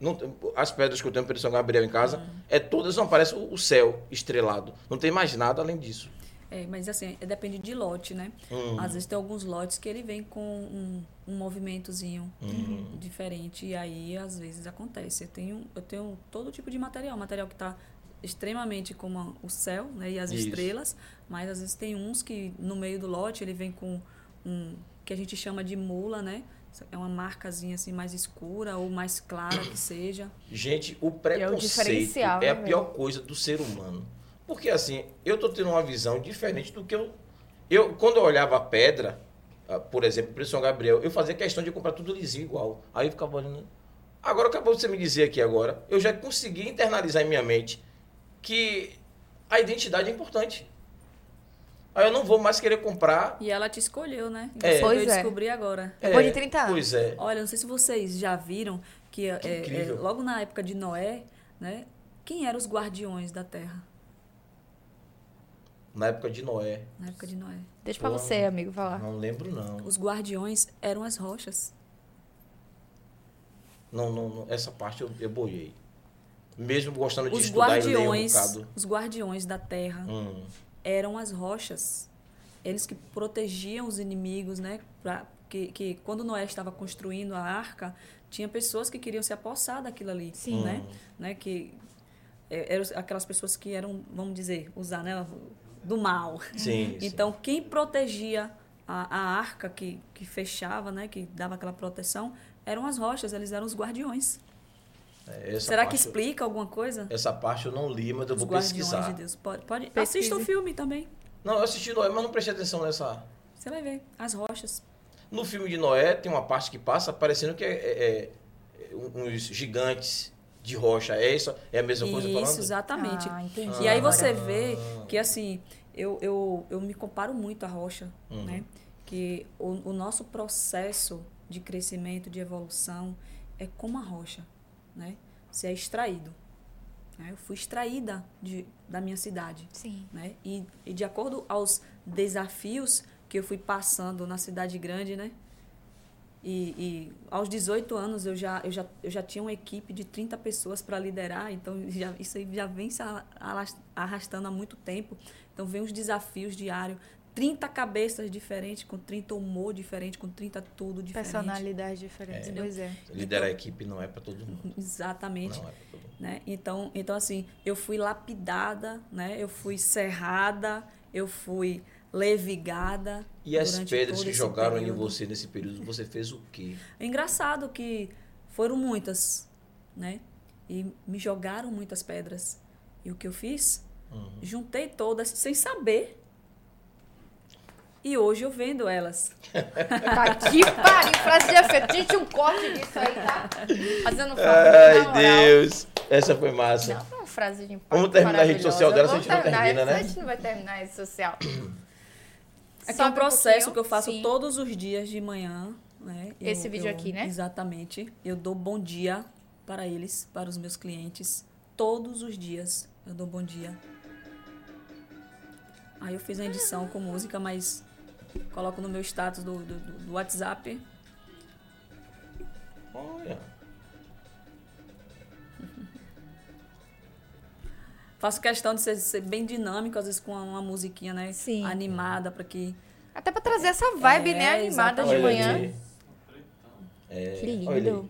Não as pedras que eu tenho no Preto São Gabriel em casa, é todas não parece o céu estrelado. Não tem mais nada além disso. É, mas assim, é- depende de lote, né? Hum. Às vezes tem alguns lotes que ele vem com um, um movimentozinho Uhum. diferente. E aí, às vezes, acontece. Eu tenho, eu tenho todo tipo de material. Material que está extremamente como o céu né, e as Isso. estrelas. Mas às vezes tem uns que no meio do lote ele vem com um que a gente chama de mula, né? É uma marcazinha assim mais escura ou mais clara que seja. Gente, o preconceito diferencial, é a né, pior coisa do ser humano. Porque assim, eu tô tendo uma visão diferente do que eu. Eu, quando eu olhava a pedra, ah, por exemplo, para São Gabriel, eu fazia questão de comprar tudo lisinho igual. Aí eu ficava olhando. Agora acabou de você me dizer aqui agora, eu já consegui internalizar em minha mente que a identidade é importante. Aí eu não vou mais querer comprar. E ela te escolheu, né? E É. Pois veio é. descobrir agora. Depois É, de 30 anos. Pois é. Olha, não sei se vocês já viram que, é, é, incrível. logo na época de Noé, né? Quem eram os guardiões da terra? Na época de Noé. Na época de Noé. Deixa pra Pô, você, amigo, falar. Não lembro, não. Os guardiões eram as rochas. Não, não, não. essa parte eu, eu boiei. Mesmo gostando de Os estudar e ler um guardiões, bocado. os guardiões da terra Hum. eram as rochas. Eles que protegiam os inimigos, né? Pra, que, que quando Noé estava construindo a arca, tinha pessoas que queriam se apossar daquilo ali, Sim. né? né? Que é, eram aquelas pessoas que eram, vamos dizer, usar, né? Do mal. Sim, sim. Então, quem protegia a, a arca que, que fechava, né? Que dava aquela proteção, eram as rochas, eles eram os guardiões. É, essa Será que parte- explica alguma coisa? Essa parte eu não li, mas eu Os vou guardiões pesquisar. de Deus. Pode, pode. Pesquise. Assista o filme também. Não, eu assisti Noé, mas não prestei atenção nessa. Você vai ver. As rochas. No filme de Noé tem uma parte que passa parecendo que é, é- é uns gigantes de rocha. É isso? É a mesma coisa Isso, falando? exatamente. Ah, entendi. E aí você vê que, assim, eu, eu, eu me comparo muito à rocha, Uhum. né? Que o, o nosso processo de crescimento, de evolução, é como a rocha, né? Você é extraído. né? Eu fui extraída de, da minha cidade, Sim. né? E, e de acordo aos desafios que eu fui passando na cidade grande, né? E, e aos 18 anos eu já, eu, já, eu já tinha uma equipe de 30 pessoas para liderar, então já, isso aí já vem se arrastando há muito tempo. Então vem os desafios diários. 30 cabeças diferentes, com 30 humor diferente, com 30 tudo diferente. Personalidades diferentes, É. pois é. Liderar a equipe não é pra todo mundo. Exatamente. Não é todo mundo. né? Então, então assim, eu fui lapidada, né? Eu fui serrada, eu fui levigada. E as pedras que jogaram em período. você nesse período, você fez o quê? É engraçado que foram muitas, né? E me jogaram muitas pedras. E o que eu fiz? Uhum. Juntei todas sem saber. E hoje eu vendo elas. Tá que pariu, frase de efeito. Gente, um corte disso aí, tá? Fazendo foto, Ai. Deus. Essa foi massa. Não, foi uma frase de impacto Vamos terminar a rede social dela, se a gente não termina, né? A gente não vai terminar a rede social. Aqui é Sobe um processo pouquinho. que eu faço Sim. todos os dias de manhã. Né? Eu- Esse vídeo eu- aqui, né? Exatamente. Eu dou bom dia para eles, para os meus clientes. Todos os dias eu dou bom dia. Aí eu fiz a edição com música, mas coloco no meu status do, do, do- do WhatsApp. Olha. Faço questão de ser, ser bem dinâmico, às vezes com uma, uma musiquinha, né? Sim. Animada, para que. Até pra trazer essa vibe, É, né, animada de Olha manhã. É, Que lindo.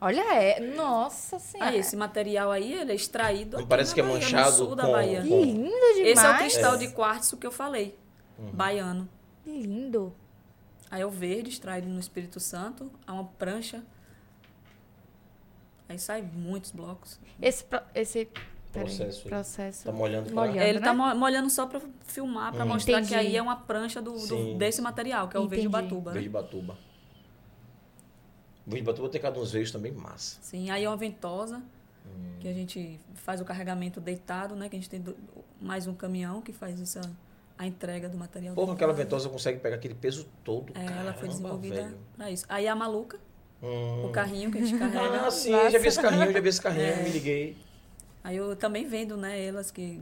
olha é. Nossa senhora. Aí, esse material aí, ele é extraído. Aqui parece na que é Bahia, manchado no sul da com- Bahia. Que lindo demais. Esse é o cristal É. de quartzo que eu falei, Uhum. baiano. Que lindo. Aí é o verde, extraído no Espírito Santo, há uma prancha. Aí sai muitos blocos. Esse, esse Processo aí. processo. Tá molhando pra... Molhando. É, ele né? tá mo- molhando só pra filmar, pra Hum. mostrar Entendi. que aí é uma prancha do, do- desse material, que é o verde Entendi. batuba. né? Verde Batuba. Verde Batuba tem cada uns veios também massa. Sim, aí é uma ventosa, Hum. que a gente faz o carregamento deitado, né? Que a gente tem do- mais um caminhão que faz essa, a entrega do material. Porra, aquela ventosa consegue pegar aquele peso todo, É, ela foi desenvolvida velho. pra isso. Aí a maluca, Hum. o carrinho que a gente carrega. Ah, sim, já vi esse carrinho, já vi esse carrinho, É. me liguei. Aí eu também vendo, né, elas que.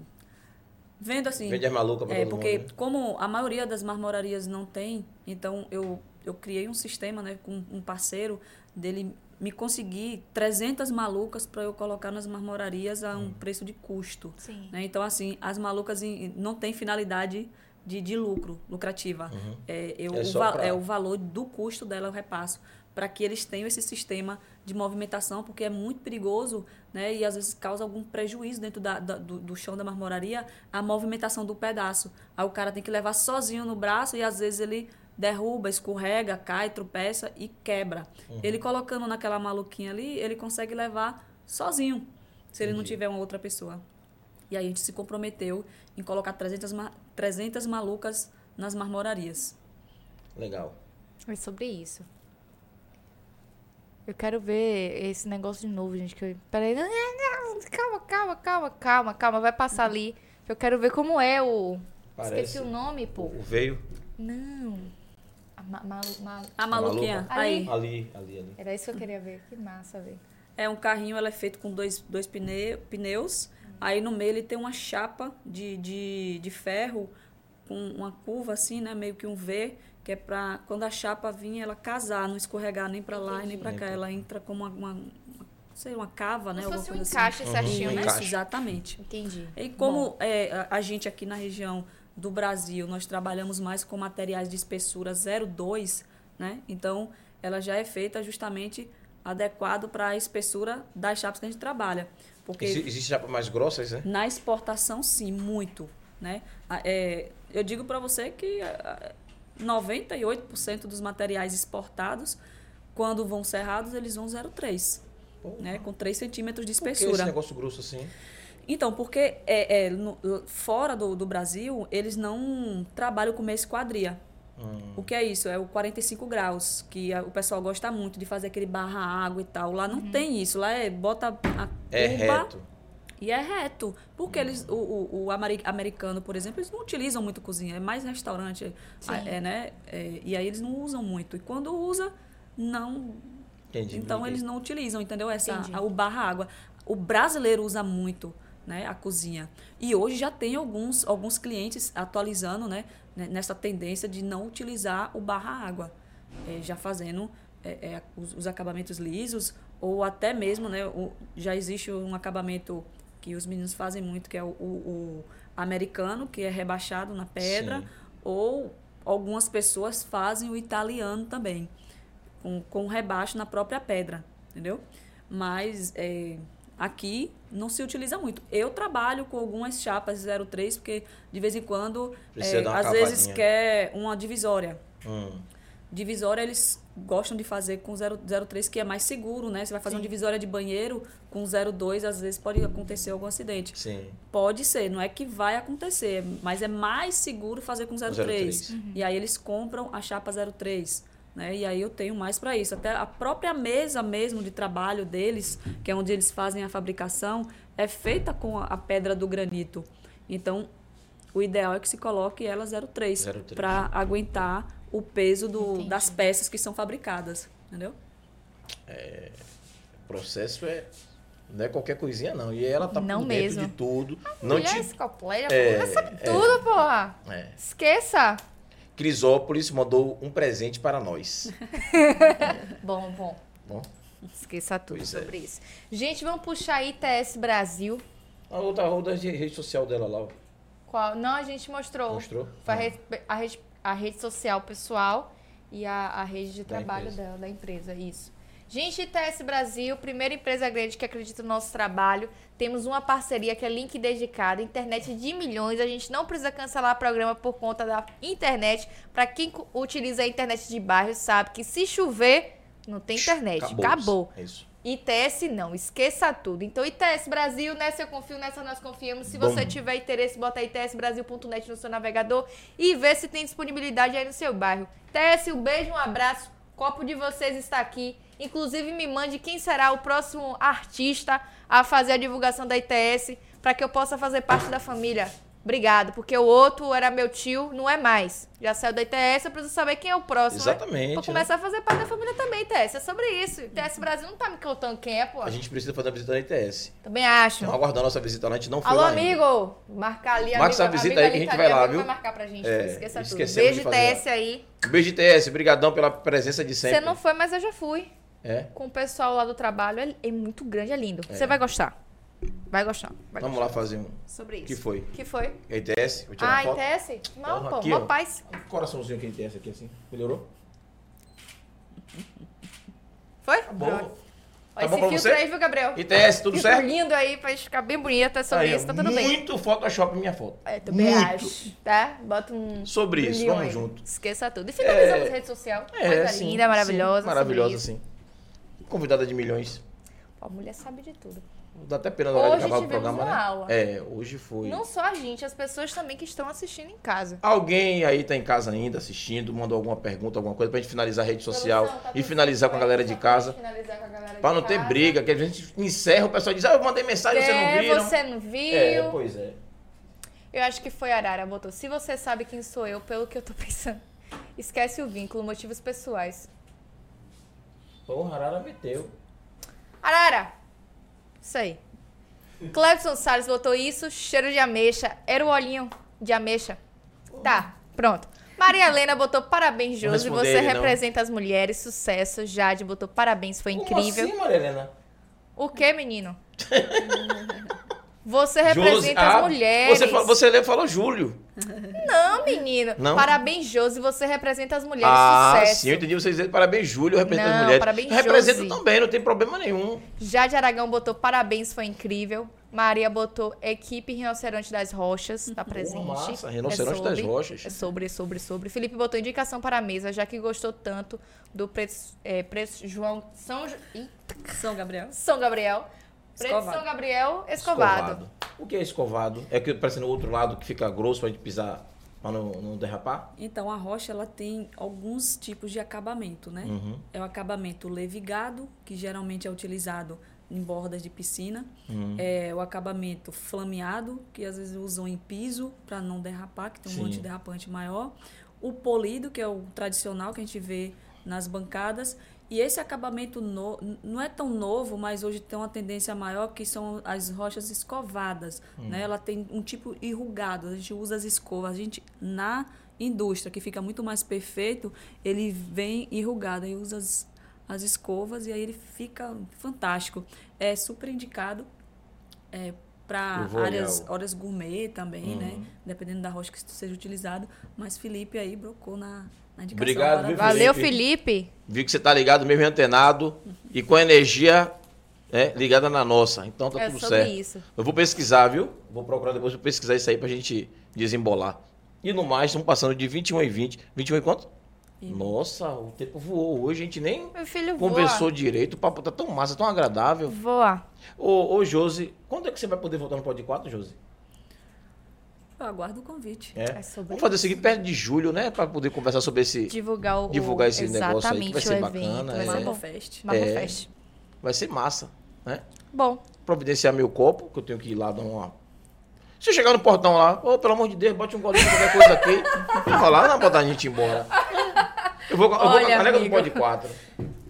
Vendo assim. Vende as malucas pra É, todo porque mundo. né? como a maioria das marmorarias não tem, então eu, eu criei um sistema, né, com um parceiro dele me conseguir 300 malucas para eu colocar nas marmorarias a um Hum. preço de custo. Sim. Né? Então, assim, as malucas em- não têm finalidade de, de lucro, lucrativa. Uhum. É, eu, É o, pra- é o valor do custo dela eu repasso para que eles tenham esse sistema de movimentação, porque é muito perigoso, né? E às vezes causa algum prejuízo dentro da, da- do, do chão da marmoraria a movimentação do pedaço. Aí o cara tem que levar sozinho no braço e às vezes ele derruba, escorrega, cai, tropeça e quebra. Uhum. Ele colocando naquela maluquinha ali, ele consegue levar sozinho, se ele não tiver uma outra pessoa. E aí a gente se comprometeu em colocar 300, ma- 300 malucas nas marmorarias. Legal. É sobre isso. Eu quero ver esse negócio de novo, gente. Que eu... Peraí. Calma, calma, calma, calma, calma. Vai passar ali. Eu quero ver como é o. Parece Esqueci o nome, pô. o veio Não. A ma- ma- ma- A maluquinha, maluca? aí, ali, ali, ali. Era isso que eu queria ver. Que massa, velho. é um carrinho, ela é feito com dois, dois pneu, pneus. Aí no meio ele tem uma chapa de, de, de ferro com uma curva assim, né? Meio que um V, que é pra quando a chapa vir, ela casar, não escorregar nem pra lá e nem pra cá. Ela entra como uma, uma, sei, uma cava, né? Como se alguma fosse um coisa encaixe Uhum. certinho, Um né? Isso, exatamente. Entendi. E como é, a- gente aqui na região do Brasil, nós trabalhamos mais com materiais de espessura 0,2, né? Então, ela já é feita justamente adequado para a espessura das chapas que a gente trabalha. Porque Exi- Existe chapa mais grossas, né? na exportação, sim, muito. Né? É, eu digo para você que 98% dos materiais exportados, quando vão serrados, eles vão 0,3, né? com 3 centímetros de Por que esse espessura. negócio grosso assim? Então, porque é, é, no- fora do, do Brasil, eles não trabalham com meia esquadria. Hum. O que é isso? É o 45 graus, que a- o pessoal gosta muito de fazer aquele barra água e tal. Lá não tem isso. Lá é bota a É cuba reto. E é reto. Porque eles, o, o, o ameri- americano, por exemplo, eles não utilizam muito cozinha. É mais restaurante. É, né? É, e aí eles não usam muito. E quando usa, não Entendi. então eles não utilizam, entendeu? Essa, Entendi. a- o barra água. O brasileiro usa muito, né, a cozinha. E hoje já tem alguns, alguns clientes atualizando, né, né, nessa tendência de não utilizar o barra água, eh, já fazendo eh, eh, os, os acabamentos lisos ou até mesmo, né, o- já existe um acabamento que os meninos fazem muito, que é o, o- o americano, que é rebaixado na pedra, Sim. ou algumas pessoas fazem o italiano também com, com rebaixo na própria pedra, entendeu? Mas é, aqui não se utiliza muito. Eu trabalho com algumas chapas 03, porque de vez em quando, é, às vezes quer uma divisória. Hum. Divisória eles gostam de fazer com 0, 03, que é mais seguro, né? Você vai fazer uma Sim. divisória de banheiro com 02, às vezes pode acontecer algum acidente. Sim. Pode ser, não é que vai acontecer, mas é mais seguro fazer com 03. 03. E aí eles compram a chapa 03. Né? E aí eu tenho mais para isso. Até a própria mesa mesmo de trabalho deles, que é onde eles fazem a fabricação, é feita com a a pedra do granito. Então, o ideal é que se coloque ela 03, 03. para aguentar o peso do, Entendi. das peças que são fabricadas. Entendeu? O processo é. Não é qualquer coisinha, não. E ela tá Não por dentro mesmo. de tudo. Não Mulher te. escopleia, É, mulher sabe é. tudo, porra. É. Esqueça. Crisópolis mandou um presente para nós. Bom, bom. Bom, Esqueça tudo Pois é. sobre isso. Gente, vamos puxar aí TS Brasil. a outra, a outra de- rede social dela lá, ó. Qual? Não, a gente mostrou. mostrou? Foi a Ah. rede, a rede, a rede social pessoal e a, a rede de Da trabalho empresa. dela, da empresa, isso. Gente, TS Brasil, primeira empresa grande que acredita no nosso trabalho. Temos uma parceria que é link dedicado, internet de milhões. A gente não precisa cancelar programa por conta da internet. Para quem utiliza a internet de bairro, sabe que se chover, não tem internet. Acabou. Acabou. É isso. ITS não, esqueça tudo. Então, ITS Brasil, nessa eu confio, nessa nós confiamos. Se Bom. você tiver interesse, bota itsbrasil.net no seu navegador e vê se tem disponibilidade aí no seu bairro. ITS, um beijo, um abraço. Copo de vocês está aqui. Inclusive, me mande quem será o próximo artista a fazer a divulgação da ITS para que eu possa fazer parte da família. Obrigado, porque o outro era meu tio, não é mais. Já saiu da ITS, eu preciso saber quem é o próximo. né? Exatamente, Vou né? começar a fazer parte da família também, ITS. É sobre isso. ITS Brasil não tá me contando quem é, pô. A gente precisa fazer uma visita na ITS. Também acho. Estamos aguardando a nossa visita lá, a gente não foi Alô, lá ainda. amigo! Marcar ali, Marca essa amigo, visita amigo aí que a gente vai lá, amigo viu? Vai marcar pra gente, É, esqueça Beijo, de fazer TS aí. Beijo de TS, brigadão pela presença de sempre. Você não foi, mas eu já fui. É? Com o pessoal lá do trabalho. É, é muito grande, é lindo. Você vai gostar. Vai gostar. Vai Vamos gostar. lá fazer um. Sobre isso. que foi? que foi? É ITS? Vou tirar Ah, foto. ITS? Não, Porra, pô, aqui, mó ó. paz. Um coraçãozinho aqui ITS aqui assim. Melhorou? Foi? Tá bom. Pronto. Ó, Tá bom esse pra filtro você? aí, viu, Gabriel? ITS, tudo Filtro certo? lindo aí, pra ficar bem bonita é sobre Aí, isso, tá tudo bem. Muito Photoshop minha foto. É, também Muito. acho, tá? Bota um. Sobre isso, vamos aí. junto. Esqueça tudo. E finalizamos É, rede social. É, Coisa sim, linda, maravilhosa. sim, maravilhosa, sim. Convidada de milhões. Pô, a mulher sabe de tudo. Dá até pena na hora de Hoje acabar o programa, uma né? aula. É, hoje foi. Não só a gente, as pessoas também que estão assistindo em casa. Alguém aí tá em casa ainda assistindo, mandou alguma pergunta, alguma coisa pra gente finalizar a rede social tá e finalizar com a galera de pra casa. finalizar com a galera Pra não ter casa. briga, que a gente encerra, o pessoal diz, ah, eu mandei mensagem, você não É, viram. você não viu. É, pois é. Eu acho que foi a Arara, botou. Se você sabe quem sou eu, pelo que eu tô pensando. Esquece o vínculo, motivos pessoais. Porra, Arara meteu. Arara! Isso aí. Clebson Salles botou isso, cheiro de ameixa. Era o olhinho de ameixa. Tá, pronto. Maria Helena botou parabéns, Josi. Você ele, não. representa as mulheres. Sucesso. Jade botou parabéns, foi incrível. Como assim, Maria Helena? O que, menino? Você representa Josi- as ah, mulheres. Você, você leu- falou Júlio. Não, menino. Não? Parabéns, Josi. Você representa as mulheres. Ah, Sucesso. sim, eu entendi vocês dizendo parabéns, Júlio, eu represento Não, as mulheres. parabéns, eu represento Josi. também, não tem problema nenhum. Jade Aragão botou parabéns, foi incrível. Maria botou equipe Rinoceronte das Rochas, tá presente. massa, Rinoceronte das sobre, Rochas. É sobre, sobre, sobre. Felipe botou indicação para a mesa, já que gostou tanto do preço, é, preço João São, São Gabriel. São Gabriel. Preto Escovado. São Gabriel, escovado. O que é escovado? É que parece no outro lado que fica grosso pra gente pisar, pra não, não derrapar? Então, a rocha ela tem alguns tipos de acabamento, né? Uhum. É o acabamento levigado, que geralmente é utilizado em bordas de piscina. Uhum. É o acabamento flameado, que às vezes usam em piso para não derrapar, que tem um Sim. antiderrapante maior. O polido, que é o tradicional que a gente vê nas bancadas. E esse acabamento no- não é tão novo, mas hoje tem uma tendência maior, que são as rochas escovadas. Né? Ela tem um tipo enrugado, a gente usa as escovas. A gente, na indústria, que fica muito mais perfeito, ele vem enrugado, aí usa as, as escovas e aí ele fica fantástico. É super indicado é, para áreas, gourmet também, né? Uhum. Dependendo da rocha que seja utilizado. Mas Felipe aí brocou na. Obrigado, viu. Valeu, Felipe. Vi que você tá ligado, mesmo antenado e com a energia né, ligada na nossa. Então tá É tudo certo. isso. Eu vou pesquisar, viu? Vou procurar depois, vou pesquisar isso aí pra gente desembolar. E no mais, estamos passando de 21 e 20. 21 e quanto? Nossa, o tempo voou hoje, a gente nem Meu filho conversou direito. O papo tá tão massa, tão agradável. voa. Voa. Ô, ô Josi, quando é que você vai poder voltar no Pod 4, Josi? Eu aguardo o convite. É. É sobre Vamos fazer o seguinte, perto de julho, né? Pra poder conversar sobre esse. Divulgar o Divulgar esse negócio aí, que vai ser bacana, evento. é. Vai ser. Fest. É. Fest. Vai ser massa, né? Bom, Providenciar meu copo, que eu tenho que ir lá dar uma. Se eu chegar no portão lá, ô, pelo amor de Deus, bote um golinho de qualquer coisa aqui. Vai lá, não botar a gente embora. Eu vou, eu vou com a caneca do amigo. Pod 4.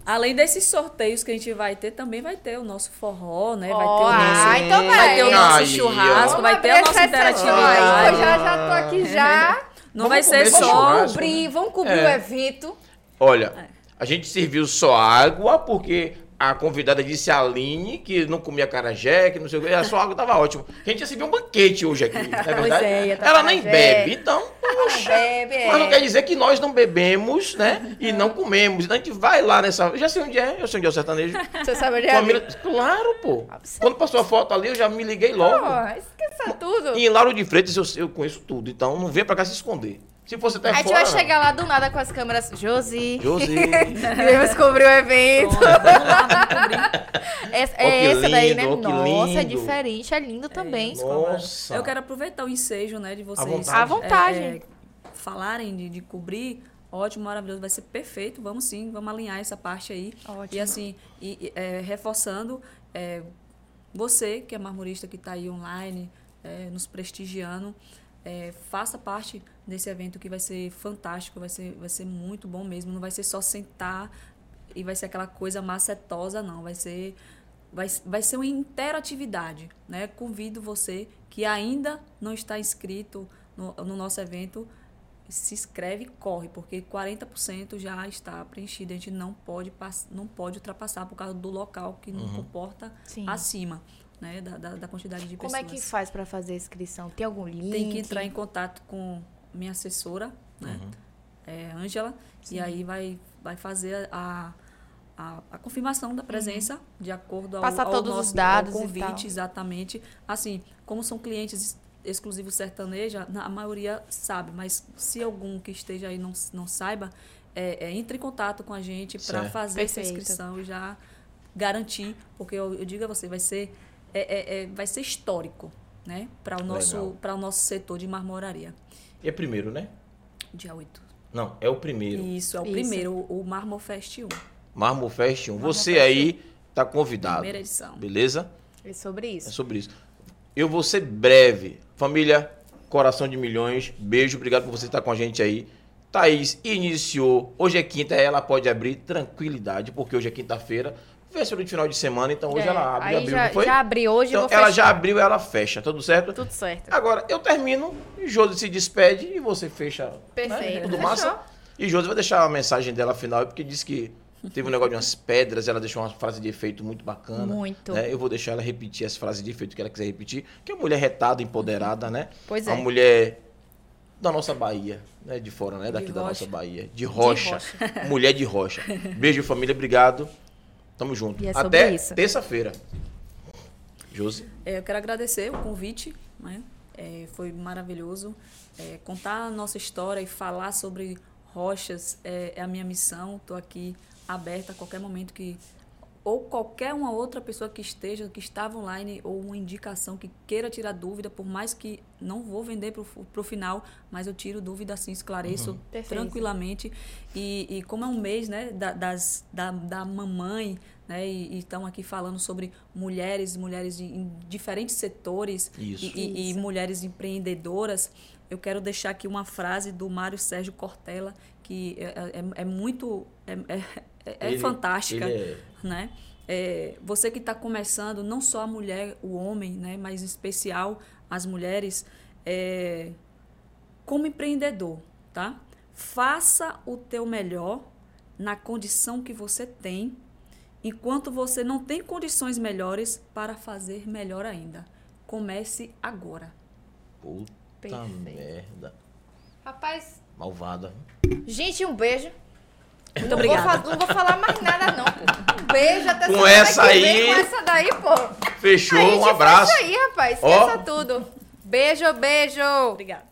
Além desses sorteios que a gente vai ter, também vai ter o nosso forró, né? Vai ter o nosso, ah, então vai ter o vai. nosso Aí, churrasco, ó. vai ter a Vamos nossa interatividade. aí, Eu já, já tô aqui já. Não Vamos vai ser só churrasco. Cobrir, vamos cobrir É. o evento. Olha, É. a gente serviu só água, porque a convidada disse a Aline que não comia carajé, que não sei o que, a sua água tava ótima. A gente ia servir um banquete hoje aqui, não é verdade? é, tá Ela nem bebe, então. Não bebe, é. Mas não quer dizer que nós não bebemos, né? E não comemos. Então a gente vai lá nessa. Já sei onde é, eu sei onde é o sertanejo. Você sabe onde é? Família... Claro, pô. Quando passou a foto ali, eu já me liguei logo. Pô, esqueça tudo. E em Lauro de Freitas eu, eu conheço tudo, então não vem pra cá se esconder. Se fosse até A gente fora. vai chegar lá do nada com as câmeras. Josi. Josi. Queremos cobrir o evento. Pronto, vamos lá, vamos cobrir. Essa, é essa daí, né? lindo, ó, que Nossa, é diferente, é lindo também. Nossa. Eu quero aproveitar o ensejo, né, de vocês. vontade. À vontade. é, é, falarem de, de cobrir. Ótimo, maravilhoso, vai ser perfeito. Vamos sim, vamos alinhar essa parte aí. Ótimo. E assim, e, e, é, reforçando, é, você que é marmorista que está aí online, é, nos prestigiando, é, faça parte desse evento que vai ser fantástico, vai ser, vai ser muito bom mesmo. Não vai ser só sentar e vai ser aquela coisa macetosa, não. Vai ser, vai, vai ser uma interatividade. Né? Convido você que ainda não está inscrito no, no nosso evento, se inscreve e corre, porque 40% já está preenchido. A gente não pode, não pode ultrapassar por causa do local que não comporta Sim. acima né, da, da, da quantidade de Como pessoas. é que faz pra fazer a inscrição? Tem algum link? Tem que entrar em contato com minha assessora, né? Uhum. É, Ângela, e aí vai, vai fazer a, a, a confirmação da presença de acordo ao, Passar ao todos os nosso, dados e ao convite, exatamente. Assim, como são clientes ex- exclusivos sertaneja, na- a maioria sabe, mas se algum que esteja aí não, não saiba, é, é, entre em contato com a gente para fazer essa Perfeito. inscrição e já garantir, porque eu, eu digo a você, vai ser, é, é, é, vai ser histórico, né? Para o, nosso, o nosso setor de marmoraria. E é primeiro, né? Dia 8. Não, é o primeiro. Isso, é o Isso. primeiro, o, Marmor Fest 1. Marmo Fest 1. Marmo Você Fest aí tá convidado. Primeira edição. Beleza? É sobre É isso. sobre isso. Eu vou ser breve. Família, coração de milhões. Beijo, obrigado por você estar com a gente aí. Thaís iniciou. Hoje é quinta, ela pode abrir tranquilidade, porque hoje é quinta-feira. Véspera de final de semana, então hoje É, ela abre. aí abriu, já, foi? já abri hoje, então ela já abriu, ela fecha. Tudo certo? Tudo certo. Agora, eu termino, e Josi se despede e você fecha. né? Perfeito. Tudo Fechou. massa. E Josi vai deixar a mensagem dela final, porque disse que teve um negócio de umas pedras, ela deixou uma frase de efeito muito bacana. Muito. né? Eu vou deixar ela repetir essa frase de efeito que ela quiser repetir, que é uma mulher retada, empoderada, né? Pois Uma é. mulher da nossa Bahia, né? De fora, né? Daqui De da nossa Bahia. De rocha. rocha. Mulher de rocha. Beijo, família. Obrigado. Tamo junto. E é Até terça-feira. Josi. É, eu quero agradecer o convite, né? É, foi maravilhoso. É, contar a nossa história e falar sobre rochas é, é a minha missão. Estou aqui aberta a qualquer momento que ou qualquer uma outra pessoa que esteja, que estava online, ou uma indicação que queira tirar dúvida, por mais que não vou vender para o final, mas eu tiro dúvida assim, esclareço Perfeito. tranquilamente. E, e como é um mês né, da, das, da, da mamãe, né, e estão aqui falando sobre mulheres, mulheres de- em diferentes setores Isso. E, e- e mulheres empreendedoras, eu quero deixar aqui uma frase do Mário Sérgio Cortella, que é, é- é muito. é, é- é Ele- fantástica ele é- né? É, você que está começando, não só a mulher, o homem, né? Mas em especial as mulheres, é, como empreendedor, tá? Faça o teu melhor na condição que você tem, enquanto você não tem condições melhores para fazer melhor ainda. Comece agora. Puta Perfeito. merda. Rapaz, Malvada. gente, um beijo. Muito não obrigada. Vou, não vou falar mais nada, não, pô. Um beijo até Com semana essa que vem, aí- Com essa daí, pô. Fechou, um abraço. Isso aí, rapaz. Esqueça tudo. Beijo, beijo. Obrigada.